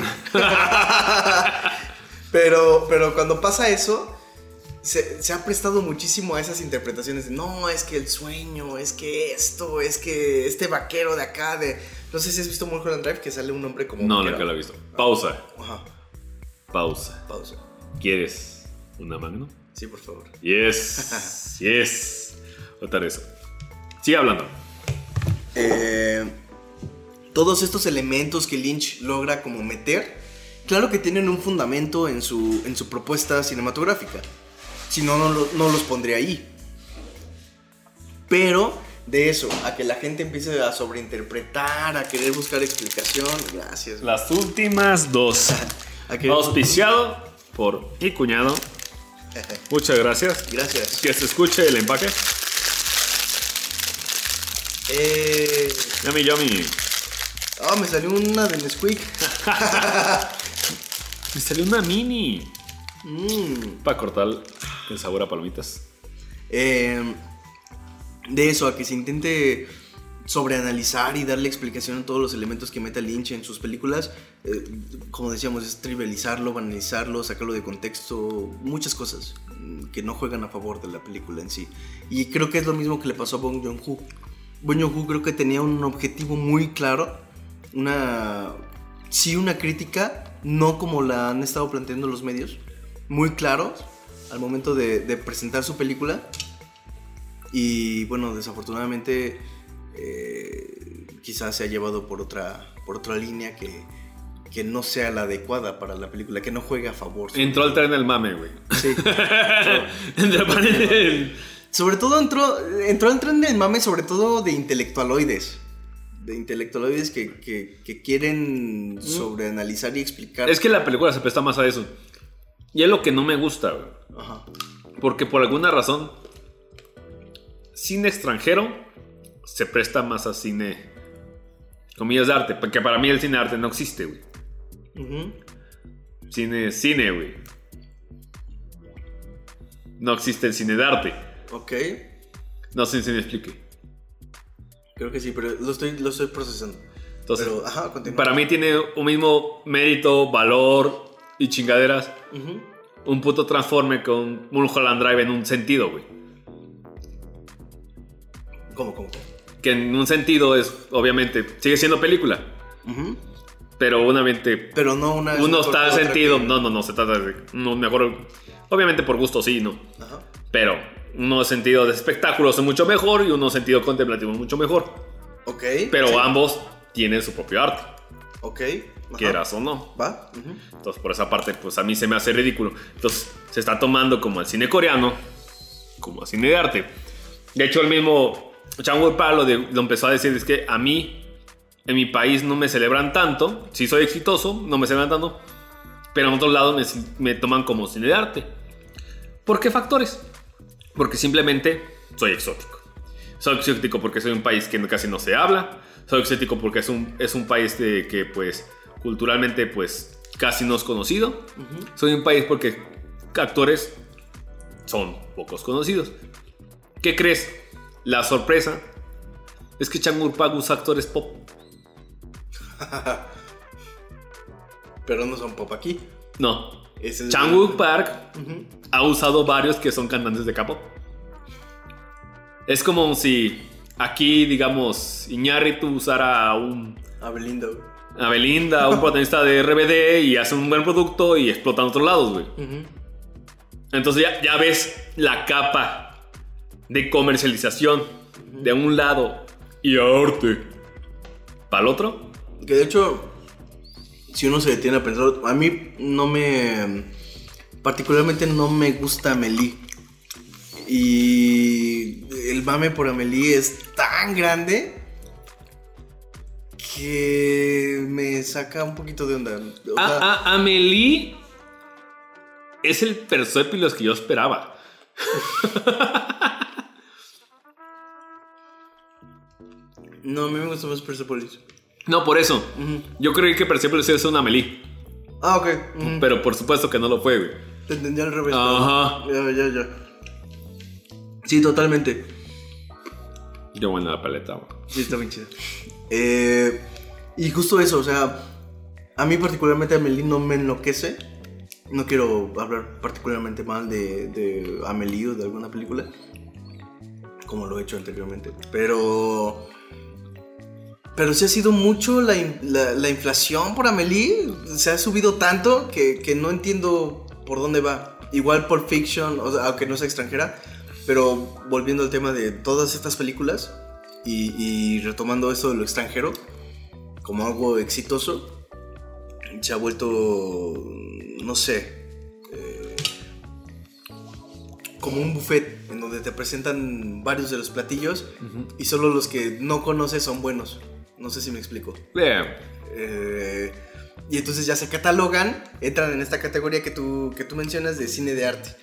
pero, pero cuando pasa eso, se, se ha prestado muchísimo a esas interpretaciones de no, es que el sueño, es que esto, es que este vaquero de acá, de. No sé si has visto Mulholland Drive, que sale un hombre como. No, nunca lo he visto. Pausa. Ajá, Pausa. pausa. ¿Quieres una magno? Sí, por favor. Yes. yes. Votar eso. Sigue hablando. Eh, todos estos elementos que Lynch logra como meter, claro que tienen un fundamento en su, en su propuesta cinematográfica. Si no, no, no los pondría ahí. Pero de eso, a que la gente empiece a sobreinterpretar, a querer buscar explicación, gracias. Las últimas dos. Auspiciado por mi cuñado. Muchas gracias. Gracias. Que se escuche el empaque. Eh, Yummy, yummy. ah, me salió una de Nesquik. Me salió una mini. Mm. Para cortar el sabor a palomitas. Eh, de eso, a que se intente sobreanalizar y darle explicación a todos los elementos que mete Lynch en sus películas, eh, como decíamos, es trivializarlo, banalizarlo, sacarlo de contexto, muchas cosas que no juegan a favor de la película en sí. Y creo que es lo mismo que le pasó a Bong Joon-ho. Bong Joon-ho creo que tenía un objetivo muy claro, una sí una crítica, no como la han estado planteando los medios, muy claros al momento de, de presentar su película. Y bueno, desafortunadamente eh, quizás se ha llevado por otra, por otra línea que, que no sea la adecuada para la película, que no juegue a favor. Entró al tren del mame, güey. Sí. Entre paréntesis. Sobre todo entró, entró al tren del mame, sobre todo de intelectualoides. De intelectualoides que, que, que quieren sobreanalizar y explicar. Es que la película se presta más a eso. Y es lo que no me gusta, güey. Ajá. Porque por alguna razón, cine extranjero se presta más a cine, comillas, de arte. Porque para mí el cine de arte no existe, güey. Ujú. Cine, cine, güey. No existe el cine de arte. Ok. No sé si me explique. Creo que sí, pero lo estoy, lo estoy procesando. Entonces, pero, ajá, para mí tiene un mismo mérito, valor y chingaderas. Un puto transforme con Mulholland Drive en un sentido, güey. ¿Cómo, cómo? Que en un sentido es, obviamente, sigue siendo película. Ujú. Pero obviamente Pero no una. uno es está sentido. que- No, no, no, se trata de. No, mejor. Obviamente por gusto sí, no. Ajá. Pero uno sentido de espectáculos es mucho mejor y uno sentido contemplativo es mucho mejor. Ok. Pero sí. ambos tienen su propio arte, Ok. Ajá. quieras o no. Va. Ujú. Entonces, por esa parte, pues a mí se me hace ridículo. Entonces, se está tomando como el cine coreano, como el cine de arte. De hecho, el mismo Chang Woo-pa lo, de- lo empezó a decir: es que a mí, en mi país, no me celebran tanto. Si soy exitoso, no me celebran tanto. Pero en otros lados me, me toman como cine de arte. ¿Por qué factores? Porque simplemente soy exótico. Soy exótico porque soy un país que casi no se habla. Soy exótico porque es un, es un país de, que, pues, culturalmente, pues, casi no es conocido. Soy un país porque actores son pocos conocidos. ¿Qué crees? La sorpresa es que Chang Woo-pak usa actores pop. Pero no son pop aquí. No. Ese es- Ujú. ha usado varios que son cantantes de K-pop. Es como si aquí, digamos, Iñárritu usara a un A Belinda. güey. a Belinda, un protagonista de RBD y hace un buen producto y explota en otros lados, güey. Entonces ya, ya ves la capa de comercialización de un lado y arte para el otro. Que de hecho, si uno se detiene a pensar, a mí no me. Particularmente no me gusta Amelie. Y el mame por Amelie es tan grande que me saca un poquito de onda. O sea, A, a- Amelie es el Persepolis que yo esperaba. No, a mí me gusta más Persepolis. No, por eso. Yo creí que Persepolis es una Amelie. Ah, ok. Pero por supuesto que no lo fue, güey. Te entendí al revés. Ajá. pero- Ya, ya, ya. Sí, totalmente. Yo buena la paleta, güey. Sí, está bien chida. Eh, y justo eso, o sea, a mí particularmente Amelie no me enloquece. No quiero hablar particularmente mal de, de Amelie o de alguna película, como lo he hecho anteriormente. Pero... Pero sí ha sido mucho la, la- la inflación por Amelie. Se ha subido tanto que, que no entiendo por dónde va. Igual Pulp Fiction, o sea, aunque no sea extranjera. Pero volviendo al tema de todas estas películas y, y retomando esto de lo extranjero, como algo exitoso, se ha vuelto, no sé, eh, como un buffet en donde te presentan varios de los platillos y solo los que no conoces son buenos. No sé si me explico. Bien. Eh, y entonces ya se catalogan, entran en esta categoría que tú, que tú mencionas de cine de arte.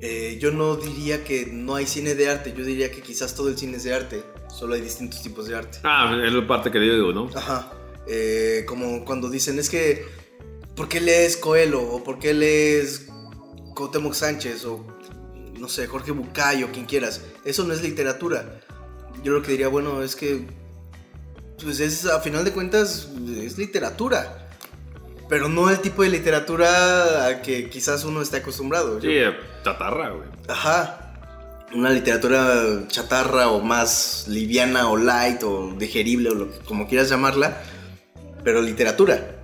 Eh, yo no diría que no hay cine de arte, yo diría que quizás todo el cine es de arte, solo hay distintos tipos de arte. Ah, es la parte que yo digo, ¿no? Ajá. Eh, como cuando dicen, es que, ¿por qué lees Coelho? ¿O por qué lees Cuauhtémoc Sánchez? O, no sé, Jorge Bucay o quien quieras. Eso no es literatura. Yo lo que diría, bueno, es que, pues es, a final de cuentas, es literatura. Pero no el tipo de literatura a que quizás uno esté acostumbrado. Sí, eh, chatarra, güey. Ajá. Una literatura chatarra o más liviana o light o digerible o lo que, como quieras llamarla, pero literatura.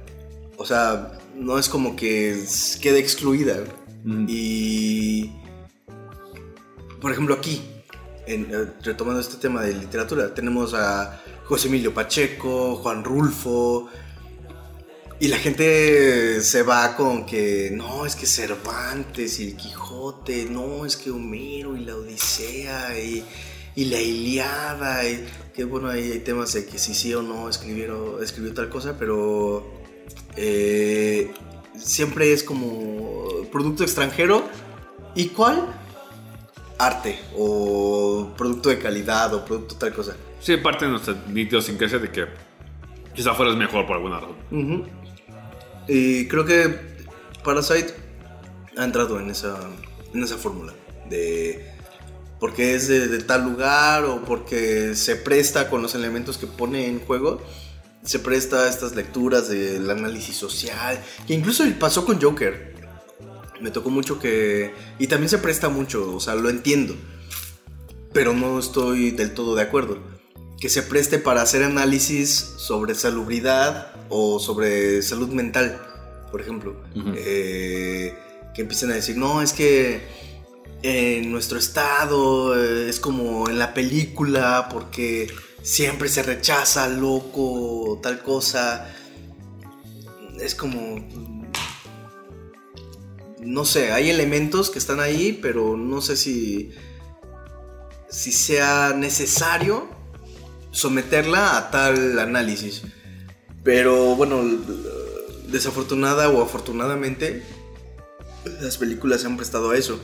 O sea, no es como que quede excluida. Mm. Y, por ejemplo, aquí, en- eh, retomando este tema de literatura, tenemos a José Emilio Pacheco, Juan Rulfo, y la gente se va con que no, es que Cervantes y el Quijote, no, es que Homero y la Odisea y, y la Iliada, y que bueno, ahí hay temas de que si sí o no escribieron, escribió tal cosa, pero eh, siempre es como producto extranjero. ¿Y cuál? Arte o producto de calidad o producto tal cosa. Sí, parte de nuestra idiosincrasia de que quizá fueras mejor por alguna razón. Ujú. Y creo que Parasite ha entrado en esa, en esa fórmula de porque es de, de tal lugar o porque se presta con los elementos que pone en juego, se presta a estas lecturas del análisis social, que incluso pasó con Joker. Me tocó mucho que... Y también se presta mucho, o sea, lo entiendo, pero no estoy del todo de acuerdo. Que se preste para hacer análisis sobre salubridad o sobre salud mental, por ejemplo. Eh, que empiecen a decir, no, es que en nuestro estado eh, es como en la película porque siempre se rechaza loco, tal cosa. Es como... No sé, hay elementos que están ahí, pero no sé si, si sea necesario someterla a tal análisis. Pero bueno, desafortunada o afortunadamente, las películas se han prestado a eso.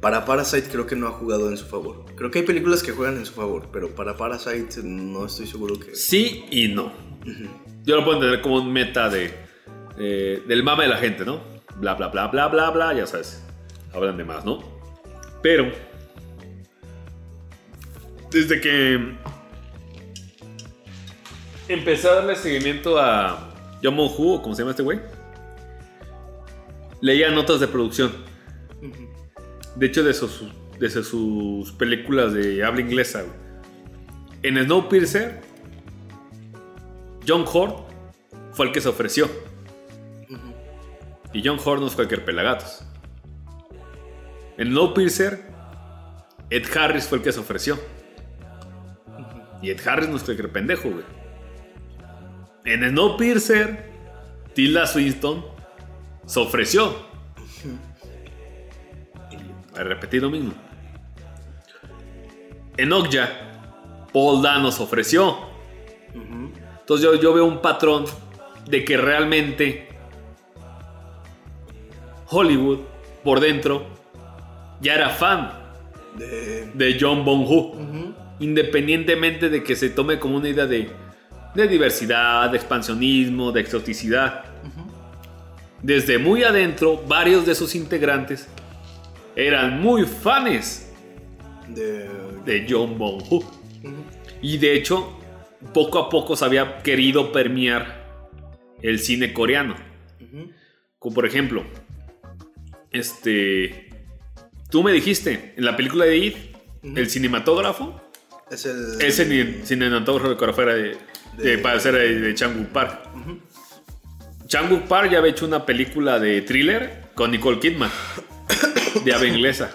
Para Parasite creo que no ha jugado en su favor. Creo que hay películas que juegan en su favor, pero para Parasite no estoy seguro que... Sí y no. Yo lo puedo entender como un meta de, eh, del mame de la gente, ¿no? Bla, bla, bla, bla, bla, bla, ya sabes. Hablan de más, ¿no? Pero, desde que empecé a darle seguimiento a John Hu, o como se llama este güey, leía notas de producción. De hecho, de sus, de sus películas de habla inglesa. güey. En Snowpiercer, John Hort fue el que se ofreció. Y John Hort no es cualquier pelagatos. En Snowpiercer, Ed Harris fue el que se ofreció. Y Ed Harris no es cualquier pendejo, güey. En Snowpiercer, Tilda Swinton se ofreció. A repetir lo mismo. En Okja, Paul Dano se ofreció. Entonces yo, yo veo un patrón de que realmente Hollywood por dentro ya era fan De... de John Bong-Hu. Independientemente de que se tome como una idea de, de diversidad, de expansionismo, de exoticidad. Desde muy adentro, varios de sus integrantes eran muy fans de... de John Bong-Hu. Y de hecho, poco a poco se había querido permear el cine coreano. Como por ejemplo, este. Tú me dijiste, en la película de It, el cinematógrafo, Es el... es el cinematógrafo de, de, De- para ser de, de Park. Chang-wook Park ya había hecho una película de thriller con Nicole Kidman, de habla inglesa.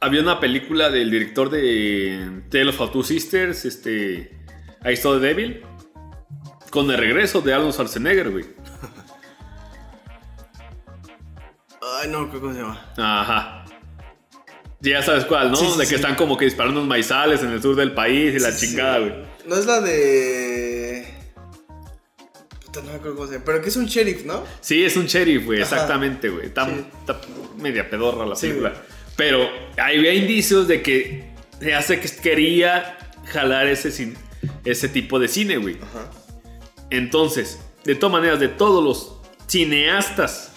Había una película del director de Tale of Two Sisters, este Ahí está The Devil. Con el regreso de Arnold Schwarzenegger, güey. Ay, no, ¿cómo se llama? Ajá. Ya sabes cuál, ¿no? Sí, sí, de que sí. están como que disparando unos maizales en el sur del país y la chingada, güey. No es la de. Puta, no me acuerdo cómo se llama. Pero que es un sheriff, ¿no? Sí, es un sheriff, güey, exactamente, güey. Está, media pedorra la película. güey. Pero había indicios de que se hace que quería jalar ese, ese tipo de cine, güey. Ajá. Entonces, de todas maneras, de todos los cineastas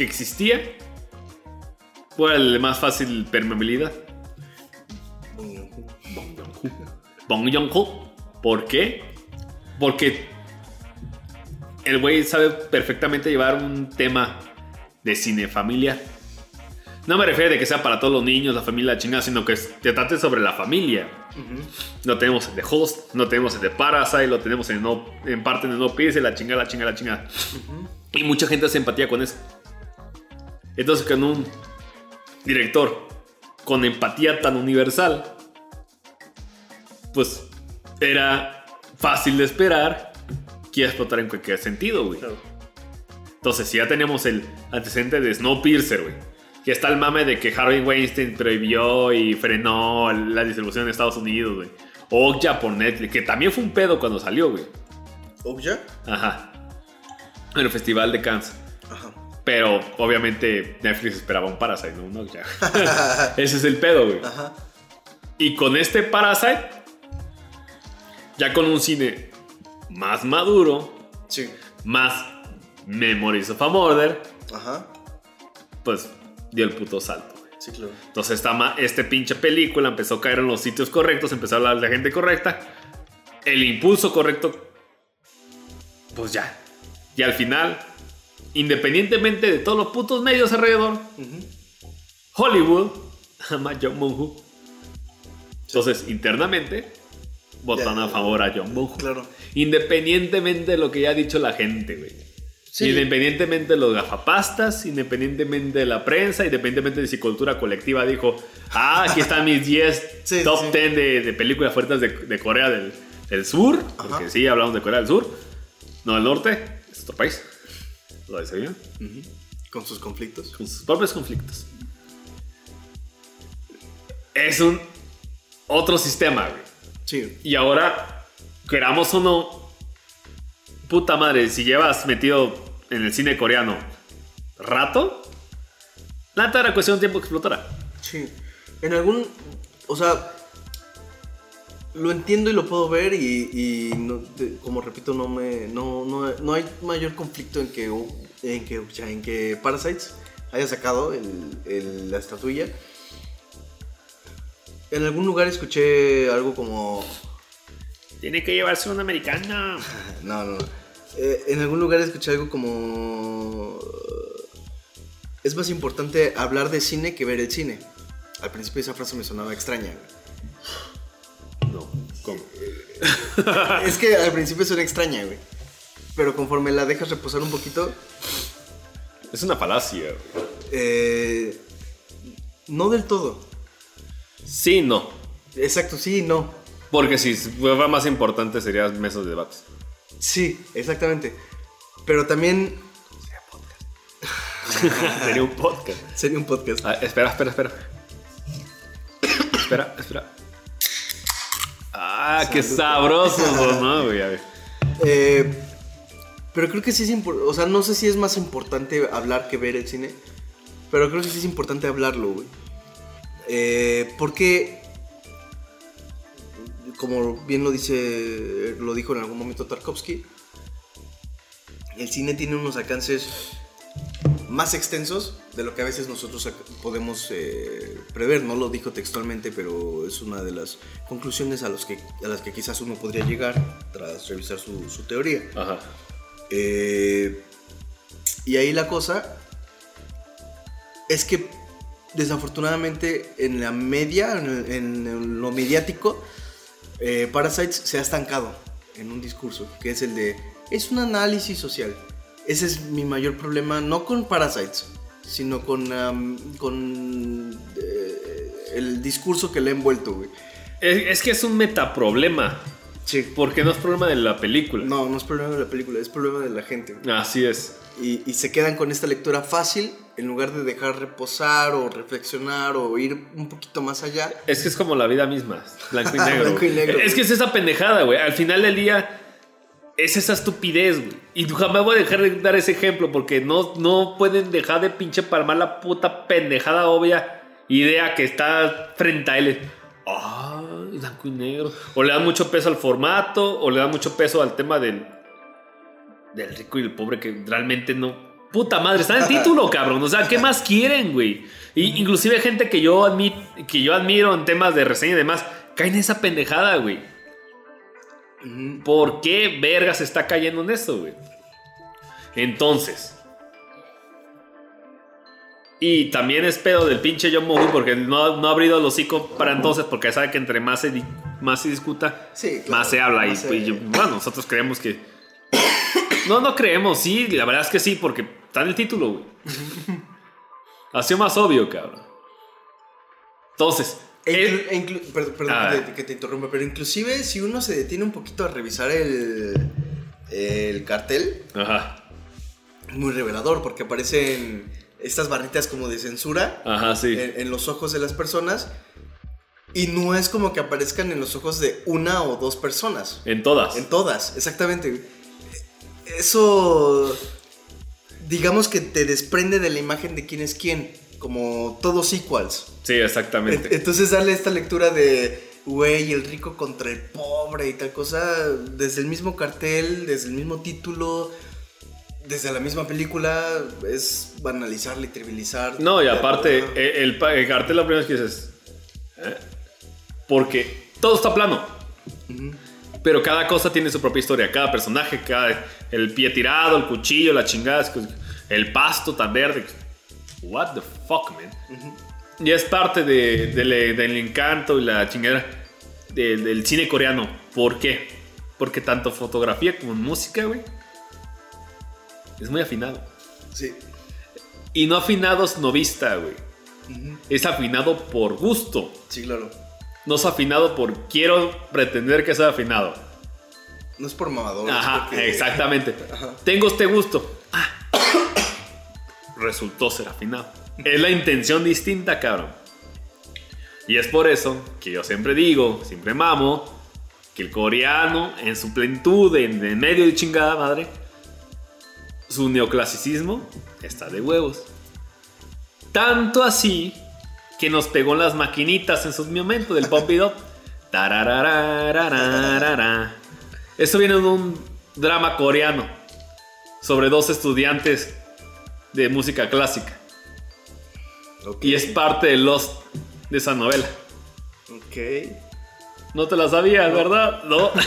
que existía, fue el de más fácil permeabilidad. Bong Joon-ho. ¿Por qué? Porque el güey sabe perfectamente llevar un tema de cine familiar. No me refiero de que sea para todos los niños, la familia, la chingada, sino que te trate sobre la familia. Lo tenemos en The Host, lo tenemos en The Parasite, lo tenemos en, no, en parte de No Pierce, la chingada, la chingada, la chingada. Y mucha gente hace empatía con eso. Entonces, con un director con empatía tan universal, pues era fácil de esperar que iba a explotar en cualquier sentido, güey. Claro. Entonces, si ya tenemos el antecedente de Snowpiercer, güey. Que está el mame de que Harvey Weinstein prohibió y frenó la distribución en Estados Unidos, güey. Okja por Netflix, que también fue un pedo cuando salió, güey. ¿Obja? Ajá. En el Festival de Cannes. Pero obviamente Netflix esperaba un Parasite, no un Okja. Ese es el pedo, güey. Ajá. Y con este Parasite, ya con un cine más maduro, Sí. más Memories of a Murder, Ajá. pues dio el puto salto. güey. Sí, claro. Entonces esta, este pinche película empezó a caer en los sitios correctos, empezó a hablar de la gente correcta, el impulso correcto, pues ya. Y al final, independientemente de todos los putos medios alrededor, Hollywood ama a John Moon Entonces, internamente, votan Ya. a favor a John Moon Claro. Independientemente de lo que ya ha dicho la gente, güey. Sí. Independientemente de los gafapastas, independientemente de la prensa, independientemente de si cultura colectiva dijo, ah, aquí están mis 10 Sí, top sí. 10 de, de películas fuertes de, de Corea del, del Sur, porque sí, hablamos de Corea del Sur, no del Norte, es otro país, lo sabía, Con sus conflictos. con sus propios conflictos. Es un otro sistema, güey. Sí. Y ahora, queramos o no, puta madre, si llevas metido en el cine coreano rato, la neta era cuestión de tiempo que explotara. Sí. En algún. O sea. Lo entiendo y lo puedo ver y, y no- como repito, no me no, no, no hay mayor conflicto en que, en que, en que Parasites haya sacado el- el- la estatuilla. En algún lugar escuché algo como... Tiene que llevarse un americano. No, no, no. Eh, en algún lugar escuché algo como... Es más importante hablar de cine que ver el cine. Al principio esa frase me sonaba extraña. güey. ¿Cómo? Es que al principio suena extraña, güey. Pero conforme la dejas reposar un poquito, Es una falacia. güey. eh, no del todo. Sí, no. Exacto, sí y no. Porque si fuera más importante serían mesos de debates. Sí, exactamente. Pero también Sería un podcast. sería un podcast. Ah, espera, espera, espera. espera, espera. Ah, qué sabroso, ¿no, güey? Eh, pero creo que sí es importante. O sea, no sé si es más importante hablar que ver el cine. Pero creo que sí es importante hablarlo, güey. Eh, porque. Como bien lo dice. Lo dijo en algún momento Tarkovsky. El cine tiene unos alcances más extensos de lo que a veces nosotros podemos eh, prever. No lo dijo textualmente, pero es una de las conclusiones a, los que, a las que quizás uno podría llegar tras revisar su, su teoría. Ajá. Eh, y ahí la cosa es que desafortunadamente en la media, en, en lo mediático, eh, Parasites se ha estancado en un discurso, que es el de, es un análisis social. Ese es mi mayor problema, no con Parasites, sino con, con eh, el discurso que le ha envuelto, güey. Es, es que es un metaproblema. Sí. Porque no es problema de la película. No, no es problema de la película, es problema de la gente. güey. Así es. Y, y se quedan con esta lectura fácil en lugar de dejar reposar o reflexionar o ir un poquito más allá. Es que es como la vida misma, blanco y negro. Blanco y güey. negro, Es que es esa pendejada, güey. Al final del día es esa estupidez, güey. Y jamás voy a dejar de dar ese ejemplo porque no, no pueden dejar de pinche palmar la puta pendejada obvia idea que está frente a él. Ah, blanco y negro. O le dan mucho peso al formato, o le dan mucho peso al tema del, del rico y el pobre que realmente no. Puta madre, está en el título, cabrón. O sea, ¿qué más quieren, güey? Y inclusive gente que yo, admi- que yo admiro en temas de reseña y demás, caen en esa pendejada, güey. ¿Por qué vergas está cayendo en eso, güey? Entonces. Y también es pedo del pinche John Mohu porque no, no ha abrido el hocico para entonces porque sabe que entre más se, más se discuta, Sí, claro, más se habla. Y, más se- y yo- bueno, nosotros creemos que... No, no creemos, sí, la verdad es que sí, porque está en el título, güey. Ha sido más obvio, cabrón. Entonces, E inclu- inclu- perdón Ah. que, te, que te interrumpa, pero inclusive si uno se detiene un poquito a revisar el, el cartel, Ajá, es muy revelador porque aparecen estas barritas como de censura ajá, sí. en, en los ojos de las personas y no es como que aparezcan en los ojos de una o dos personas. En todas. En todas, exactamente. Eso, digamos que te desprende de la imagen de quién es quién, como todos equals. Sí, exactamente. Ent- Entonces darle esta lectura de, güey, el rico contra el pobre y tal cosa, desde el mismo cartel, desde el mismo título, desde la misma película, es banalizarla y trivializar. No, y aparte, eh, el, cartel lo primero es que dices. ¿eh? Porque todo está plano. Ujú. Pero cada cosa tiene su propia historia. Cada personaje, cada, el pie tirado, el cuchillo, la chingada, el pasto tan verde. What the fuck, man. Y es parte de- del- del encanto y la chingada del, cine coreano. ¿Por qué? Porque tanto fotografía como música, güey, es muy afinado. Sí. Y no afinados novista, güey. Ujú. Es afinado por gusto. Sí, claro. No es afinado por quiero pretender que sea afinado. No es por mamador. Ajá, porque- exactamente. Ajá. Tengo este gusto. Ah. Resultó ser afinado. Es la intención distinta, cabrón. Y es por eso que yo siempre digo, siempre mamo, que el coreano en su plenitud, en, medio de chingada madre, su neoclasicismo está de huevos. Tanto así que nos pegó las maquinitas en su momento del pop it up. Esto viene de un drama coreano sobre dos estudiantes de música clásica. Y es parte de Lost de esa novela. Ok. No te la sabías, ¿verdad? No.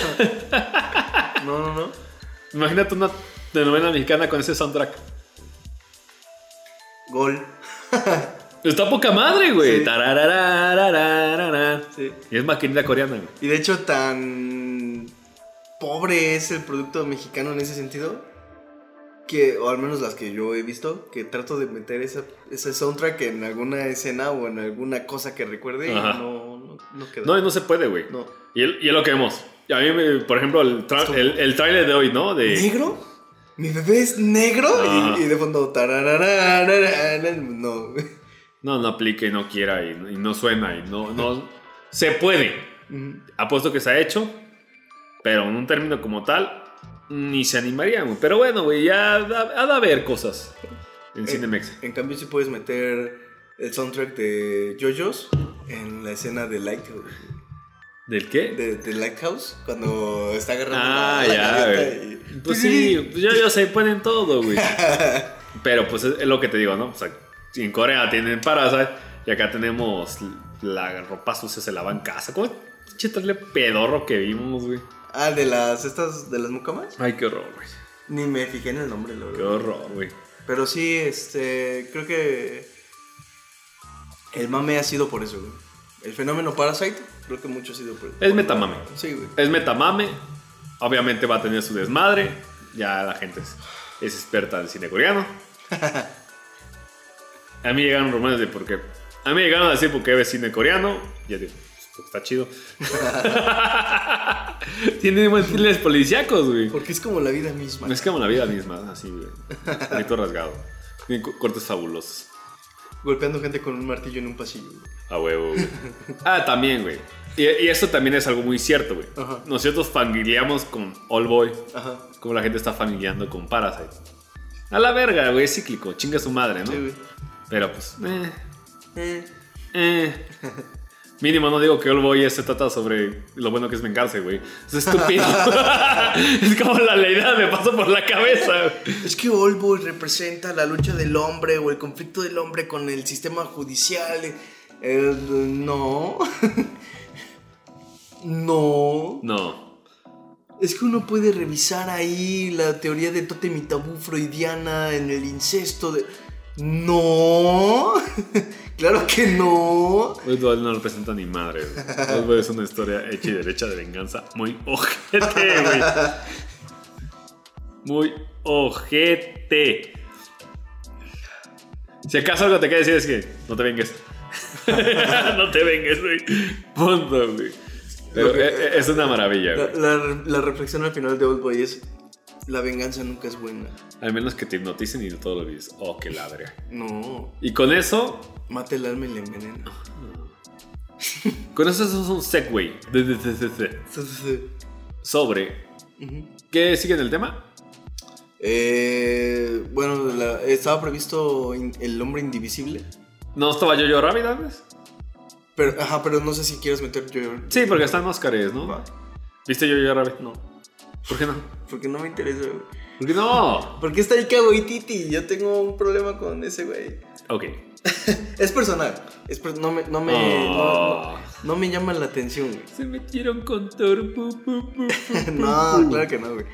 No, no, no. Imagínate una novela mexicana con ese soundtrack. Gol. Está poca madre, güey. Sí. Sí. Y es maquinita coreana, güey. Y de hecho, tan pobre es el producto mexicano en ese sentido. Que, o al menos las que yo he visto, que trato de meter esa, ese soundtrack en alguna escena o en alguna cosa que recuerde Ajá. y no, no, no queda. No, no se puede, güey. No. Y, el- y es lo que vemos. A mí, por ejemplo, el, tra- el, el tráiler de hoy, ¿no? De, ¿Negro? ¿Mi bebé es negro? Y, y de fondo, no. No, no aplica y no quiera y, y no suena y no, no... Se puede. Ujú. Apuesto que se ha hecho, pero en un término como tal, ni se animarían. güey. Pero bueno, güey, ya da- ha de haber cosas en Eh, Cinemex. En cambio, sí puedes meter el soundtrack de JoJo's en la escena de Lighthouse. ¿Del qué? De, de Lighthouse, cuando está agarrando Ah, la- la ya, güey. y- Pues sí, pues yo, yo sé, pueden todo, güey. Pero pues es, lo que te digo, ¿no? O sea, si en Corea tienen Parasite y acá tenemos la ropa sucia se lava en casa. ¿Cómo chetarle pedorro que vimos, güey? Ah, de las estas de las mucamas. Ay, qué horror, güey. Ni me fijé en el nombre, la Qué verdad. horror, güey. Pero sí, este, creo que el mame ha sido por eso, güey. El fenómeno Parasite, creo que mucho ha sido por Es metamame. Sí, güey. Es metamame. Obviamente va a tener su desmadre. Ya la gente es, es experta en cine coreano. A mí llegaron rumores de por qué. A mí llegaron a decir por qué ves cine coreano. Ya digo, Está chido. Tiene buenos thrillers policíacos, güey. Porque es como la vida misma. Es como la vida misma, así, güey. Bonito rasgado. Tiene co- cortes fabulosos. Golpeando gente con un martillo en un pasillo. A huevo, güey. Ah, también, güey. Y, y eso también es algo muy cierto, güey. Ajá. Nosotros familiamos con All Boy, Ajá. como la gente está familiando con Parasite. A la verga, güey, es cíclico. Chinga su madre, ¿no? Sí, güey. Pero pues, eh, Eh, eh. Mínimo no digo que All Boy se trata sobre lo bueno que es vengarse, güey. Es estúpido. es como la leidad me pasó por la cabeza. Es que Old Boy representa la lucha del hombre o el conflicto del hombre con el sistema judicial. Eh, no. no. No. Es que uno puede revisar ahí la teoría de tótem y tabú freudiana en el incesto de... No. Claro que no. Boy no representa ni madre, güey. Es una historia hecha y derecha de venganza muy ojete, güey. Muy ojete. Si acaso algo te queda decir es que no te vengues. no te vengues, güey. Punto, güey. Pero eh, es una maravilla, La, güey. la- la reflexión al final de Old Boy es... La venganza nunca es buena. Al menos que te hipnoticen y todo lo vives. Oh, qué ladre. No. Y con eso, Mata el alma y la envenena. con eso es un segue sobre. ¿Qué sigue en el tema? Eh, bueno, la- estaba previsto in- el hombre indivisible. ¿No estaba Jojo Rabbit antes? Pero, ajá, pero no sé si quieres meter yo. Sí, porque están Óscares, ¿no? Va. ¿Viste Jojo Rabbit? No, ¿Por qué no? Porque no me interesa, güey. ¿Por qué no? Porque está Ika Waititi. Yo tengo un problema con ese güey. Ok. Es personal. Es per- no me, no me, Oh. no, no me llama la atención, güey. Se metieron con Thor. pu, pu, pu, pu, No, claro que no, güey.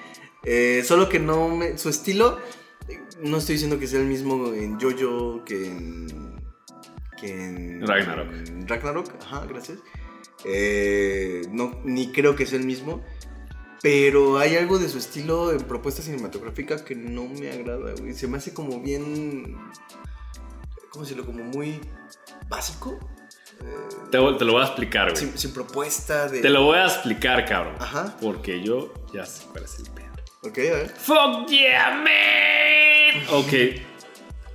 Eh, solo que no me. Su estilo. No estoy diciendo que sea el mismo en Jojo que en. que en. Ragnarok. en Ragnarok, ajá, gracias. Eh, no, ni creo que sea el mismo. Pero hay algo de su estilo en propuesta cinematográfica que no me agrada, güey. Se me hace como bien. ¿Cómo decirlo? Como muy básico. Te, lo- te lo voy a explicar, güey. sin, sin propuesta de. Te lo voy a explicar, cabrón. Ajá. Porque yo ya sé cuál es el pedo. Ok, a ver. Fuck yeah, man. Ok.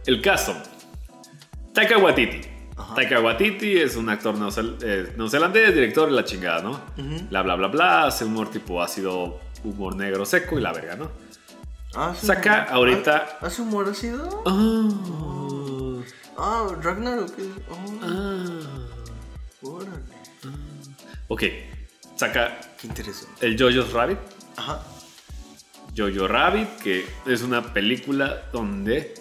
El caso. Taika Waititi. Ajá. Taika Waititi es un actor neozel- eh, neozelandés, director de la chingada, ¿no? Bla, bla, bla, bla. Hace humor tipo ácido, humor negro seco y la verga, ¿no? Ah, sí, Saca ahorita- ¿Hace humor ácido? Ah, Ah, Ragnarok. Oh, ah. órale. Ok. Saca Qué interesante. el Jojo's Rabbit. Ajá. Jojo Rabbit, que es una película donde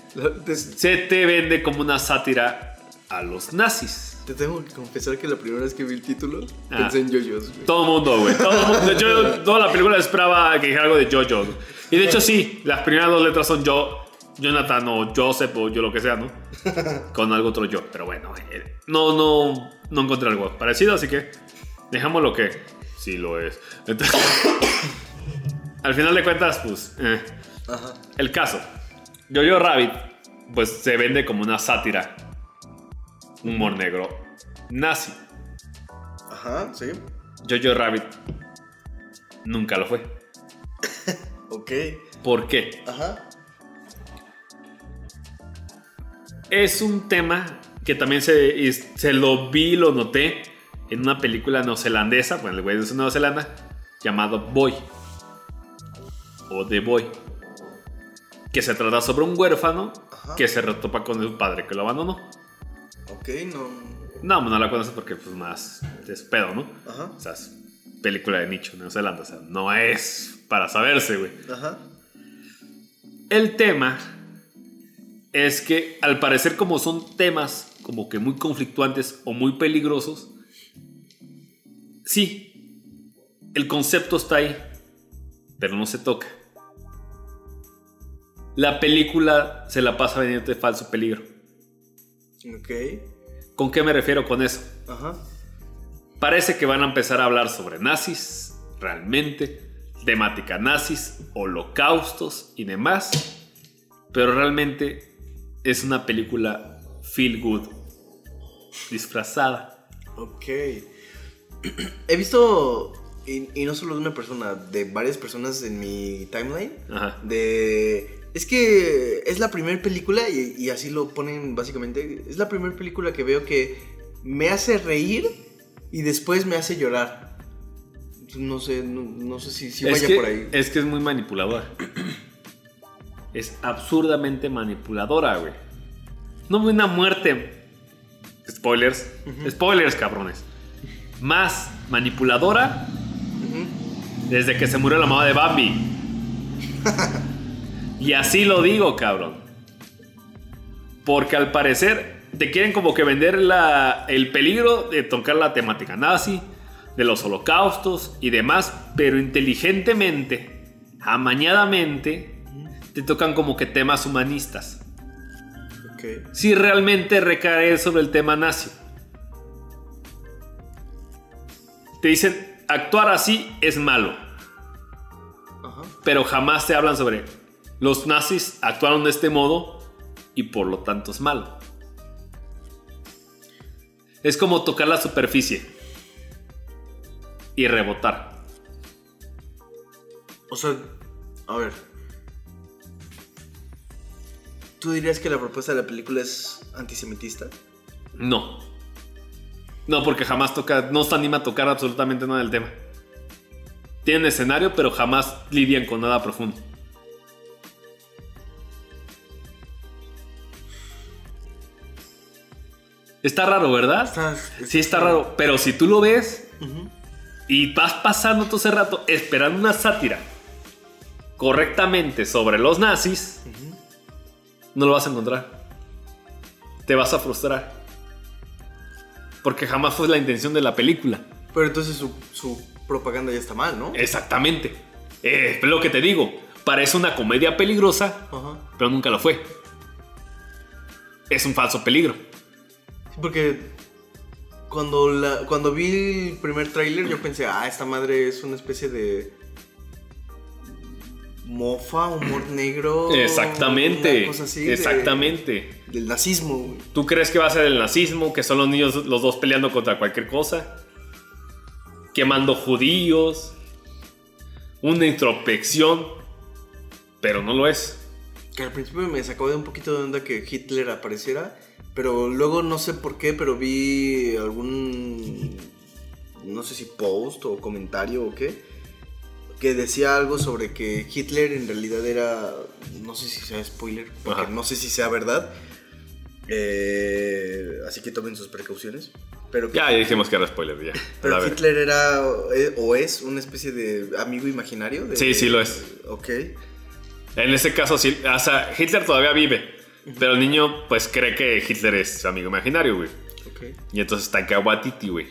se te vende como una sátira a los nazis. te tengo que confesar que la primera vez que vi el título Ah. pensé en Yoyos, güey. Todo mundo, güey. Todo el mundo. Yo toda la película esperaba que dijera algo de Jojo. Y de hecho, sí, las primeras dos letras son yo, Jonathan o Joseph o yo lo que sea, ¿no? Con algo otro yo. Pero bueno, eh, no, no, no encontré algo parecido, así que dejamos lo que sí lo es. Entonces, al final de cuentas, pues, eh, Ajá. el caso. Jojo Rabbit, pues se vende como una sátira, humor negro, nazi. Ajá, sí. Jojo Rabbit nunca lo fue. Ok. ¿Por qué? Ajá. Es un tema que también se, se lo vi, lo noté en una película neozelandesa, bueno, el güey es de Nueva Zelanda, llamado Boy. O The Boy. Que se trata sobre un huérfano Ajá. que se retopa con su padre que lo abandonó. Ok, no. No, no la conoces porque pues más es pedo, ¿no? Ajá. O sea, es película de nicho, Nueva Zelanda. O sea, no es para saberse, güey. Ajá. El tema es que al parecer como son temas como que muy conflictuantes o muy peligrosos, sí, el concepto está ahí, pero no se toca. La película se la pasa vendiendo de falso peligro. Ok. ¿Con qué me refiero con eso? Ajá. Parece que van a empezar a hablar sobre nazis, realmente, temática nazis, holocaustos y demás, pero realmente es una película feel good, disfrazada. Ok. He visto, y, y no solo de una persona, de varias personas en mi timeline, Ajá. de... Es que es la primera película, y, y así lo ponen básicamente, es la primera película que veo que me hace reír y después me hace llorar. No sé, no, no sé si, si vaya que, por ahí. es que es muy manipuladora. es absurdamente manipuladora, güey. No una muerte. Spoilers. Spoilers, cabrones. Más manipuladora desde que se murió la mamá de Bambi. y así lo digo, cabrón. Porque al parecer te quieren como que vender la- el peligro de tocar la temática nazi, de los holocaustos y demás, pero inteligentemente, amañadamente, te tocan como que temas humanistas. Si realmente recae sobre el tema nazi. Te dicen, actuar así es malo. Pero jamás te hablan sobre los nazis actuaron de este modo y por lo tanto es malo. Es como tocar la superficie y rebotar. O sea, a ver. ¿Tú dirías que la propuesta de la película es antisemitista? No. No, porque jamás toca, no se anima a tocar absolutamente nada del tema. Tienen escenario, pero jamás lidian con nada profundo. Está raro, ¿verdad? Está- Sí, está raro. Pero si tú lo ves y vas pasando todo ese rato esperando una sátira correctamente sobre los nazis, no lo vas a encontrar. Te vas a frustrar. Porque jamás fue la intención de la película. Pero entonces su, su propaganda ya está mal, ¿no? Exactamente. Eh, es lo que te digo. Parece una comedia peligrosa, pero nunca lo fue. Es un falso peligro. Sí, porque cuando, la, cuando vi el primer tráiler yo pensé, ah, esta madre es una especie de mofa, humor negro. Exactamente. una cosa así de- Exactamente. del nazismo. güey. ¿Tú crees que va a ser el nazismo? Que son los niños los dos peleando contra cualquier cosa. Quemando judíos. Una introspección. Pero no lo es. Que al principio me sacó de un poquito de onda que Hitler apareciera, pero luego no sé por qué, pero vi algún, no sé si post o comentario o qué, que decía algo sobre que Hitler en realidad era, no sé si sea spoiler, porque Ajá. no sé si sea verdad, eh, así que tomen sus precauciones, pero que, Ya, ya dijimos que era spoiler, ya. pero A ver. Hitler era eh, o es una especie de amigo imaginario. de- Sí, sí lo es. Ok. En ese caso, sí. O sea, Hitler todavía vive. Pero el niño, pues, cree que Hitler es su amigo imaginario, güey. Y entonces está en Waititi, güey.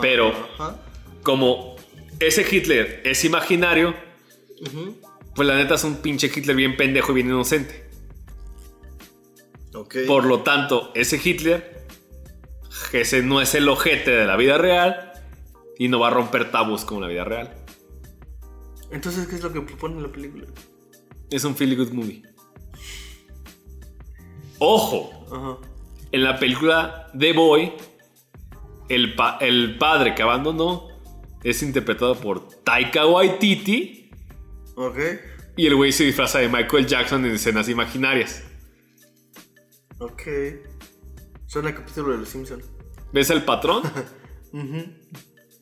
Pero- Ajá. Como ese Hitler es imaginario, pues la neta es un pinche Hitler bien pendejo y bien inocente. Por lo tanto, ese Hitler, ese no es el ojete de la vida real y no va a romper tabús como la vida real. Entonces, ¿qué es lo que propone la película? Es un feel good movie. Ojo, Ajá. en la película The Boy, el, pa- el padre que abandonó es interpretado por Taika Waititi Ok. y el güey se disfraza de Michael Jackson en escenas imaginarias. Ok. Suena a capítulo de Los Simpson. ¿Ves el patrón?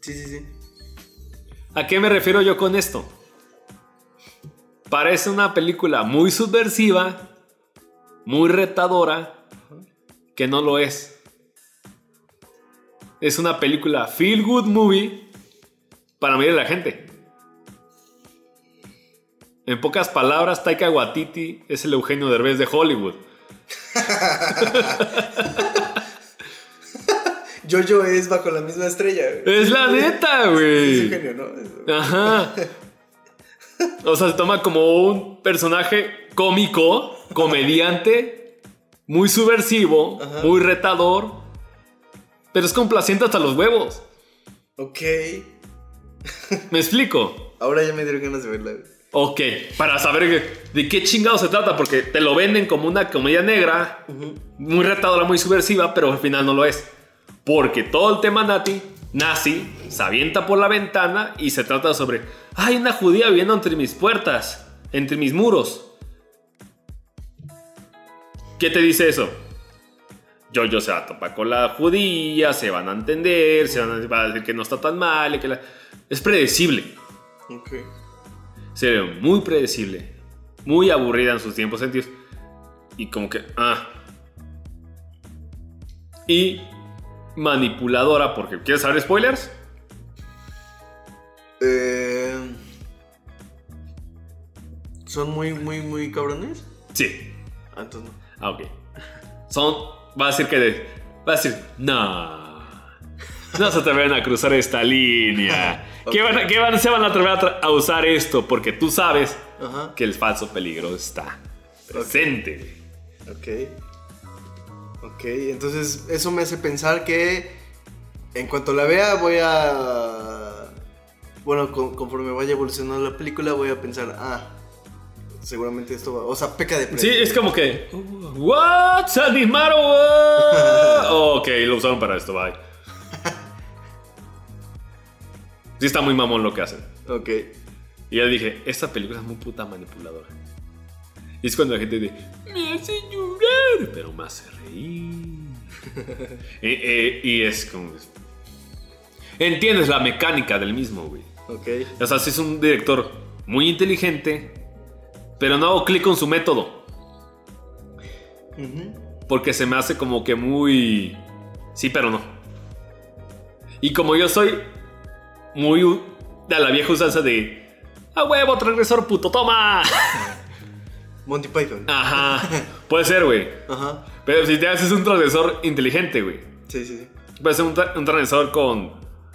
Sí, sí, sí. ¿A qué me refiero yo con esto? Parece una película muy subversiva, muy retadora, que no lo es. Es una película feel good movie para mirar a la gente. En pocas palabras, Taika Waititi es el Eugenio Derbez de Hollywood. Jojo es bajo la misma estrella. güey. Es la neta, Es un güey. genio, ¿no? Ajá. O sea, se toma como un personaje cómico, comediante, muy subversivo, Ajá. muy retador, pero es complaciente hasta los huevos. Ok. ¿Me explico? Ahora ya me dieron ganas de verla. Ok, para saber de qué chingado se trata, porque te lo venden como una comedia negra, muy retadora, muy subversiva, pero al final no lo es. Porque todo el tema nati, nazi se avienta por la ventana y se trata sobre, hay una judía viviendo entre mis puertas, entre mis muros. ¿Qué te dice eso? Yo, yo se va a topar con la judía, se van a entender, se van a, decir que no está tan mal, y que la- es predecible. Ok. Se ve muy predecible, muy aburrida en sus tiempos sentidos. Y como que, ah. Y manipuladora, porque ¿quieres saber spoilers? Eh, ¿Son muy, muy, muy cabrones? Sí. Ah, entonces no. Ah, ok. Son, va a decir que, de- va a decir, no. No se atreven a cruzar esta línea. ¿Qué, van, a- qué van- se van a atrever a, usar esto? Porque tú sabes que el falso peligro está presente. Ok. Ok, entonces eso me hace pensar que en cuanto la vea voy a... Bueno, con- conforme vaya evolucionando la película voy a pensar, ah, seguramente esto va... O sea, peca de Sí, es como que. ¿What? ¡Sanimaro! what?" ok, lo usaron para esto, bye. Sí, está muy mamón lo que hacen. Ok. Y ya dije, esta película es muy puta manipuladora. Y es cuando la gente dice, me hace llorar, pero me hace reír. Eh, eh, y es como. Entiendes la mecánica del mismo, güey. Ok. O sea, sí es un director muy inteligente, pero no hago clic con su método. Porque se me hace como que muy... Sí, pero no. Y como yo soy muy de la vieja usanza de... ¡A huevo, transgresor puto, toma! Monty Python. Ajá. Puede ser, güey. Ajá. Pero si te haces un transgresor inteligente, güey. Sí, sí, sí. Puede ser un, tra- un transgresor con,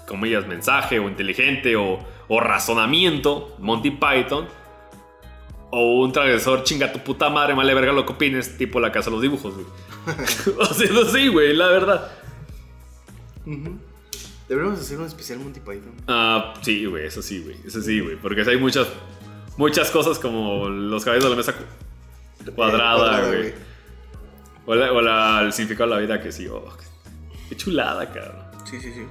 comillas, mensaje o inteligente o, o razonamiento, Monty Python. O un transgresor chinga tu puta madre, vale verga lo que opines, tipo la casa de los dibujos, güey. o sea, no sí, güey, la verdad. Deberíamos hacer un especial Monty Python. Ah, sí, güey, eso sí, güey. Eso sí, güey. Porque hay muchas, muchas cosas como los caballos de la mesa cu- cuadrada, güey. O, la- o la- el significado de la vida que sí. oh, qué chulada, cabrón. Sí, sí, sí.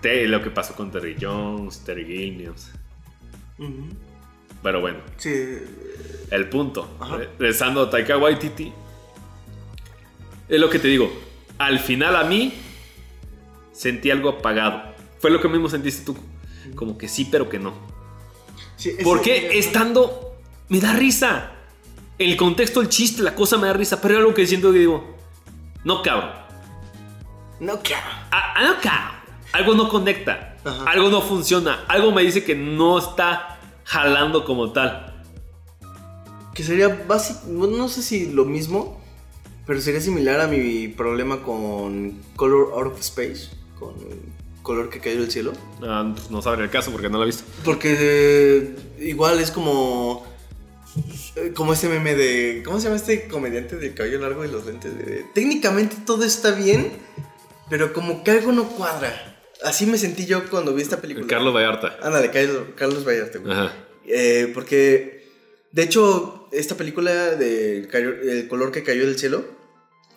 Te- lo que pasó con Terry Jones, Terry Gilliams. Ujú. Pero bueno, Sí. el punto. Ajá. Re- Regresando a Taika Waititi. Es lo que te digo. Al final a mí sentí algo apagado. Fue lo que mismo sentiste tú. Como que sí, pero que no. Sí, Porque estando. Me da risa. El contexto, el chiste, la cosa me da risa. Pero hay algo que siento que digo. No, cabrón. No, claro. Ah, ah, no, cabrón. Algo no conecta. Ajá. Algo no funciona. Algo me dice que no está jalando como tal. Que sería básico, no sé si lo mismo, pero sería similar a mi problema con Color Out of Space, con Color que cayó del cielo. Ah, pues no sabré el caso porque no lo he visto. Porque eh, igual es como eh, como este meme de ¿cómo se llama este comediante del cabello largo y los lentes? De, técnicamente todo está bien, pero como que algo no cuadra. Así me sentí yo cuando vi esta película. Carlos Vallarta. Ándale, Carlos, Carlos Vallarta, güey. Ajá. Eh, porque, de hecho, esta película de El color que cayó del cielo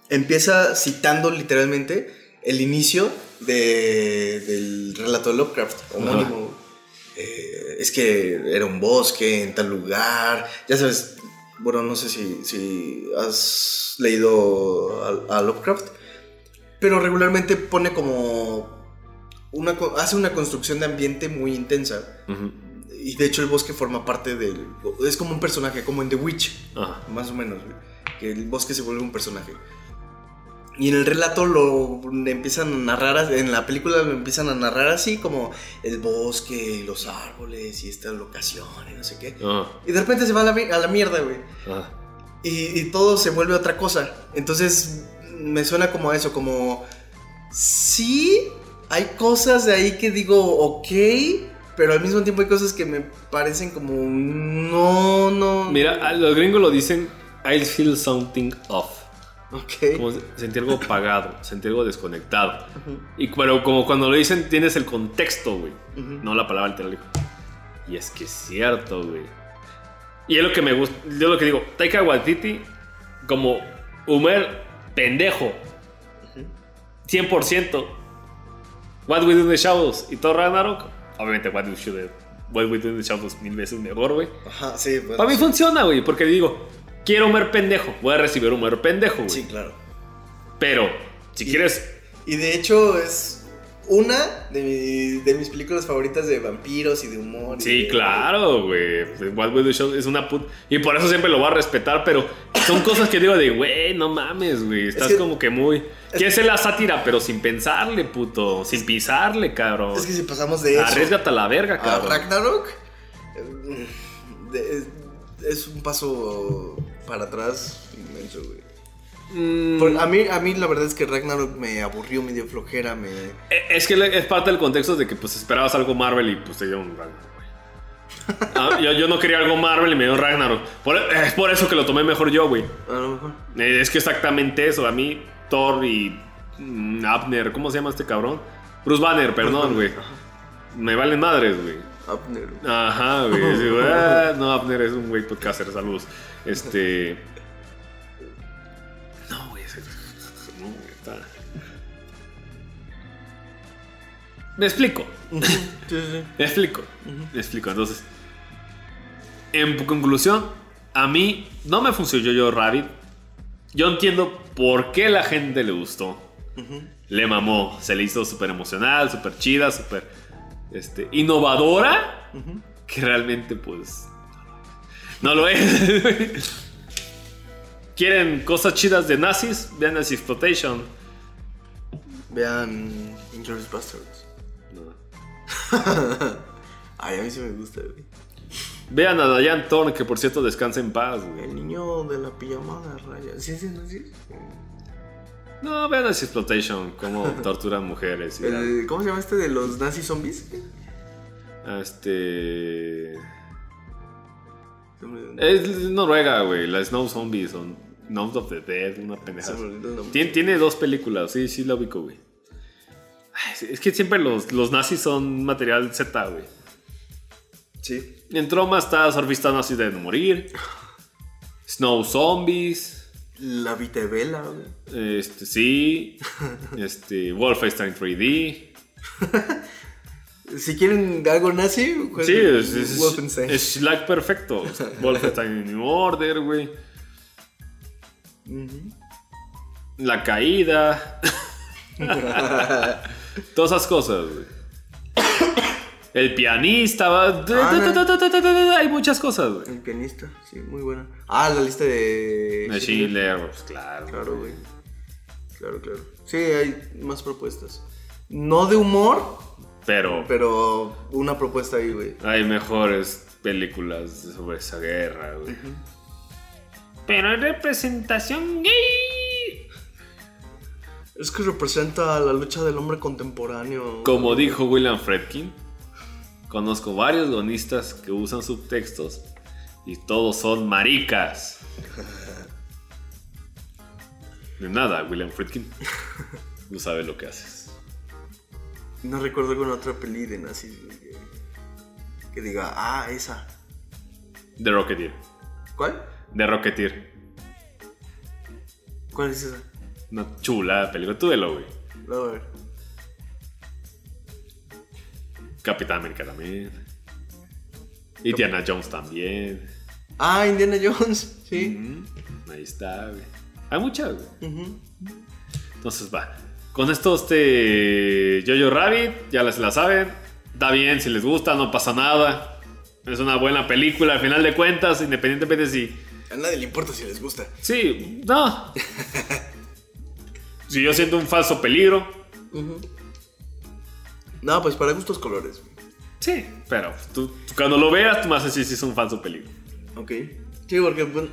empieza citando literalmente el inicio de- del relato de Lovecraft, homónimo. Eh, es que era un bosque en tal lugar. Ya sabes, bueno, no sé si, si has leído a, a Lovecraft, pero regularmente pone como. Una, hace una construcción de ambiente muy intensa. Ujú. Y de hecho el bosque forma parte del... Es como un personaje, como en The Witch, Ajá. más o menos. Que el bosque se vuelve un personaje. Y en el relato lo empiezan a narrar, en la película lo empiezan a narrar así como el bosque, los árboles y esta locación y no sé qué. Ajá. Y de repente se va a la, a la mierda, güey. Y, y todo se vuelve otra cosa. Entonces me suena como a eso, como... Sí, hay cosas de ahí que digo, ok, pero al mismo tiempo hay cosas que me parecen como... No, no. Mira, los gringos lo dicen, I feel something off. Ok. Como sentir algo apagado, sentir algo desconectado. Y pero como cuando lo dicen, tienes el contexto, güey. No la palabra literal. Y es que es cierto, güey. Y es lo que me gusta. Yo lo que digo, Taika Waititi, como Humer pendejo, 100%, What We Do in the Shadows y Thor Ragnarok, obviamente What We, Should- What We Do in the Shadows mil veces mejor, güey. Ajá, sí, bueno. Para mí funciona, güey, porque digo, quiero humor pendejo, voy a recibir humor pendejo, güey. Sí, claro. Pero, si quieres Y de hecho es una de, mi- de mis películas favoritas de vampiros y de humor. Sí, de- claro, güey. What We Do Show es una put... Y por eso siempre lo voy a respetar, pero son cosas que digo de, güey, no mames, güey. Estás que- como que muy... Quieres ser la sátira, pero sin pensarle, puto. Sin pisarle, cabrón. Es que si pasamos de eso Arriesgate a la verga, a cabrón. Ragnarok, eh, es, es un paso para atrás inmenso, güey. Mm, a, mí, a mí la verdad es que Ragnarok me aburrió, me dio flojera, me... eh, es que le- es parte del contexto de que pues esperabas algo Marvel y pues te dieron Ragnarok, güey. Ah, yo, yo no quería algo Marvel y me dio Ragnarok. Por- es por eso que lo tomé mejor yo, güey. A lo mejor. Eh, Es que exactamente eso. A mí, Thor y mm, Abner, ¿cómo se llama este cabrón? Bruce Banner, perdón, güey. Me valen madres, güey. Abner. Ajá, güey. Ah, no, Abner es un güey podcaster, saludos. Este. Me explico. Sí, sí, sí. Me explico. Me explico. Entonces, en conclusión, a mí no me funcionó yo Rabbit. Yo entiendo por qué la gente le gustó. Le mamó. Se le hizo súper emocional, súper chida, súper este, innovadora. Que realmente, pues. No lo es. ¿Quieren cosas chidas de nazis? Vean Nazi Exploitation. Vean Inglourious Bastards. Ay, a mí sí me gusta, güey. Vean a Diane Thorne, que por cierto descansa en paz, güey. El niño de la pijamada raya. ¿Sí, sí, no, sí? No, vean Nazi Exploitation, cómo torturan mujeres. y El- ¿Cómo se llama este de los nazi zombies? Este. Es Noruega, güey. La Snow Zombies o Night of the Dead, una pendeja. Tiene, tiene dos películas, sí, sí la ubico, güey. Es que siempre los, los nazis son material Z, güey. Sí. En Troma está Surfista Nazi de morir. Snow Zombies. La Vitevela, güey. Este, sí. Este, Wolfenstein 3D. Si quieren algo nazi, jueguen Sí, es, es, Wolfenstein. es Slack perfecto. Wolfenstein New Order, güey. La caída. Todas esas cosas, güey. El pianista, va- hay muchas cosas, güey. El pianista, sí, muy buena. Ah, la lista de. De pues claro. Claro, güey. Claro, claro. Sí, hay más propuestas. No de humor, Pero pero una propuesta ahí, güey. hay mejores películas sobre esa guerra, güey. Pero hay representación gay. Es que representa la lucha del hombre contemporáneo. Como dijo William Fredkin, conozco varios guionistas que usan subtextos y todos son maricas. De nada, William Friedkin. Tú sabes lo que haces. No recuerdo alguna otra peli de nazis que, que diga, ah, esa. The Rocketeer. ¿Cuál? The Rocketeer. ¿Cuál es esa? Una chula película. Tú velo, güey. A ver. Capitán América también. Y Diana Jones también. Ah, Indiana Jones, sí. Ahí está, güey. Hay muchas, güey. Ujú. Entonces va. Con esto, este. Jojo Rabbit, ya les la saben. Está bien, si les gusta, no pasa nada. Es una buena película, al final de cuentas, independientemente si. A nadie le importa si les gusta. Sí, no. si yo siento un falso peligro, No, pues para gustos colores. sí. Pero tú, tú cuando lo veas, tú me decir si es un falso peligro. Ok. Sí, porque bueno,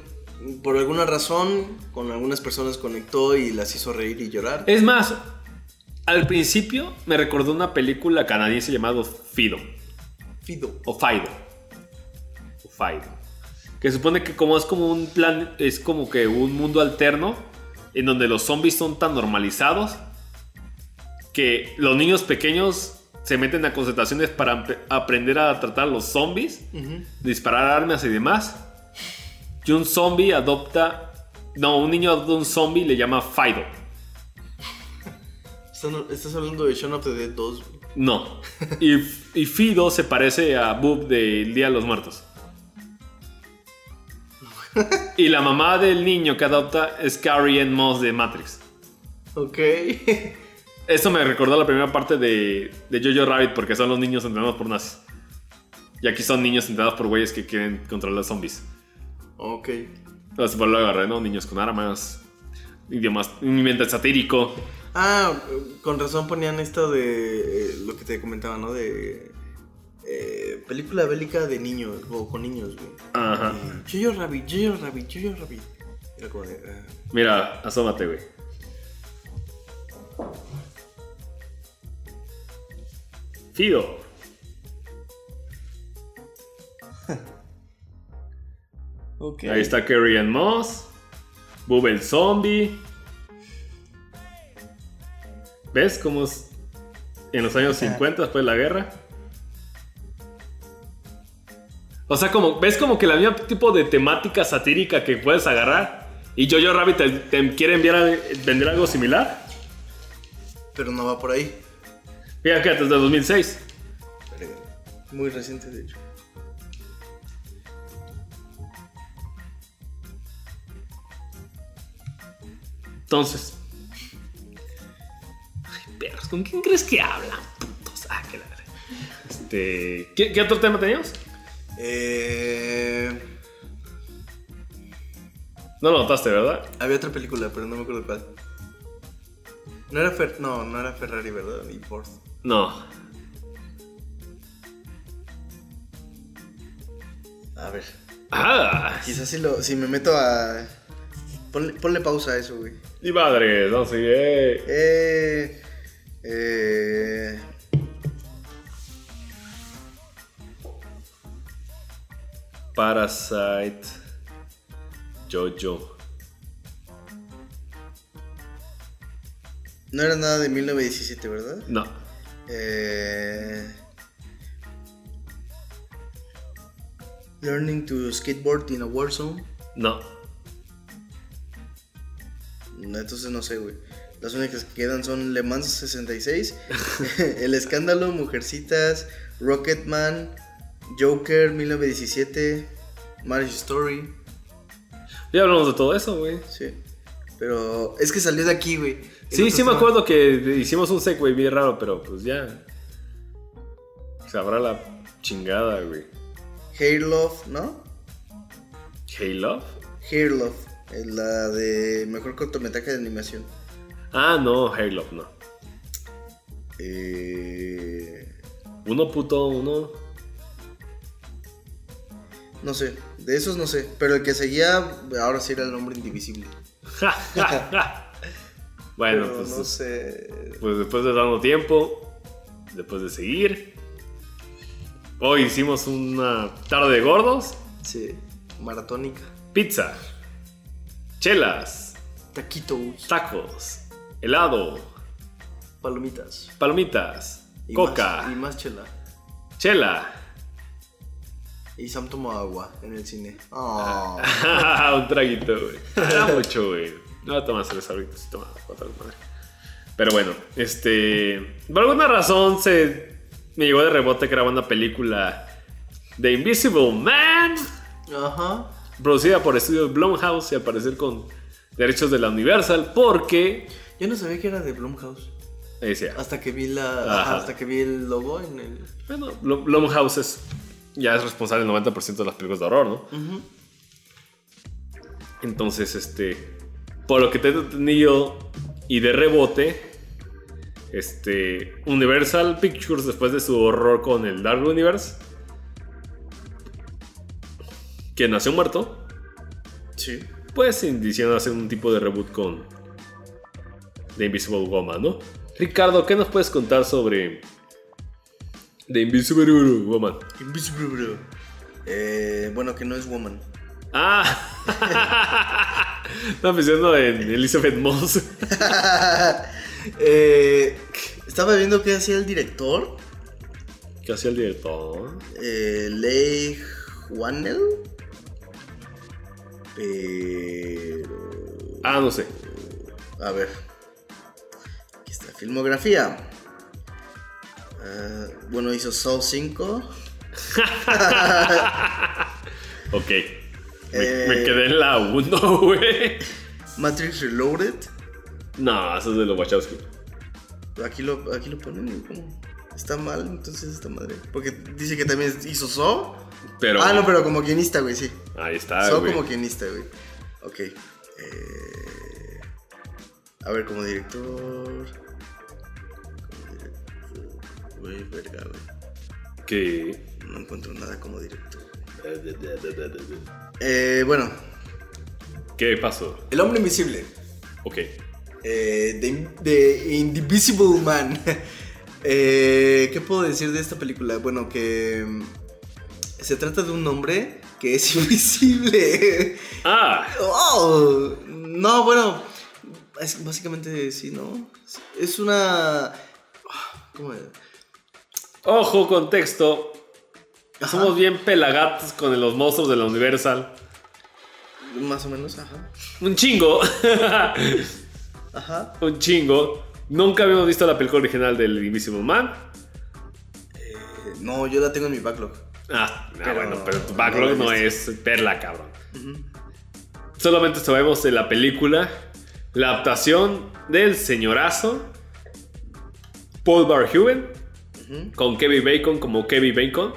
por alguna razón con algunas personas conectó y las hizo reír y llorar. Es más, al principio me recordó una película canadiense llamada Fido. Fido. O Fido. O Fido. Que supone que como es como un plan, es como que un mundo alterno en donde los zombies son tan normalizados que los niños pequeños se meten a concentraciones para ap- aprender a tratar a los zombies, disparar armas y demás. Y un zombie adopta, no, un niño adopta un zombie y le llama Fido. Estás hablando de Shaun of the Dead 2. güey. No. Y, y Fido se parece a Boop del Día de los Muertos. Y la mamá del niño que adopta es Carrie Ann Moss de Matrix. Ok. Eso me recordó la primera parte de, de Jojo Rabbit porque son los niños entrenados por nazis. Y aquí son niños entrenados por güeyes que quieren controlar zombies. ok. Entonces, por lo agarré, ¿no? Niños con armas, idiomas, ambiente satírico. Ah, con razón ponían esto de eh, lo que te comentaba, ¿no? De eh, película bélica de niños o con niños, güey. Ajá. Y Jojo Rabbit, Jojo Rabbit, Jojo Rabbit. Era como de. ah. Mira, asómate, güey. Fido. Ok. Ahí está Carrie Ann Moss. Boob el zombie. ¿Ves cómo es en los años 50 después de la guerra? O sea, como, ¿ves como que la misma tipo de temática satírica que puedes agarrar? Y Jojo Rabbit te, te quiere enviar a vender algo similar. Pero no va por ahí. Fíjate que desde 2006. Pero, Muy reciente, de hecho. Entonces. Ay, perros, ¿con quién crees que hablan? Putos. Ah, qué la. Este. ¿qué, qué otro tema teníamos? Eh, No lo notaste, ¿verdad? había otra película, pero no me acuerdo cuál. No era Fer no, no era Ferrari, ¿verdad? Ni Ford. No. A ver. Ah, Quizás si, lo, si me meto a. Ponle, ponle pausa a eso, güey. y madre, no sé. eh. Eh. Eh. Parasite. Jojo. No era nada de 1917, ¿verdad? No. Eh, Learning to skateboard in a war zone. No. No, entonces no sé, güey. Las únicas que quedan son Le Mans 66, El Escándalo, Mujercitas, Rocketman, Joker 1917, Marriage Story. Ya hablamos de todo eso, güey. Sí. Pero es que salió de aquí, güey. Sí, sí me acuerdo que hicimos un segue bien raro, pero pues ya. Sabrá la chingada, güey. Hair Love, ¿no? Hey Love. Hair Love, la de mejor cortometraje de animación. Ah, no, Hey Love, no. Eh, Uno puto, uno. No sé, de esos no sé. Pero el que seguía, ahora sí era el hombre indivisible. bueno, Pero pues, no sé. pues después de dando tiempo, después de seguir. Hoy hicimos una tarde de gordos. Sí, maratónica. Pizza. Chelas. Taquitos, Tacos. Helado. palomitas. Palomitas. y coca. más- y más chela. Chela. Y Sam tomó agua en el cine. Ah, un traguito, güey. Era mucho, güey. No tomas cerveza ahorita, sí toma otra madre. Pero bueno, este. Por alguna razón se. Me llegó de rebote que era una película de Invisible Man. Ajá. Producida por estudios Blumhouse y al parecer con derechos de la Universal. Porque. Yo no sabía que era de Blumhouse. Decía. Hasta que vi la. Ajá. hasta que vi el logo en el. Bueno, Blum- Blumhouse es, ya es responsable del 90% de las películas de horror, ¿no? Entonces, este, por lo que te he entendido y de rebote, este, Universal Pictures, después de su horror con el Dark Universe, que nació muerto, Sí. pues indiciando hacer un tipo de reboot con The Invisible Woman, ¿no? Ricardo, ¿qué nos puedes contar sobre The Invisible Woman? Invisible. Eh, bueno, que no es Woman. Ah, estaba pensando en Elizabeth Moss. Eh, estaba viendo qué hacía el director. ¿Qué hacía el director? Eh, Leigh Whannell. Pero. Ah, no sé. A ver. Aquí está, filmografía. Ah, bueno, hizo Soul 5. Ok. Me, Eh. me quedé en la 1, güey. Matrix Reloaded. No, eso es de los Wachowski. Aquí lo, aquí lo ponen como. Está mal, entonces esta madre. Porque dice que también hizo. Pero. Ah, no, pero como guionista, güey, sí. Ahí está, güey. como guionista, güey. Ok. eh, a ver, como director. Güey, verga, güey. Que. No encuentro nada como director. Eh, bueno, ¿Qué pasó? El Hombre Invisible. Ok. Eh, The, The Indivisible Man. Eh, ¿Qué puedo decir de esta película? Bueno, que mm, se trata de un hombre que es invisible. Ah, Oh, no, bueno, es básicamente sí, ¿no? Es una... ¿Cómo es? Ojo, contexto. Somos bien pelagatos con los monstruos de la Universal. Más o menos, ajá. Un chingo. Ajá. Un chingo. Nunca habíamos visto la película original del Invisible Man. Eh, no, yo la tengo en mi backlog. Ah, ah, bueno, pero tu backlog no, es perla, cabrón. Solamente sabemos de la película, la adaptación del señorazo Paul Verhoeven con Kevin Bacon como Kevin Bacon,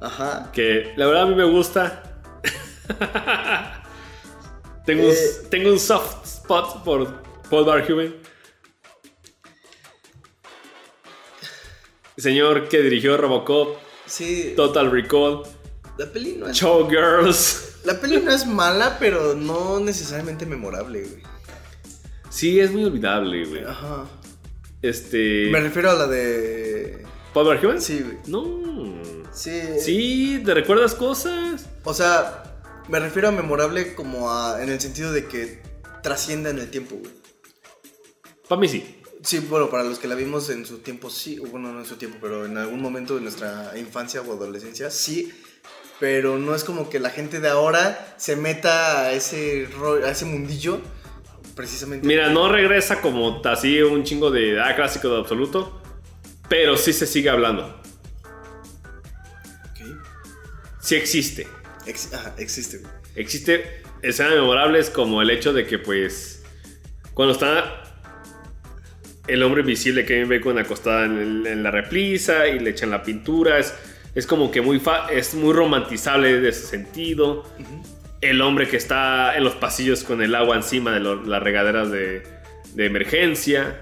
Ajá. que la verdad a mí me gusta. tengo, un, Eh. tengo un soft spot por Paul Verhoeven. Señor que dirigió Robocop, Sí, Total Recall, la peli no es... Showgirls. La peli no es mala, pero no necesariamente memorable, güey. Sí, es muy olvidable, güey. Ajá. Este. Me refiero a la de... ¿Paul Verhoeven? Sí, güey. No. Sí. Sí, ¿te recuerdas cosas? O sea, me refiero a memorable como a... En el sentido de que trascienda en el tiempo, güey. Para mí sí. Sí, bueno, para los que la vimos en su tiempo, sí. Bueno, no en su tiempo, pero en algún momento de nuestra infancia o adolescencia, sí. Pero no es como que la gente de ahora se meta a ese, a ese mundillo, precisamente. Mira, no regresa como así un chingo de ah, clásico de absoluto. Pero sí se sigue hablando. Sí existe. Ex- ajá, existe. Existe escenas memorables como el hecho de que, pues, cuando está el hombre invisible Kevin Bacon acostada en, el- en la reprisa y le echan la pintura, es, es como que muy, fa- es muy romantizable de ese sentido. El hombre que está en los pasillos con el agua encima de lo- las regaderas de, de emergencia,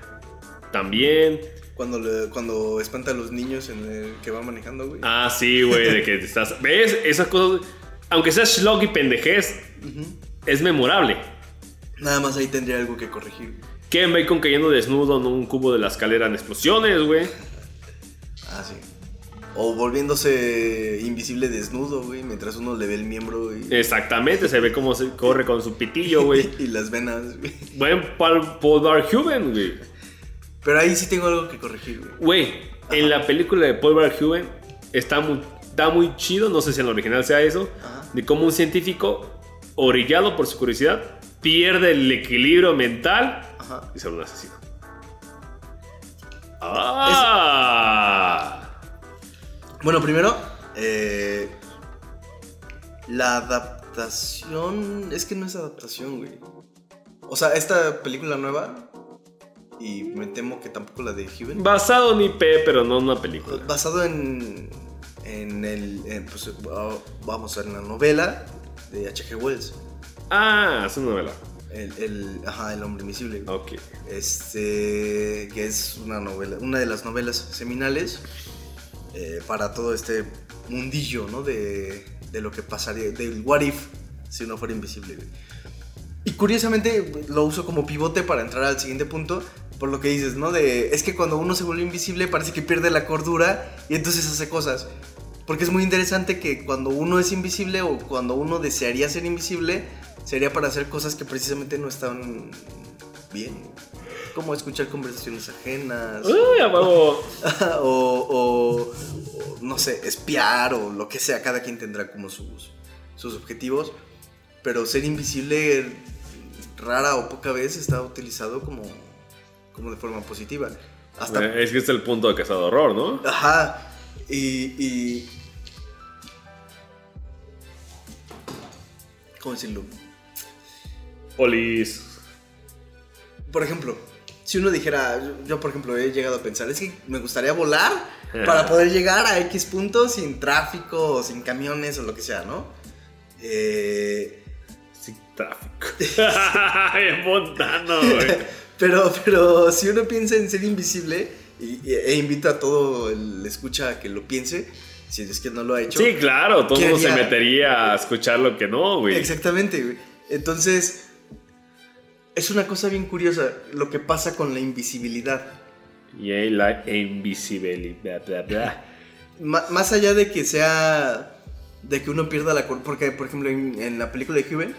también. Cuando, le- cuando espanta a los niños en el que va manejando, güey. Ah, sí, güey, de que estás... ¿Ves? Esas cosas, aunque sea schlock y pendejez, es memorable. Nada más ahí tendría algo que corregir. Kevin Bacon cayendo desnudo en un cubo de la escalera en explosiones, güey. Ah, sí. O volviéndose invisible desnudo, güey, mientras uno le ve el miembro y, Exactamente, se ve cómo se corre con su pitillo, güey. y las venas, güey. Buen Paul, Paul Verhoeven, güey. Pero ahí sí tengo algo que corregir, güey. Güey, en la película de Paul Verhoeven está muy, está muy chido, no sé si en la original sea eso, Ajá. de cómo un científico, orillado por su curiosidad, pierde el equilibrio mental Ajá. y se un asesino. ¡Ah! Bueno, primero, eh, la adaptación. Es que no es adaptación, güey. O sea, esta película nueva. Y me temo que tampoco la de Heaven. Basado en IP, pero no en una película. Basado en. En el. en, pues, vamos a ver, en la novela de H.G. Wells. Ah, es una novela. El, el- ajá, El hombre invisible. Ok. Este. Que es una novela. Una de las novelas seminales. Eh, para todo este mundillo, ¿no? De, de lo que pasaría. Del what if si no fuera invisible. Y curiosamente lo uso como pivote para entrar al siguiente punto. Por lo que dices, ¿no? De, es que cuando uno se vuelve invisible parece que pierde la cordura y entonces hace cosas. Porque es muy interesante que cuando uno es invisible o cuando uno desearía ser invisible, sería para hacer cosas que precisamente no están bien. Como escuchar conversaciones ajenas. Uy, a huevo. o, o- o, no sé, espiar o lo que sea. Cada quien tendrá como sus, sus objetivos. Pero ser invisible rara o poca vez está utilizado como como de forma positiva. Hasta Eh, Es que es el punto de Casado Horror, ¿no? Ajá. Y, y. ¿Cómo decirlo? Polis. Por ejemplo, si uno dijera, yo, yo, por ejemplo he llegado a pensar, es que me gustaría volar para poder llegar a X puntos sin tráfico o sin camiones o lo que sea, ¿no? Eh, Sin tráfico. en montano, güey. pero, pero si uno piensa en ser invisible, y- y- e invito a todo el escucha a que lo piense, si es que no lo ha hecho. Sí, claro, todo el ¿Qué mundo se metería a escuchar lo que no, güey. Exactamente, güey. Entonces, es una cosa bien curiosa lo que pasa con la invisibilidad. Y la invisibilidad. bla, bla. Ma- más allá de que sea. De que uno pierda la. Porque, por ejemplo, en, en la película de Huben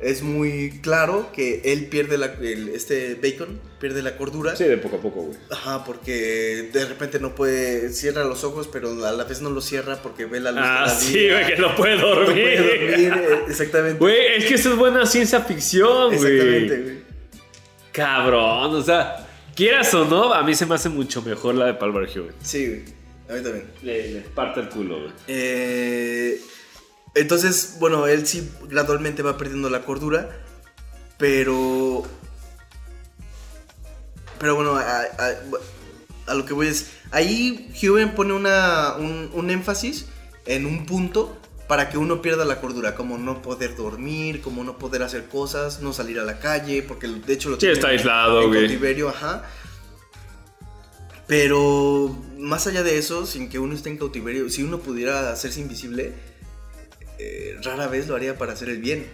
es muy claro que él pierde la. el- este Bacon pierde la cordura. Sí, de poco a poco, güey. Ajá, porque de repente no puede. cierra los ojos, pero a la vez no los cierra porque ve la luz. Ah, la sí, güey, que no puede No dormir. puede dormir, eh, exactamente. Güey, es que eso es buena ciencia ficción, exactamente, güey. güey. Cabrón, o sea, quieras o no, a mí se me hace mucho mejor la de Paul Verhoeven. Sí, güey. A mí también. Le, le parte el culo, güey. Eh, entonces, bueno, él sí gradualmente va perdiendo la cordura, pero... Pero bueno, a, a- a lo que voy es... Ahí Huben pone una, un, un énfasis en un punto para que uno pierda la cordura, como no poder dormir, como no poder hacer cosas, no salir a la calle, porque de hecho lo Sí, está aislado, en güey. ajá. Pero más allá de eso, sin que uno esté en cautiverio, si uno pudiera hacerse invisible, eh, rara vez lo haría para hacer el bien.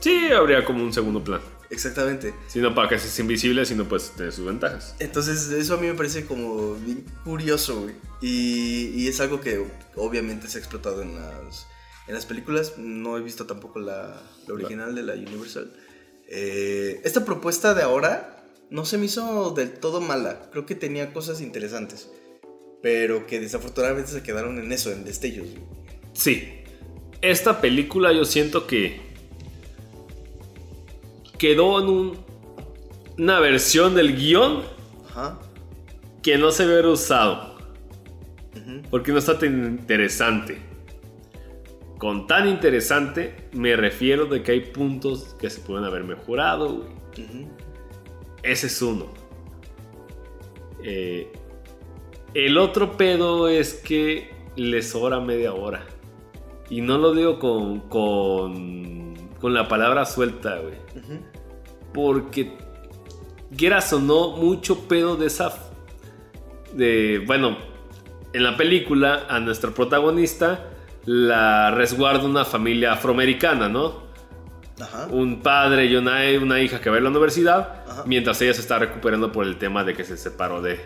Sí, habría como un segundo plan. Exactamente. Si no para que seas invisible, sino pues tener sus ventajas. Entonces, eso a mí me parece como bien curioso, güey. Y, y es algo que obviamente se ha explotado en las, en las películas. No he visto tampoco la, la original de la Universal. Eh, esta propuesta de ahora no se me hizo del todo mala. Creo que tenía cosas interesantes. Pero que desafortunadamente se quedaron en eso, en destellos. Sí. Esta película yo siento que quedó en un- una versión del guion Ajá. que no se ve usado. Porque no está tan interesante. Con tan interesante me refiero de que hay puntos que se pueden haber mejorado. Ujú. Ese es uno. Eh, el otro pedo es que le sobra media hora. Y no lo digo con, con, con la palabra suelta, güey. Porque, quieras o no, mucho pedo de esa... De, bueno, en la película a nuestra protagonista la resguarda una familia afroamericana, ¿no? Ajá. un padre y una, una hija que va a la universidad, Ajá. mientras ella se está recuperando por el tema de que se separó de,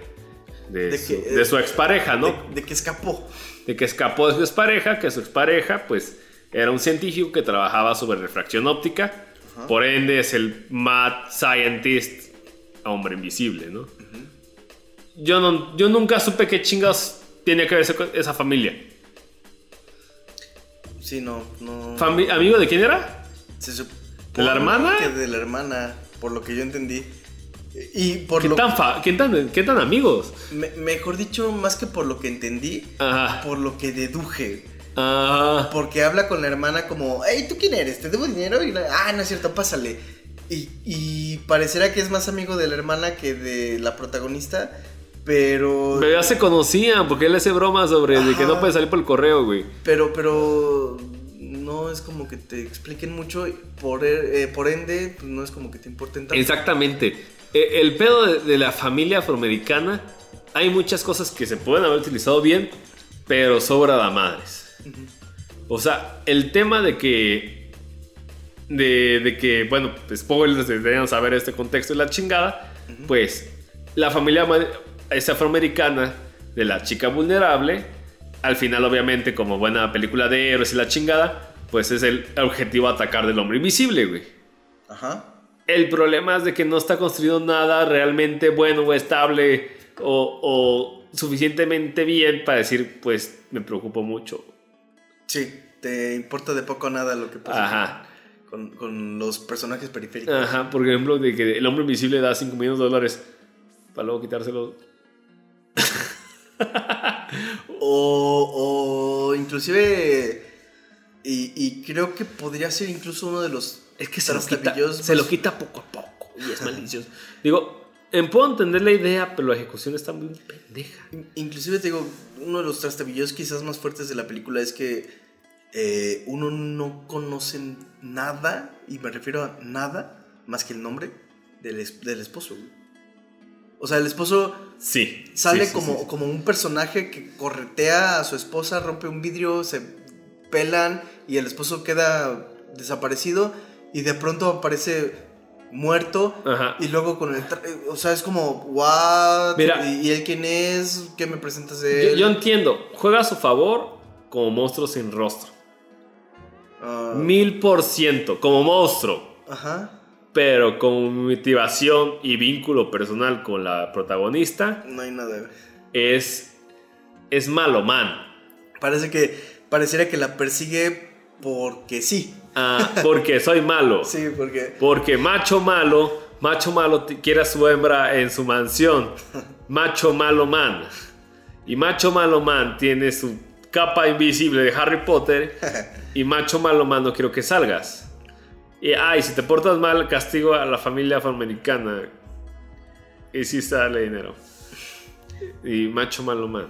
de, De su, que, eh, de su expareja, ¿no? De, que escapó. De que escapó de su expareja, que su expareja, pues, era un científico que trabajaba sobre refracción óptica, Ajá. por ende es el mad scientist, hombre invisible, ¿no? yo, no yo nunca supe qué chingados tenía que ver esa familia. Sí, no, no. Fami- ¿Amigo de quién era? Se ¿De la hermana? Que de la hermana, por lo que yo entendí. Y por ¿Qué lo tan, fa- qué tan, qué tan amigos? me- mejor dicho, más que por lo que entendí, Ajá. por lo que deduje. Ajá. Porque habla con la hermana como, hey, ¿tú quién eres? ¿Te debo dinero? Y la, ah, no es cierto, pásale. Y, y pareciera que es más amigo de la hermana que de la protagonista, pero... Pero ya se conocían, porque él hace bromas sobre de que no puede salir por el correo, güey. Pero, pero no es como que te expliquen mucho, por, eh, por ende, pues no es como que te importen tanto. Exactamente. Eh, El pedo de, de la familia afroamericana, hay muchas cosas que se pueden haber utilizado bien, pero sobra la madres. O sea, el tema de que. De, de que, bueno, spoilers, deberían saber este contexto y la chingada. Pues la familia es afroamericana de la chica vulnerable. Al final, obviamente, como buena película de héroes y la chingada, pues es el objetivo atacar del hombre invisible, güey. Ajá. El problema es de que no está construido nada realmente bueno o estable o, o suficientemente bien para decir, pues me preocupo mucho. Sí, te importa de poco a nada lo que pasa Ajá. con, con los personajes periféricos. Ajá, por ejemplo, de que el hombre invisible da 5 millones de dólares. para luego quitárselo. O, o inclusive... Y, y creo que podría ser incluso uno de los Es que se lo, quita, se lo quita poco a poco y es malicioso. Digo, en puedo entender la idea, pero la ejecución está muy pendeja. In- Inclusive te digo, uno de los trastabillos quizás más fuertes de la película es que eh, uno no conoce nada, y me refiero a nada, más que el nombre del, es- del esposo. O sea, el esposo Sí. sale sí, sí, como, sí. como un personaje que corretea a su esposa, rompe un vidrio, se pelan y el esposo queda desaparecido y de pronto aparece muerto Ajá. y luego con el... O sea, es como, ¿what? Mira. ¿Y, y él quién es? ¿Qué me presentas de Yo, él? yo entiendo, juega a su favor como monstruo sin rostro. Ah, Mil por ciento, como monstruo. Ajá. Pero con motivación y vínculo personal con la protagonista, No hay nada. es, es malo, man. Parece que... Pareciera que la persigue porque sí. Ah, porque soy malo. Sí, porque... Porque macho malo, macho malo quiere a su hembra en su mansión. Macho malo man. Y macho malo man tiene su capa invisible de Harry Potter. Y macho malo man no quiero que salgas. Y ay, si te portas mal, castigo a la familia afroamericana. Y si sale dinero. Y macho malo man.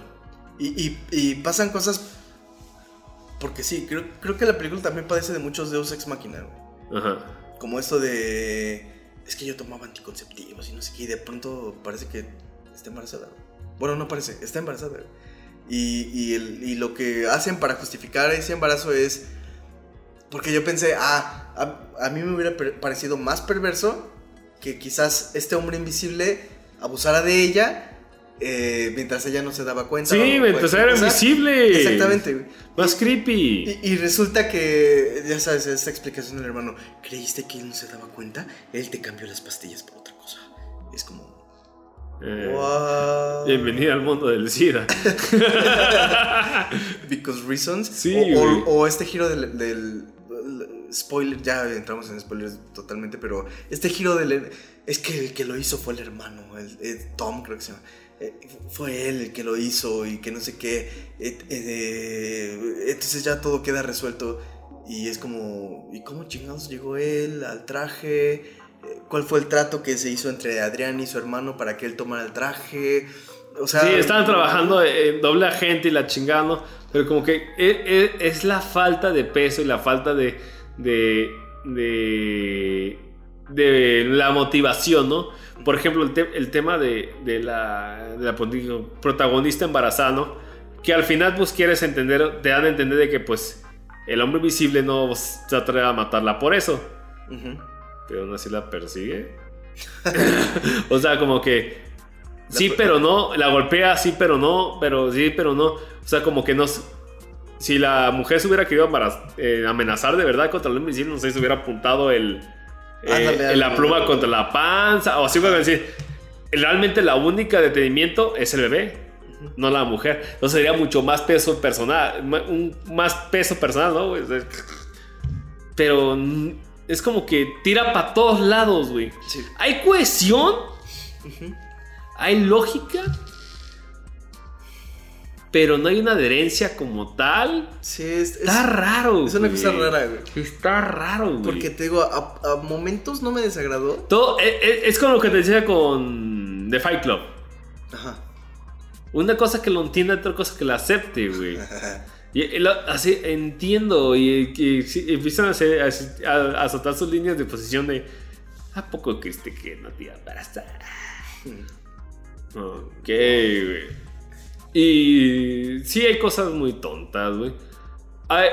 Y, y- y pasan cosas... Porque sí, creo, creo que la película también padece de muchos Deus Ex Machina, güey. Ajá. Como esto de. Es que yo tomaba anticonceptivos y no sé qué. Y de pronto parece que está embarazada. güey. Bueno, no parece, está embarazada. güey. Y, y, el- y lo que hacen para justificar ese embarazo es. Porque yo pensé, ah, a, a mí me hubiera parecido más perverso que quizás este hombre invisible abusara de ella eh, mientras ella no se daba cuenta. Sí, mientras cualquier era invisible. Exactamente. Más creepy. Y, y resulta que, ya sabes, esta explicación del hermano, ¿creíste que él no se daba cuenta? Él te cambió las pastillas por otra cosa. Es como... Eh, Wow. Bienvenida al mundo del SIDA. Because reasons. Sí, o, o- o este giro del, del- Spoiler, ya entramos en spoilers totalmente, pero este giro del... Es que el que lo hizo fue el hermano, el, el Tom creo que se llama. Eh, Fue él el que lo hizo y que no sé qué. Eh, eh, entonces ya todo queda resuelto. Y es como, ¿y cómo chingados llegó él al traje? ¿Cuál fue el trato que se hizo entre Adrián y su hermano para que él tomara el traje? O sea, Sí, estaban trabajando en doble agente y la chingando, pero como que e- e- es, la falta de peso y la falta de, de, de, de la motivación, ¿no? Por ejemplo, el, te- el tema de, de la, de la protagonista embarazada, ¿no? Que al final pues quieres entender, te dan a entender de que pues el hombre visible no se atreve a matarla por eso, pero aún así la persigue. o sea, como que Sí, per- pero no. La golpea, sí, pero no. Pero sí, pero no. O sea, como que no. Si la mujer se hubiera querido eh, amenazar de verdad contra el invisible, no sé si se hubiera apuntado el, eh, Ándale, la ándale. pluma contra la panza. O así, como decir. Realmente la única detenimiento es el bebé, no la mujer. Entonces sería mucho más peso personal. Un, más peso personal, ¿no? sea, Pero es como que tira para todos lados, güey. Sí. Hay cohesión. Hay lógica. Pero no hay una adherencia como tal. Sí, es, es- Está raro. es una güey. cosa rara, güey. Está raro, güey. Porque te digo, a, a momentos no me desagradó. Todo, es, es- es como lo que te decía con The Fight Club. Ajá. Una cosa que lo entienda, otra cosa que la acepte, güey. Y, y lo- así entiendo. Y, empiezan a, hacer, a, a- sus líneas de posición de. ¿A poco creíste que no te iba a embarazar? Ok, güey. Y sí hay cosas muy tontas, güey. Hay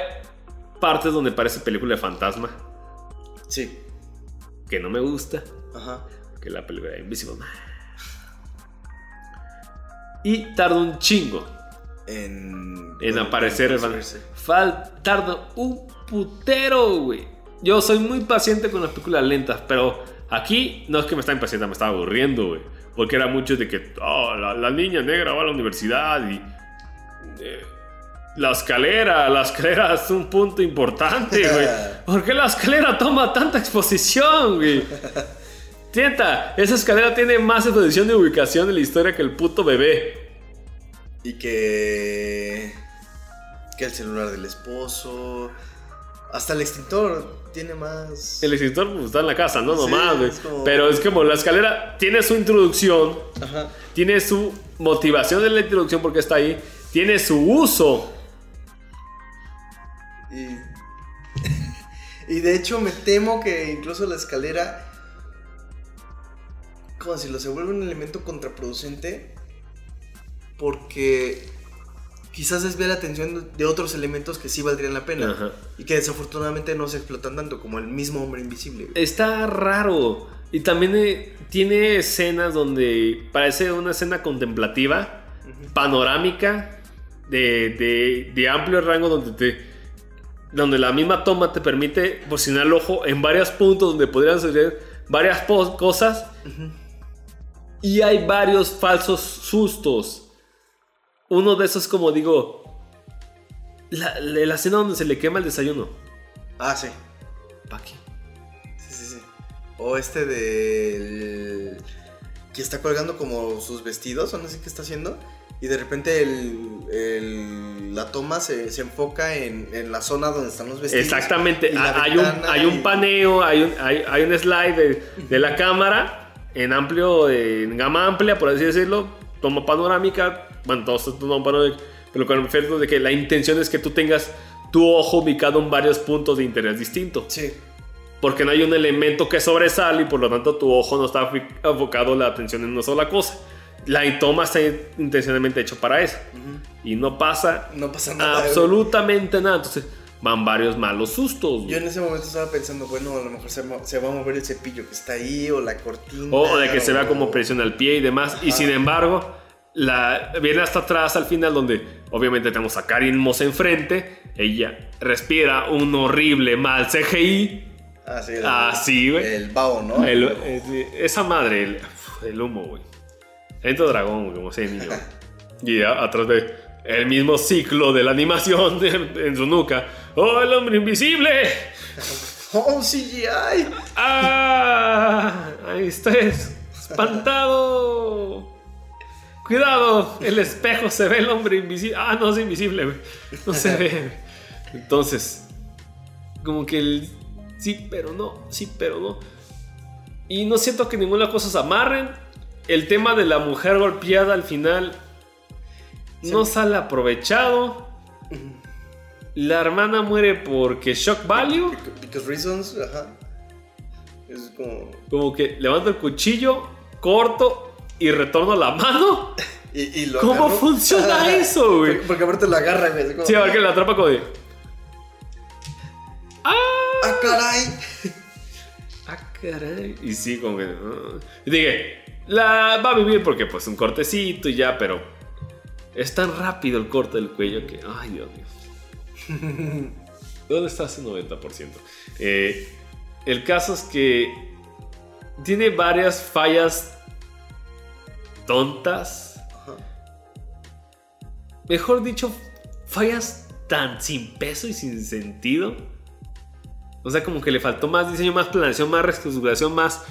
partes donde parece película de fantasma Sí. que no me gusta. Ajá. Que la película de Invisible Man. Y tarda un chingo En, en aparecer el. Fal tarda un putero, güey. Yo soy muy paciente con las películas lentas, pero aquí no es que me estaba impaciente, me estaba aburriendo, güey. Porque era mucho de que oh, la, la niña negra va a la universidad y. eh, la escalera, la escalera es un punto importante, güey. ¿Por qué la escalera toma tanta exposición, güey? Tienta, esa escalera tiene más exposición de ubicación en la historia que el puto bebé. Y que. Que el celular del esposo. Hasta el extintor tiene más. El extintor pues, está en la casa, ¿no? Sí, Nomás, güey. como- Pero es como la escalera tiene su introducción, Ajá. tiene su motivación de la introducción porque está ahí, tiene su uso. Y. y de hecho, me temo que incluso la escalera. Como decirlo, se vuelve un elemento contraproducente. Porque. Quizás desvía la atención de otros elementos que sí valdrían la pena. Ajá. Y que desafortunadamente no se explotan tanto, como el mismo hombre invisible. güey. Está raro. Y también eh, tiene escenas donde parece una escena contemplativa, panorámica, de, de- de amplio rango, donde te. Donde la misma toma te permite posicionar el ojo en varios puntos donde podrían suceder varias cosas. Y hay varios falsos sustos. Uno de esos, como digo, la, la- la escena donde se le quema el desayuno. Ah, sí. ¿Para qué? Sí, sí, sí. O este del. que está colgando como sus vestidos, o no sé qué está haciendo. Y de repente el, el- la toma se, se enfoca en, en la zona donde están los vestidos. Exactamente, Ha- hay un, hay un paneo, hay un, hay, hay un slide de, de la cámara en amplio, en gama amplia, por así decirlo, toma panorámica, bueno, todos estos panorámica, pero con el efecto de que la intención es que tú tengas tu ojo ubicado en varios puntos de interés distinto, Sí. porque no hay un elemento que sobresale y por lo tanto tu ojo no está enfocado la atención en una sola cosa. La toma está intencionalmente hecho para eso y no pasa No pasa nada. güey. absolutamente nada. Entonces van varios malos sustos. güey. Yo en ese momento estaba pensando, bueno, a lo mejor se, se va a mover el cepillo que está ahí, o la cortina. O de que se vea o- como presiona el pie y demás. Y sin embargo, la, viene hasta atrás al final donde obviamente tenemos a Karin Moss enfrente. Ella respira un horrible mal CGI. Ah, sí. el- Ah, sí, güey. El bao, ¿no? El- esa madre, el, el humo, güey. Entra dragón, güey, como sea niño. Y a- atrás de el mismo ciclo de la animación de- en su nuca. ¡Oh, el hombre invisible! ¡Oh, CGI! ¡Ah! Ahí estás, espantado. Cuidado, el espejo se ve el hombre invisible. Ah, no es invisible, güey. No se ve. Entonces, como que el sí, pero no, sí, pero no. Y no siento que ninguna cosa se amarren. El tema de la mujer golpeada al final no sale aprovechado. La hermana muere porque shock value. Because, because reasons, ajá. Es como. Como que levanto el cuchillo, corto y retorno la mano. Y, y lo ¿Cómo funciona eso, güey? Porque, porque aparte lo agarra, güey. Sí, a ver que la atrapa como de. ¡Ah! ¡Ah, caray! ¡Ah, caray! Y sí, como que. Y dije, la va a vivir porque, pues, un cortecito y ya, pero. Es tan rápido el corte del cuello que. ¡Ay, Dios mío! ¿Dónde está ese 90%? Eh, el caso es que. Tiene varias fallas tontas. Ajá. Mejor dicho, fallas tan sin peso y sin sentido. O sea, como que le faltó más diseño, más planeación, más reestructuración, más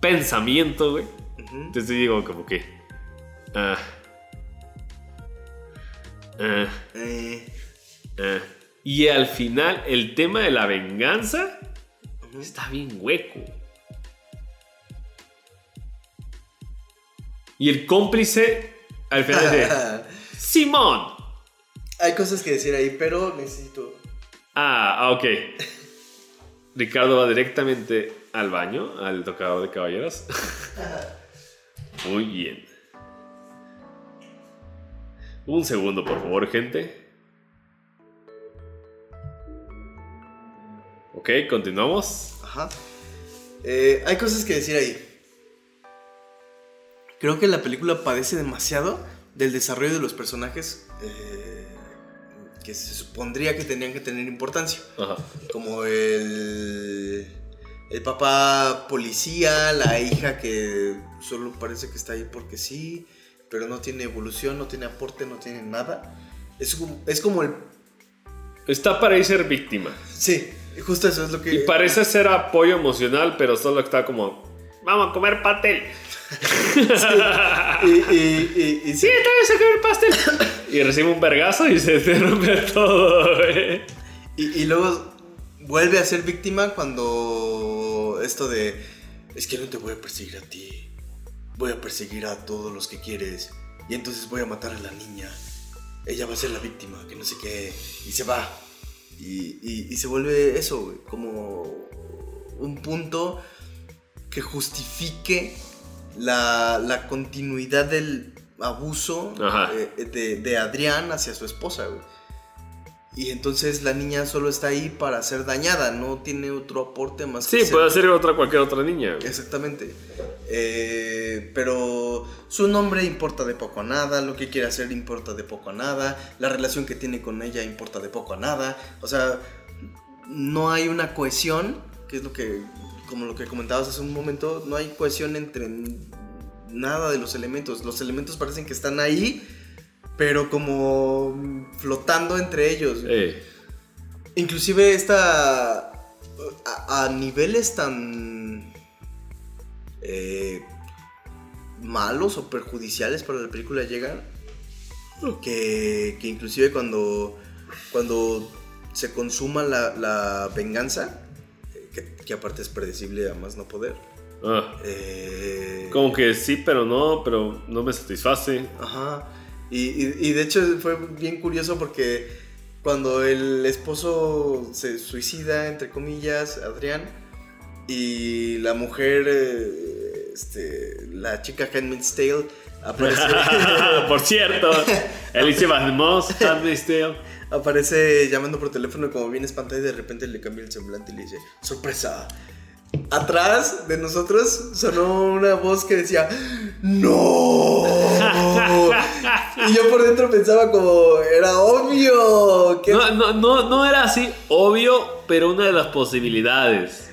pensamiento, güey. Entonces digo, como que. ah, ah, Eh, ah. Y al final, el tema de la venganza está bien hueco. Y el cómplice, al final de Simón. Hay cosas que decir ahí, pero necesito. Ah, ah, ok. Ricardo va directamente al baño, al tocador de caballeros. Muy bien. Un segundo, por favor, gente. Ok, continuamos. Ajá. Eh, hay cosas que decir ahí. Creo que la película padece demasiado del desarrollo de los personajes eh, que se supondría que tenían que tener importancia. Ajá. Como el, el papá policía, la hija que solo parece que está ahí porque sí, pero no tiene evolución, no tiene aporte, no tiene nada. Es como, es como el... Está para ir ser víctima. Sí, justo eso es lo que... Y parece ser apoyo emocional, pero solo está como. vamos a comer Y, y, y, y Sí, a comer pastel. y recibe un vergazo y se te rompe todo. Y, y luego vuelve a ser víctima cuando esto de es que no te voy a perseguir a ti, voy a perseguir a todos los que quieres y entonces voy a matar a la niña. Ella va a ser la víctima, que no sé qué, y se va. Y, y- y se vuelve eso, güey, como un punto que justifique la, la continuidad del abuso eh, de, de Adrián hacia su esposa, güey. Y entonces la niña solo está ahí para ser dañada, no tiene otro aporte más Sí, que ser- puede ser otra cualquier otra niña. güey. Exactamente. Eh, pero su nombre importa de poco a nada, lo que quiere hacer importa de poco a nada, la relación que tiene con ella importa de poco a nada. O sea, no hay una cohesión, que es lo que, como lo que comentabas hace un momento, no hay cohesión entre nada de los elementos. Los elementos parecen que están ahí, pero como flotando entre ellos. Eh, Inclusive esta... A, a niveles tan... eh, malos o perjudiciales para la película llegan. Que, que inclusive cuando... Cuando se consuma la, la venganza, que, aparte es predecible a más no poder. ah, eh, como que sí, pero no, pero no me satisface. Ajá. Y, y- y de hecho fue bien curioso porque cuando el esposo se suicida, entre comillas, Adrián, y la mujer, eh, este, la chica Handmaid's Tale, aparece, Por cierto, Alicia Van Moss, Handmaid's Tale. Aparece llamando por teléfono como bien espantada y de repente le cambia el semblante y le dice, sorpresa. Atrás de nosotros sonó una voz que decía, ¡No! y yo por dentro pensaba como, era obvio. Que No, no, no, no era así obvio, pero una de las posibilidades.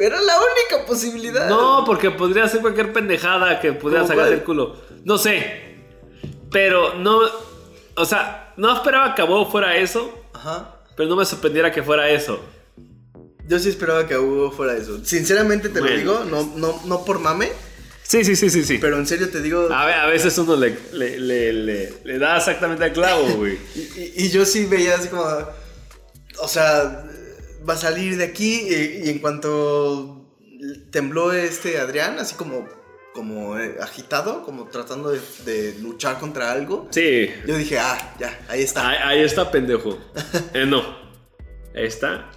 Era la única posibilidad. No, porque podría ser cualquier pendejada que pudiera ¿Cómo sacar del culo. No sé. Pero no. O sea, no esperaba que a huevo fuera eso, Ajá. pero no me sorprendiera que fuera eso. Yo sí esperaba que a Hugo fuera eso. Sinceramente te Bueno. lo digo, no, no, no por mame, Sí, sí, sí, sí, sí. pero en serio te digo. A, ve- a veces uno le, le, le, le- le da exactamente al clavo, güey. Y, y- y yo sí veía así como. O sea, va a salir de aquí. Y, y en cuanto tembló este Adrián, así como. Como eh, agitado, como tratando de, de luchar contra algo. Sí. Yo dije, ah, ya, ahí está. Ahí, ahí está, pendejo. Eh, no. Ahí está.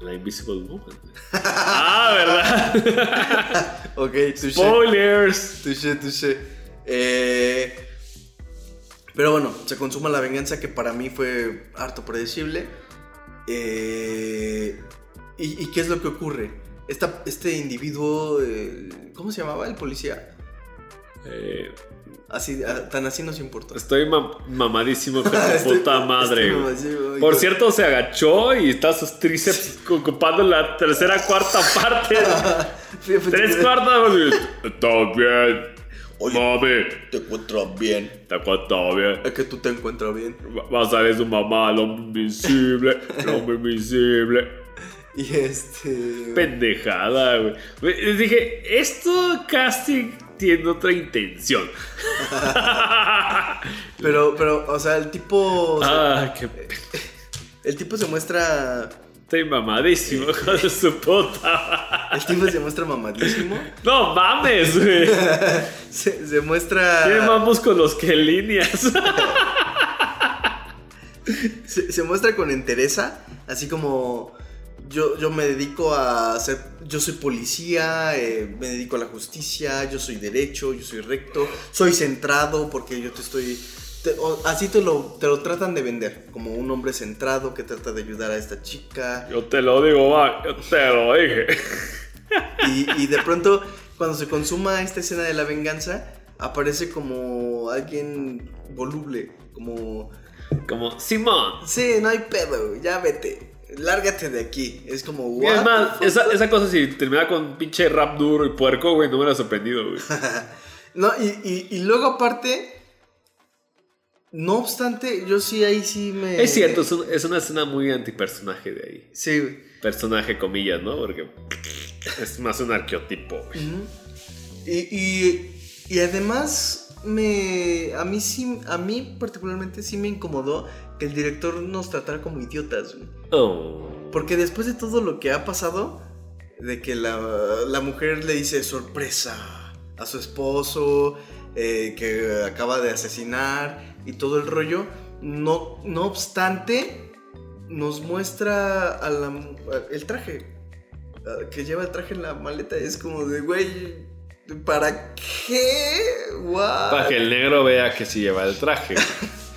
La Invisible Woman. ah, ¿verdad? Ok, touché. Spoilers. Touché, touché. Eh, pero bueno, se consuma la venganza que para mí fue harto predecible. Eh, ¿y, y qué es lo que ocurre? Esta- este individuo, eh, ¿cómo se llamaba el policía? Eh, Así, tan así nos importa. estoy mam- mamadísimo con puta madre. Por cierto, se agachó y está sus tríceps ocupando la tercera cuarta parte. Tres cuartas. Está bien. Oye. Mami. Te encuentro bien. Está está bien. Es que tú te encuentras bien. Va- Vas a ver su mamá, el hombre invisible. El hombre invisible. Y este. Pendejada, güey. Dije, esto casting tiene otra intención. Pero, pero, o sea, el tipo. ah, qué. El tipo se muestra. Estoy mamadísimo, hijo de su puta. El tipo se muestra mamadísimo. No mames, güey. Se, se muestra. Tiene más músculos que líneas. Se, se muestra con entereza. Así como. Yo, yo me dedico a ser. Yo soy policía, eh, me dedico a la justicia, yo soy derecho, yo soy recto, soy centrado porque yo te estoy. te- o- así te lo, te lo tratan de vender, como un hombre centrado que trata de ayudar a esta chica. Yo te lo digo, va, yo te lo dije. Y, y de pronto, cuando se consuma esta escena de la venganza, aparece como alguien voluble, como... Como, Simón. Sí, no hay pedo, ya vete, lárgate de aquí. Es como... Y es "What más, esa, fuck?". esa cosa si terminaba con pinche rap duro y puerco, güey, no me hubiera sorprendido, güey. No, y, y- y luego aparte, no obstante, yo sí ahí sí me... Es cierto, es, un- es una escena muy antipersonaje de ahí. Sí, güey. Personaje, comillas, ¿no? Porque es más un arqueotipo, güey. Y, y, y además, me, a, mí sí, a mí particularmente sí me incomodó que el director nos tratara como idiotas, güey. Oh. Porque después de todo lo que ha pasado, de que la, la mujer le dice sorpresa a su esposo, eh, que acaba de asesinar y todo el rollo, no, no obstante, nos muestra a la- a- el traje, a- que lleva el traje en la maleta. Es como de, güey, ¿para qué? What? Para que el negro vea que sí lleva el traje.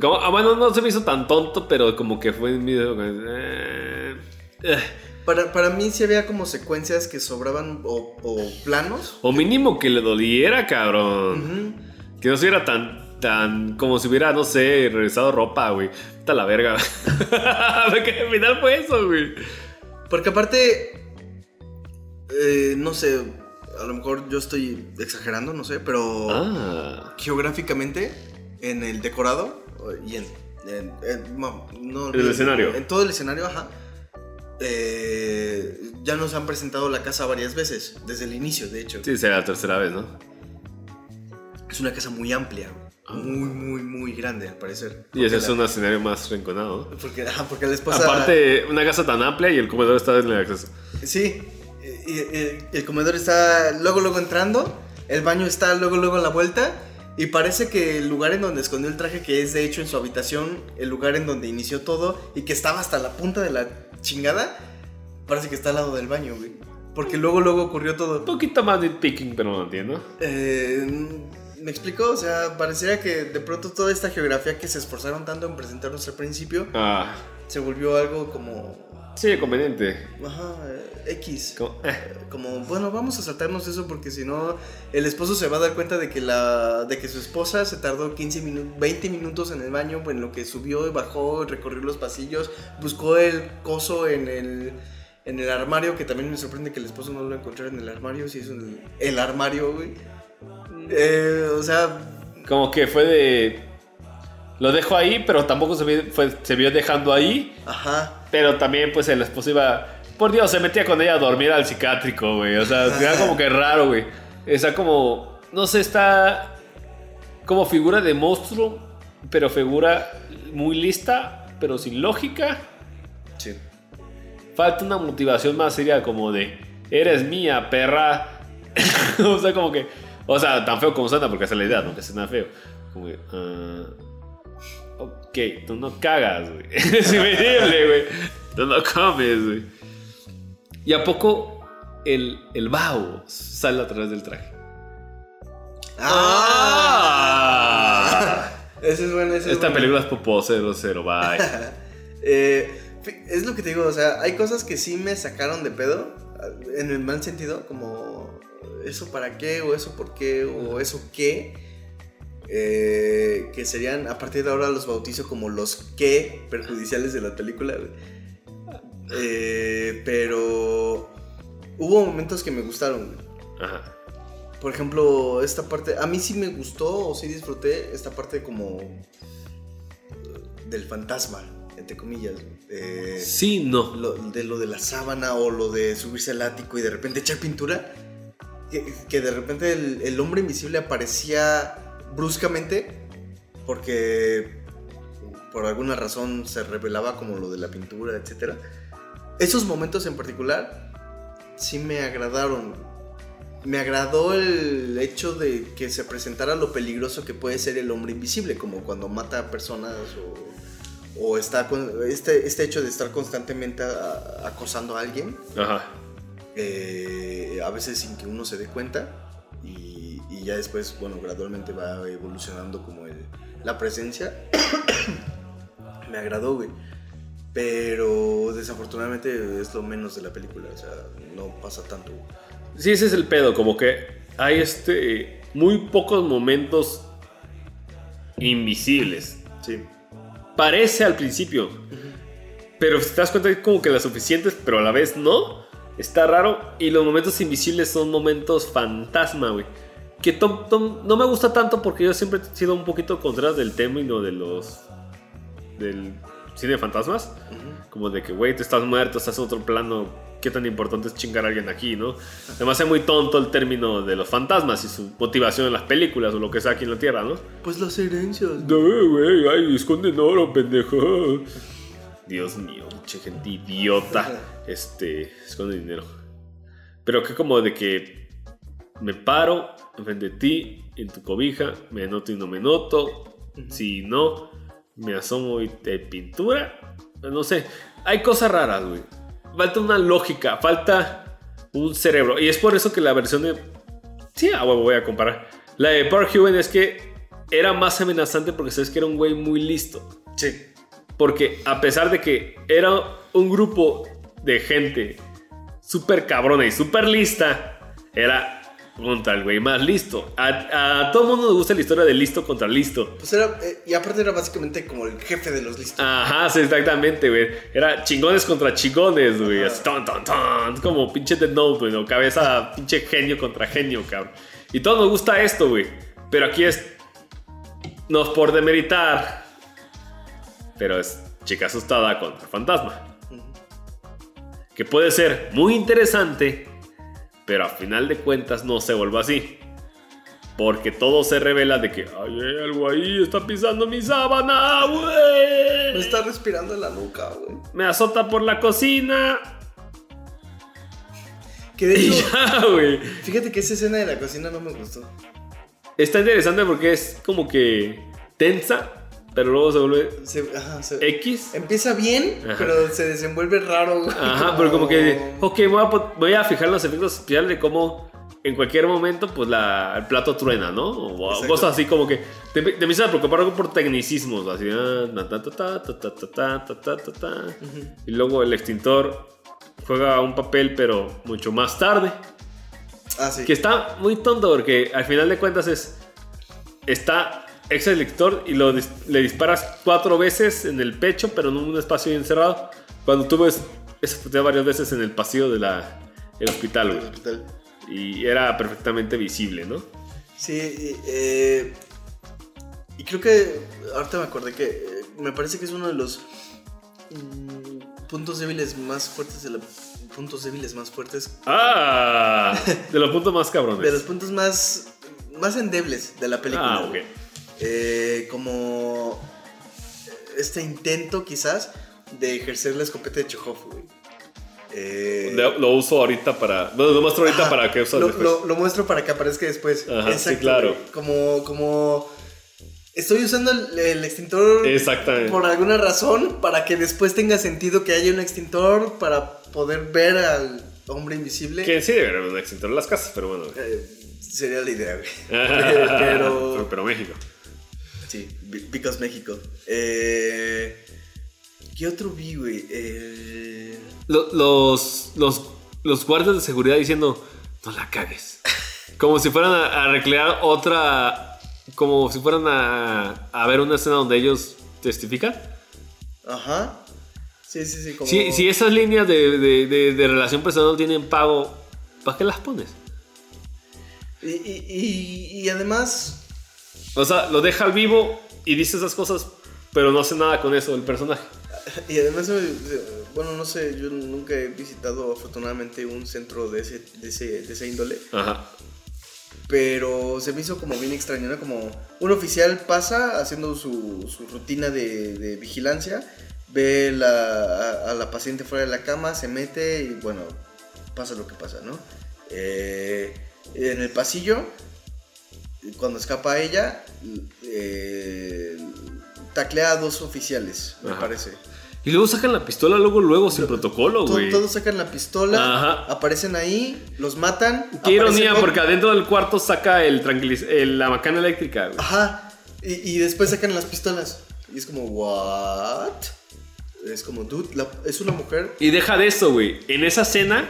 Como- ah, bueno, no se me hizo tan tonto, pero como que fue un video. eh, eh. Para, para mí sí había como secuencias que sobraban o, o planos. O mínimo que le doliera, cabrón. Que no se viera tan, tan como si hubiera, no sé, regresado ropa, güey. Está la verga. Porque al final fue eso, güey. Porque aparte, eh, no sé, a lo mejor yo estoy exagerando, no sé, pero Ah. geográficamente, en el decorado y en... en- en- no, no En el escenario. En todo el escenario, ajá. eh, ya nos han presentado la casa varias veces, desde el inicio, de hecho. Sí, será la tercera vez, ¿no? Es una casa muy amplia, muy, muy, muy grande, al parecer. Y ese es la- un escenario más rinconado, ¿no? Porque, porque la. Aparte, una casa tan amplia y el comedor está en el acceso. Sí, y- y- el comedor está luego, luego entrando, el baño está luego, luego en la vuelta, y parece que el lugar en donde escondió el traje, que es de hecho en su habitación, el lugar en donde inició todo, y que estaba hasta la punta de la chingada, parece que está al lado del baño, güey. Porque luego, luego ocurrió todo. Un poquito más nitpicking, pero no entiendo. Eh, ¿Me explico? O sea, pareciera que de pronto toda esta geografía que se esforzaron tanto en presentarnos al principio, Ah, se volvió algo como... sí, conveniente. Ajá, eh, X. Como, eh. como bueno vamos a saltarnos eso porque si no el esposo se va a dar cuenta de que la de que su esposa se tardó 15 minutos 20 minutos en el baño en lo que subió y bajó recorrió los pasillos buscó el coso en el en el armario que también me sorprende que el esposo no lo encontrara en el armario si es el, el armario güey Eh, o sea Como que fue de. Lo dejo ahí, pero tampoco se vio, fue- se vio dejando ahí. ajá Pero también, pues, el esposo iba. Por Dios, se metía con ella a dormir al psiquiátrico, güey. O sea, era como que raro, güey. Está como. No sé, está. Como figura de monstruo, pero figura muy lista, pero sin lógica. sí Falta una motivación más seria, como de. Eres mía, perra. o sea, como que. O sea, tan feo como suena, porque esa es la idea, no que suena feo. Como que. ah, ok, tú no cagas, güey. es invisible, güey. Tú no comes, güey. ¿Y a poco el, el vaho sale a través del traje? ah ese es bueno ese es Esta bueno. película es popó 00, bye. Eh, es lo que te digo, o sea, hay cosas que sí me sacaron de pedo, en el mal sentido, como eso para qué, o eso por qué, o eso qué, eh, que serían, a partir de ahora los bautizo como los qué perjudiciales de la película. Eh, pero hubo momentos que me gustaron. Ajá. Por ejemplo, esta parte, a mí sí me gustó o sí disfruté esta parte como del fantasma, entre comillas. eh, Sí, no. lo, de lo de la sábana o lo de subirse al ático y de repente echar pintura. Que, que de repente el, el hombre invisible aparecía bruscamente porque por alguna razón se revelaba como lo de la pintura, etc. Esos momentos en particular sí me agradaron. Me agradó el hecho de que se presentara lo peligroso que puede ser el hombre invisible, como cuando mata a personas o, o está con este, este hecho de estar constantemente a- acosando a alguien, Ajá. eh, a veces sin que uno se dé cuenta y, y ya después, bueno, gradualmente va evolucionando como el- la presencia. Me agradó, güey. Pero desafortunadamente es lo menos de la película, o sea, no pasa tanto. Sí, ese es el pedo, como que hay este muy pocos momentos invisibles. Sí. Parece al principio, pero si te das cuenta es como que las suficientes, pero a la vez no. Está raro y los momentos invisibles son momentos fantasma, güey. Que tom- tom- no me gusta tanto porque yo siempre he sido un poquito contra del término de los del cine de fantasmas. Como de que, güey, tú estás muerto, estás en otro plano qué tan importante es chingar a alguien aquí, ¿no? Además es muy tonto el término de los fantasmas y su motivación en las películas o lo que sea aquí en la Tierra, ¿no? Pues las herencias. No, güey, ay, esconden oro, pendejo. Dios mío, mucha gente idiota. Este, esconde dinero. Pero que como de que me paro enfrente de ti, en tu cobija, me noto y no me noto. Si no, me asomo y te pintura. No sé, hay cosas raras, güey. Falta una lógica, falta un cerebro. Y es por eso que la versión de... Sí, a huevo voy a comparar. La de Park Huven es que era más amenazante porque sabes que era un güey muy listo. Sí. Porque a pesar de que era un grupo de gente súper cabrona y súper lista, era contra el güey más listo. A, a todo el mundo nos gusta la historia de listo contra listo. Pues era. eh, y aparte era básicamente como el jefe de los listos. Ajá, sí, exactamente, güey. Era chingones contra chingones, güey. Así, ton, ton, ton. Como pinche Dead Note, güey. ¿no? Cabeza, pinche genio contra genio, cabrón. Y todo nos gusta esto, güey. Pero aquí es. No es por demeritar. Pero es chica asustada contra fantasma. Que puede ser muy interesante. Pero a final de cuentas no se vuelve así. Porque todo se revela de que Ay, hay algo ahí, está pisando mi sábana, güey. Me está respirando en la nuca, güey. Me azota por la cocina. Que de hecho. ya, güey. Fíjate que esa escena de la cocina no me gustó. Está interesante porque es como que tensa, pero luego se vuelve X. Empieza bien, pero se desenvuelve raro. Ajá, pero como que, ok, voy a, voy a fijar los efectos especiales de cómo en cualquier momento, pues la, el plato truena, ¿no? O cosas así como que te, te empiezas a preocupar algo por tecnicismos, así. Y luego el extintor juega un papel, pero mucho más tarde. Ah, sí. Que está muy tonto porque al final de cuentas es. Está ex el lector y lo dis- le disparas cuatro veces en el pecho, pero en un espacio bien cerrado. Cuando tú ves esa fotografía varias veces en el pasillo del hospital, El güey. hospital. Y era perfectamente visible, ¿no? Sí, y, eh, y creo que ahorita me acordé que eh, me parece que es uno de los mm, puntos débiles más fuertes de la puntos débiles más fuertes ¡Ah! De los puntos más cabrones. de los puntos más más endebles de la película. Ah, ok. Eh, como este intento quizás de ejercer la escopeta de Chekhov, güey. Eh, Lo, lo uso ahorita para. Bueno, lo muestro ahorita Ajá, para que usas lo, después. lo- lo muestro para que aparezca después. Ajá, sí, claro. Como, como. Estoy usando el, el extintor Exactamente. por alguna razón para que después tenga sentido que haya un extintor para poder ver al hombre invisible. Que sí debería haber un extintor en las casas, pero bueno. Eh, sería la idea, güey. pero, pero. pero México. Sí, be- because México. Eh, ¿Qué otro vi, güey? Eh, Lo- los, los, los guardias de seguridad diciendo, no la cagues. Como si fueran a, a recrear otra, como si fueran a, a ver una escena donde ellos testifican. ajá. Sí, sí, sí. Como... Si, si esas líneas de, de- de- de relación personal tienen pago, ¿para qué las pones? Y, y- y- y además, O sea, lo deja al vivo y dice esas cosas, pero no hace nada con eso el personaje. Y además, eh, bueno, no sé, yo nunca he visitado afortunadamente un centro de ese, de ese, de ese índole, Ajá. pero se me hizo como bien extraño, ¿no? Como un oficial pasa haciendo su, su rutina de, de vigilancia, ve la- a, a la paciente fuera de la cama, se mete y bueno, pasa lo que pasa, ¿no? Eh, en el pasillo, cuando escapa ella, eh, taclea a dos oficiales, me parece. Y luego sacan la pistola luego, luego, sin Lo- protocolo, To- güey. Todos sacan la pistola, Ajá. aparecen ahí, los matan. Qué ironía, porque adentro del cuarto saca el el- la macana eléctrica, güey. Ajá. Y, y después sacan las pistolas. Y es como, ¿what? Es como, dude, la- es una mujer. Y deja de eso, güey. En esa escena,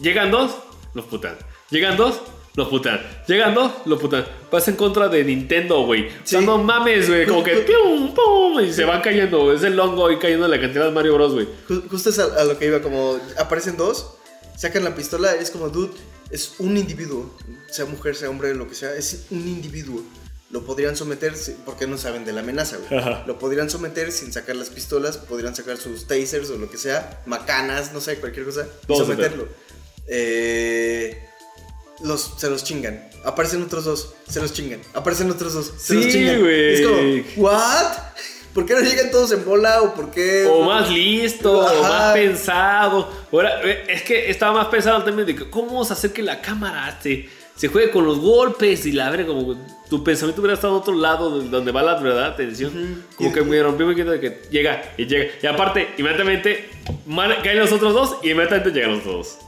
llegan dos, los putan. Llegan dos, los putan. Llegan dos, los putan. Vas en contra de Nintendo, güey. O sea, Sí. no mames, güey. Como que pium, pum, y se van cayendo. Es el hongo y cayendo en la cantidad de Mario Bros, güey. Ju- Justo es a, a lo que iba, como, aparecen dos, sacan la pistola es como, dude, es un individuo. Sea mujer, sea hombre, lo que sea, es un individuo. lo podrían someter, porque no saben de la amenaza, güey. Lo podrían someter sin sacar las pistolas, podrían sacar sus tasers o lo que sea, macanas, no sé, cualquier cosa, y someterlo. Eh, los, se los chingan. Aparecen otros dos, se los chingan. Aparecen otros dos, se los Sí, chingan. güey. Es como, ¿what? ¿Por qué no llegan todos en bola o por qué? O más listo, o Ajá. más pensado. Ahora, eh, es que estaba más pensado también de que cómo vamos a hacer que la cámara se, se juegue con los golpes y la verga, como tu pensamiento hubiera estado a otro lado de donde va la verdadera atención. Ujú. Como Y- que me rompió mi quinto de que llega y llega. Y aparte, inmediatamente man- caen los otros dos y inmediatamente llegan los dos.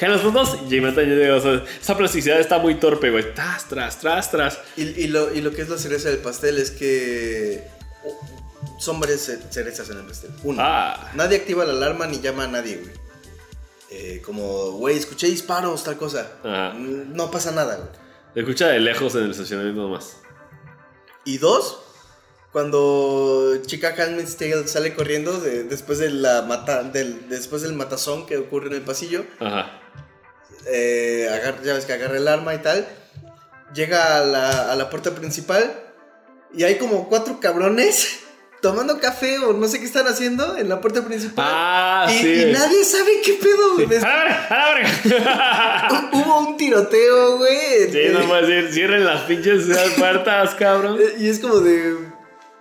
Caen los dos y llegan los dos. Esa plasticidad está muy torpe, güey. Tras, tras, tras, tras. Y, y lo, y lo que es la cereza del pastel es que son varias ce- cerezas en el pastel. Uno, Ah. nadie activa la alarma ni llama a nadie, güey. Eh, como, güey, escuché disparos, tal cosa. Ajá. No pasa nada, güey. Escucha de lejos en el estacionamiento nomás. Y dos, cuando Chica Handmaid's Tale sale corriendo de- después, de la mata, del, después del matazón que ocurre en el pasillo, Ajá. eh, agar- ya ves que agarra el arma y tal, llega a la, a la puerta principal y hay como cuatro cabrones tomando café o no sé qué están haciendo en la puerta principal. Ah, y, sí. y nadie sabe qué pedo. Sí. Des- ¡A. Hubo un tiroteo, güey. Sí, no puedo decir, cierren las pinches puertas, cabrón. Y es como de.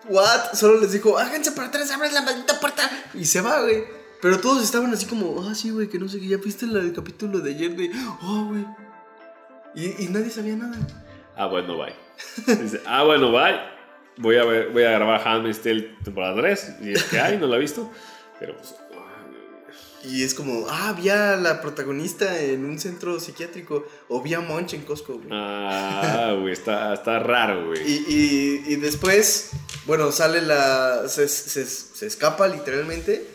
¿What? Solo les dijo, háganse para atrás, abran la maldita puerta. Y se va, güey. Pero todos estaban así como, ah, sí, güey, que no sé qué. Ya viste el capítulo de ayer de, oh, güey. Y, y nadie sabía nada. Ah, bueno, bye. Dice, ah, bueno, bye. Voy a, ver, voy a grabar Handmaid's Tale temporada 3. Y es que hay, no la he visto. Pero pues. Y es como, ah, vi a la protagonista en un centro psiquiátrico. O vi a Monch en Costco, güey. Ah, güey, está, está raro, güey. Y, y- y después, bueno, sale la. Se, se- se escapa literalmente.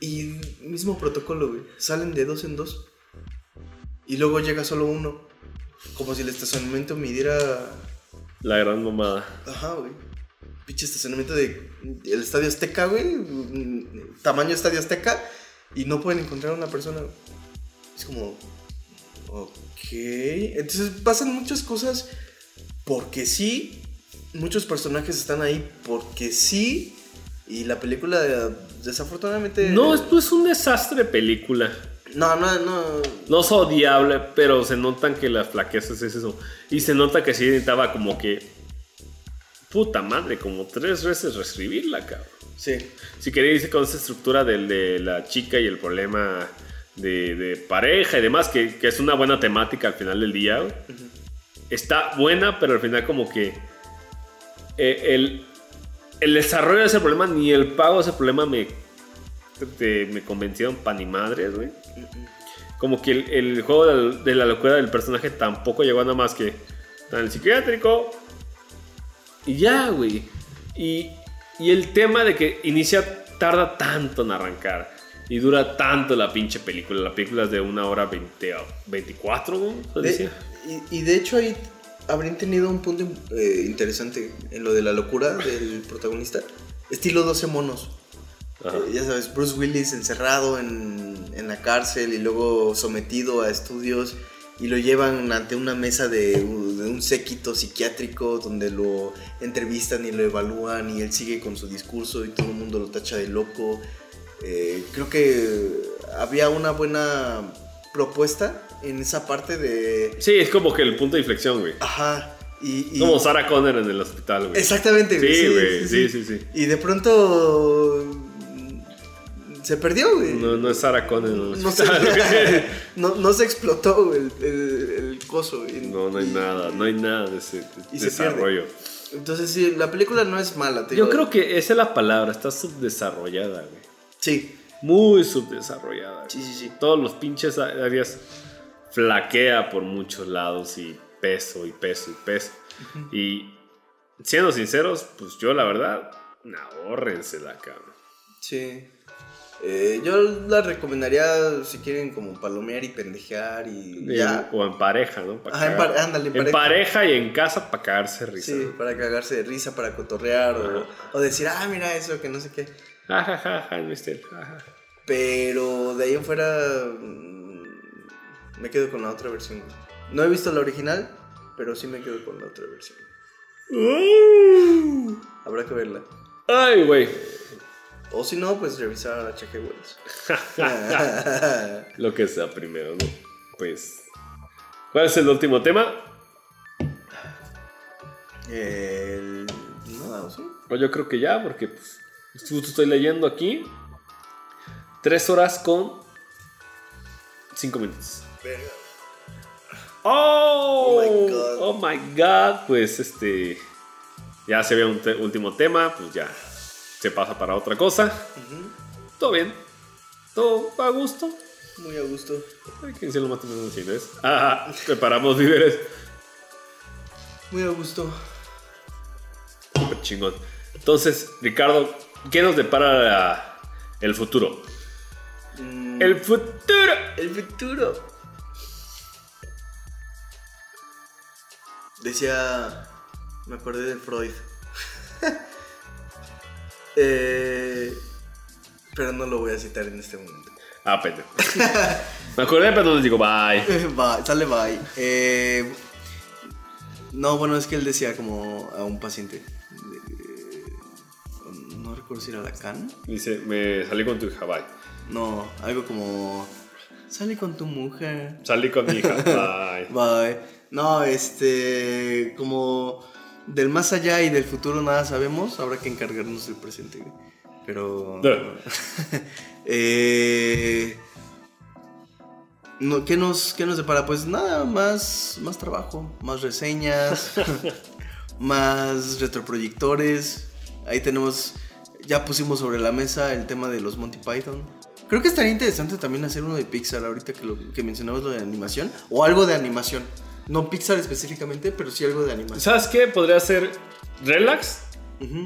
Y mismo protocolo, güey. Salen de dos en dos. Y luego llega solo uno. Como si el estacionamiento midiera. La gran mamada. Ajá, güey. Pinche estacionamiento de. El estadio Azteca, güey. Tamaño estadio Azteca. Y no pueden encontrar a una persona. Es como. Ok. Entonces pasan muchas cosas porque sí. Muchos personajes están ahí porque sí. Y la película, desafortunadamente. No, esto es un desastre de película. No, no, no. No es odiable, pero se notan que las flaquezas es eso. Y se nota que sí necesitaba como que. Puta madre, como tres veces reescribirla, cabrón. Sí. Si queréis irse con esa estructura del de la chica y el problema de, de pareja y demás, que, que es una buena temática al final del día, güey, está buena, pero al final como que eh, el, el desarrollo de ese problema ni el pago de ese problema me, te- me convencieron pa' ni madres, güey. Como que el, el juego de la, de la locura del personaje tampoco llegó a nada más que en el psiquiátrico, y ya, güey. Y, y el tema de que inicia tarda tanto en arrancar. Y dura tanto la pinche película. La película es de una hora 20, 24, ¿no? De- y, y de hecho ahí habrían tenido un punto eh, interesante en lo de la locura del protagonista. Estilo 12 monos. Eh, ya sabes, Bruce Willis encerrado en, en la cárcel y luego sometido a estudios y lo llevan ante una mesa de, un- de un séquito psiquiátrico donde lo entrevistan y lo evalúan y él sigue con su discurso y todo el mundo lo tacha de loco. Eh, creo que había una buena propuesta en esa parte de... Sí, es como que el punto de inflexión, güey. Ajá. Y, y- Como Sarah Connor en el hospital, güey. Exactamente, güey. Sí, güey. Sí, sí, sí. Y de pronto se perdió, güey. No, no es Sarah Connor No se, no, no se explotó güey, el, el, el coso. güey. No, no hay nada. No hay nada de ese Y se desarrollo. Entonces, sí, la película no es mala. te Yo digo. creo que esa es la palabra. Está subdesarrollada, güey. Sí, Muy subdesarrollada. güey. sí, sí, sí. todos los pinches áreas flaquea por muchos lados y peso y peso y peso. Y siendo sinceros, pues yo la verdad, ahórrensela, cabrón. Sí. Eh, yo la recomendaría si quieren como palomear y pendejear y ya. O en pareja, ¿no? Pa' Ajá, en cagar- pa- ándale, en en pareja. pareja y en casa para cagarse de risa. Sí, para cagarse de risa, para cotorrear o, decir, ah, mira eso, que no sé qué. Ajajaja, mister. ajá. Pero de ahí en fuera mm, me quedo con la otra versión. No he visto la original, pero sí me quedo con la otra versión. Uh. Habrá que verla. Ay, güey. O si no, pues revisar a H.G. Wells. Lo que sea primero, ¿no? Pues. ¿Cuál es el último tema? El... No, ¿sí? Pues yo creo que ya, porque pues, justo estoy leyendo aquí. Tres horas con cinco minutos. ¡Oh! Oh my God. Oh my God. Pues este. Ya se ve un te- último tema, pues ya se pasa para otra cosa. Todo bien. Todo a gusto. Muy a gusto. Ay, ¿Quién se lo mata en cines? Ah, preparamos víveres. Muy a gusto. Súper chingón. Entonces, Ricardo, ¿qué nos depara la- el futuro? Mm, El futuro. el futuro. Decía. Me acordé de Freud. Eh, pero no lo voy a citar en este momento. Ah, pendejo. Me acordé, pero les digo bye. Bye, sale bye. Eh, no, bueno, es que él decía como a un paciente. eh, no recuerdo si era Lacan. Dice, me salí con tu hija, bye. No, algo como. Sale con tu mujer. Salí con mi hija, bye. Bye. No, este. Como. Del más allá y del futuro nada sabemos. Habrá que encargarnos del presente. güey. Pero. Eh, no, ¿qué, nos, ¿Qué nos depara? Pues nada, más, más trabajo, más reseñas, más retroproyectores. Ahí tenemos, ya pusimos sobre la mesa el tema de los Monty Python. Creo que estaría interesante también hacer uno de Pixar ahorita que, lo, que mencionamos lo de animación. O algo de animación. No Pixar específicamente, pero sí algo de animación. ¿Sabes qué? Podría ser relax,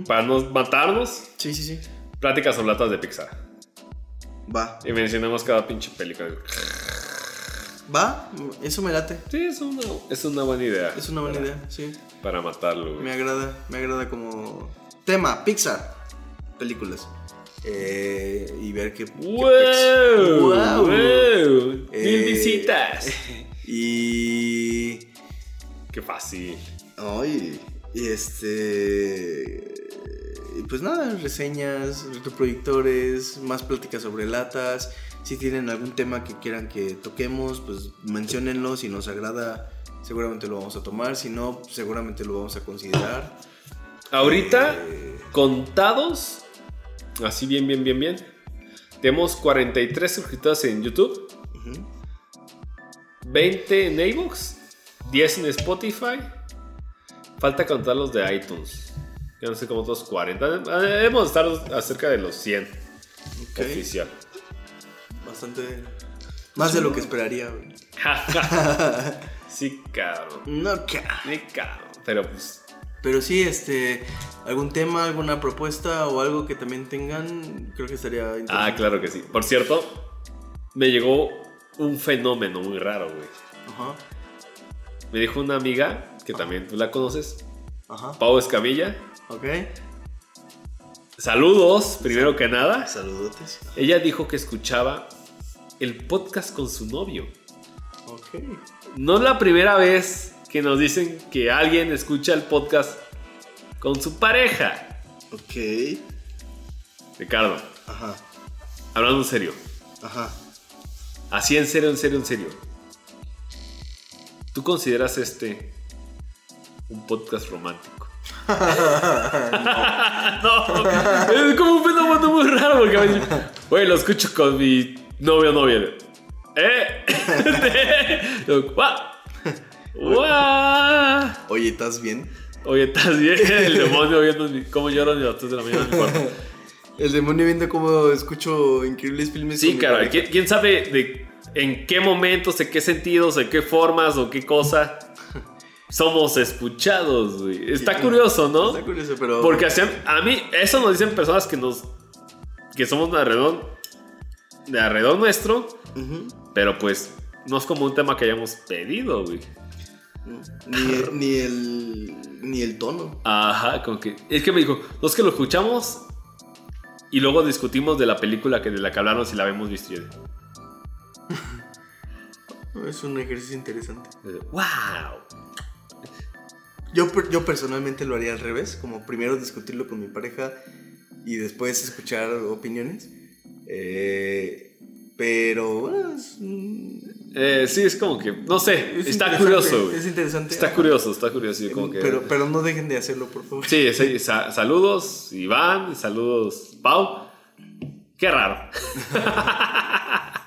para no matarnos. Sí, sí, sí. Pláticas o latas de Pixar. Va. Y mencionamos cada pinche película. Va, eso me late. Sí, es una, es una buena idea. Es una buena para, idea, sí. Para matarlo, güey. Me agrada, me agrada como tema, Pixar, películas. Eh, y ver qué... qué ¡Wow! ¡Wow! Mil Eh, visitas. Y... Qué fácil. Ay, y este... y Pues nada, reseñas, retroproyectores, más pláticas sobre latas. Si tienen algún tema que quieran que toquemos, pues menciónenlo. Si nos agrada, seguramente lo vamos a tomar. Si no, seguramente lo vamos a considerar. Ahorita, Eh, contados, así bien, bien, bien, bien. Tenemos 43 suscriptores en YouTube, ujú. 20 en iVoox, 10 en Spotify. Falta contar los de iTunes. Ya no sé cómo otros 40. Debemos estar cerca de los 100 Ok. oficial. Bastante. Más de lo que esperaría, güey. sí, cabrón. No, ca- Sí, cabrón. Pero pues. Pero sí, este. Algún tema, alguna propuesta o algo que también tengan, creo que estaría interesante. Ah, claro que sí. Por cierto, me llegó un fenómeno muy raro, güey. Ajá. Me dijo una amiga, que también tú la conoces, Ajá. Pau Escamilla. Ok. Saludos, primero que nada. Saludotes. Ella dijo que escuchaba el podcast con su novio. Ok. No es la primera vez que nos dicen que alguien escucha el podcast con su pareja. Ok. Ricardo, Ajá. hablando en serio. Ajá. Así en serio, en serio, en serio. ¿Tú consideras este un podcast romántico? no, es como un fenómeno muy raro porque a veces, güey, lo escucho con mi novio o novia. ¿Eh? Oye, ¿estás bien? Oye, ¿estás bien? El demonio viendo cómo lloran a las 3 de la mañana en mi cuarto. El demonio viendo cómo escucho increíbles filmes. Sí, pareja. ¿quién, quién sabe de en qué momentos, en qué sentidos, en qué formas o qué cosa somos escuchados, güey? Está Sí, curioso, ¿no? Está curioso, pero. Porque a mí, eso nos dicen personas que nos, que somos de alrededor, de alrededor nuestro, Ujú. pero pues no es como un tema que hayamos pedido, güey. Ni, ni el. Ni el tono. Ajá, como que, es que me dijo, no es que lo escuchamos y luego discutimos de la película que de la que hablaron si la habíamos visto. Yo Es un ejercicio interesante. ¡Wow! Yo, per- yo personalmente lo haría al revés, como primero discutirlo con mi pareja y después escuchar opiniones. Eh, pero bueno, es, Eh, sí, es como que, no sé, es está curioso, güey. Es interesante. Está curioso, está curioso. como que, Pero, pero no dejen de hacerlo, por favor. Sí, sí, sa- saludos Iván, saludos Pau. Qué raro.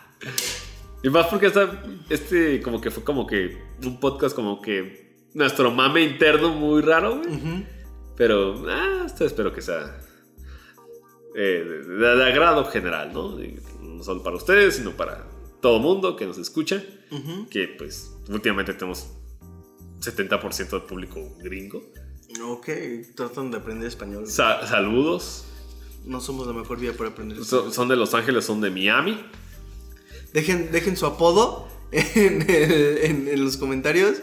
y más porque esta, este como que fue como que un podcast como que nuestro mame interno muy raro, güey. Ujú. Pero ah, esto espero que sea eh, de, de agrado general, ¿no? No solo para ustedes, sino para todo mundo que nos escucha. Ujú. Que pues últimamente tenemos 70% del público gringo. Ok, tratan de aprender español. Sa- saludos. No somos la mejor vía para aprender So- español. son de Los Ángeles, son de Miami. Dejen, dejen su apodo en, el- en- en los comentarios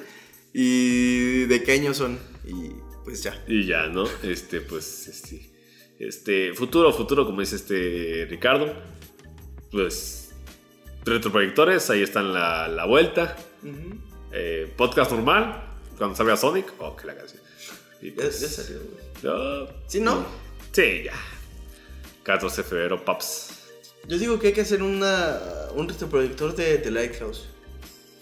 y de qué año son. Y pues ya. Y ya, ¿no? Este, pues, este, este, futuro, futuro, como dice este Ricardo. Pues, retroproyectores, ahí están la, la vuelta. Eh, podcast normal, cuando salga Sonic. Oh, que la canción. Y Ya, pues, ya salió. güey. no, ¿Sí, no? sí, ya. 14 de febrero, paps. Yo digo que hay que hacer una, un retroproyector de, de Lighthouse.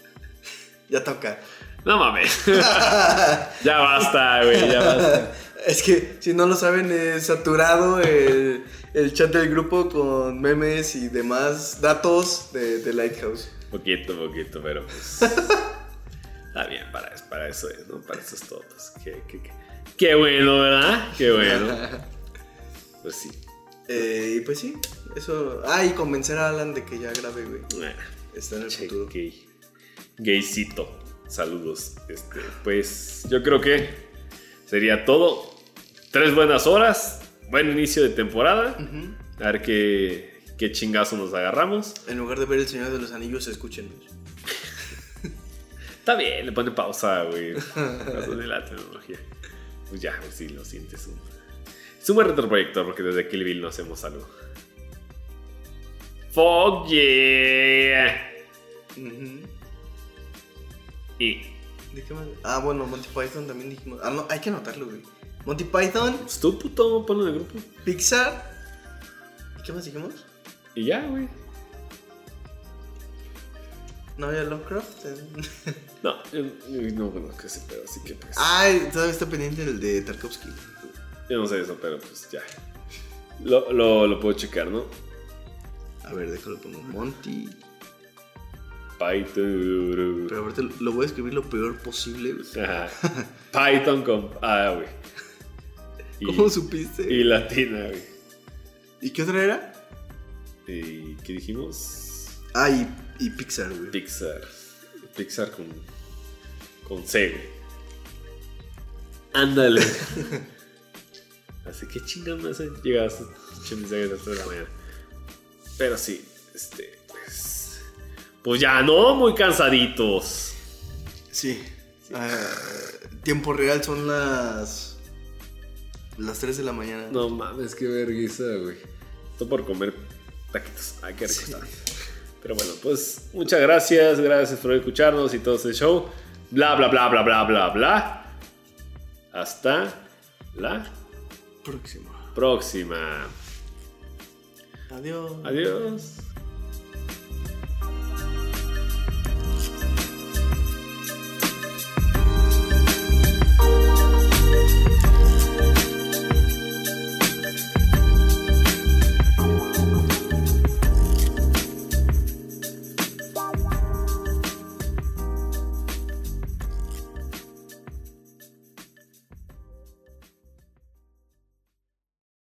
ya toca. No mames. ya basta, güey, ya basta. Es que si no lo saben, es saturado el, el chat del grupo con memes y demás datos de, de Lighthouse. Poquito, poquito, pero pues. Está bien, para, eso- para eso es, ¿no? Para eso es todo. pues, qué, qué- qué- qué bueno, ¿verdad? Qué bueno. Pues sí. Eh, y pues sí, eso. Ah, y convencer a Alan de que ya grabe, güey. Bueno, Está en el futuro. gay. Gaycito. Saludos. Este, pues yo creo que sería todo. Tres buenas horas. Buen inicio de temporada. A ver qué, qué chingazo nos agarramos. En lugar de ver El Señor de los Anillos, escúchenos. Está bien, le pone pausa, güey. Paso de la tecnología. Pues ya, pues sí, lo sientes. Buen retroproyector porque desde Kill Bill no hacemos algo. Fuck yeah. Y ¿De qué más? Ah, bueno, Monty Python también dijimos. Ah, no, hay que anotarlo, güey. Monty Python, pues tú, puto, ponlo en el grupo. Pixar. ¿Y qué más dijimos? Y ya, güey. No había Lovecraft. No, yo, yo no conozco ese pedo, así que pues. Ay, todavía está pendiente el de Tarkovsky. Yo no sé eso, pero pues ya. Lo, lo, lo puedo checar, ¿no? A ver, déjalo pongo. Monty. Python. Pero aparte lo voy a escribir lo peor posible. güey. Ajá. Python con. Ah, güey. Y- ¿Cómo supiste? Y latina, güey. ¿Y qué otra era? ¿Y qué dijimos? Ah, y, y Pixar, güey. Pixar. Pixar con. con C, güey. Ándale. Así que chingas me hacen llegar a estos pinches mensajes a las 3 de la mañana. Pero sí, este, pues. Pues ya no, muy cansaditos. Sí. Tiempo real son las. Las 3 de la mañana. No mames, qué vergüenza, güey. Esto por comer taquitos. Ay, qué rico Sí. Pero bueno, pues muchas gracias. Gracias por escucharnos y todo este show. Bla, bla, bla, bla, bla, bla, bla. Hasta la Próximo. próxima. Adiós. Adiós.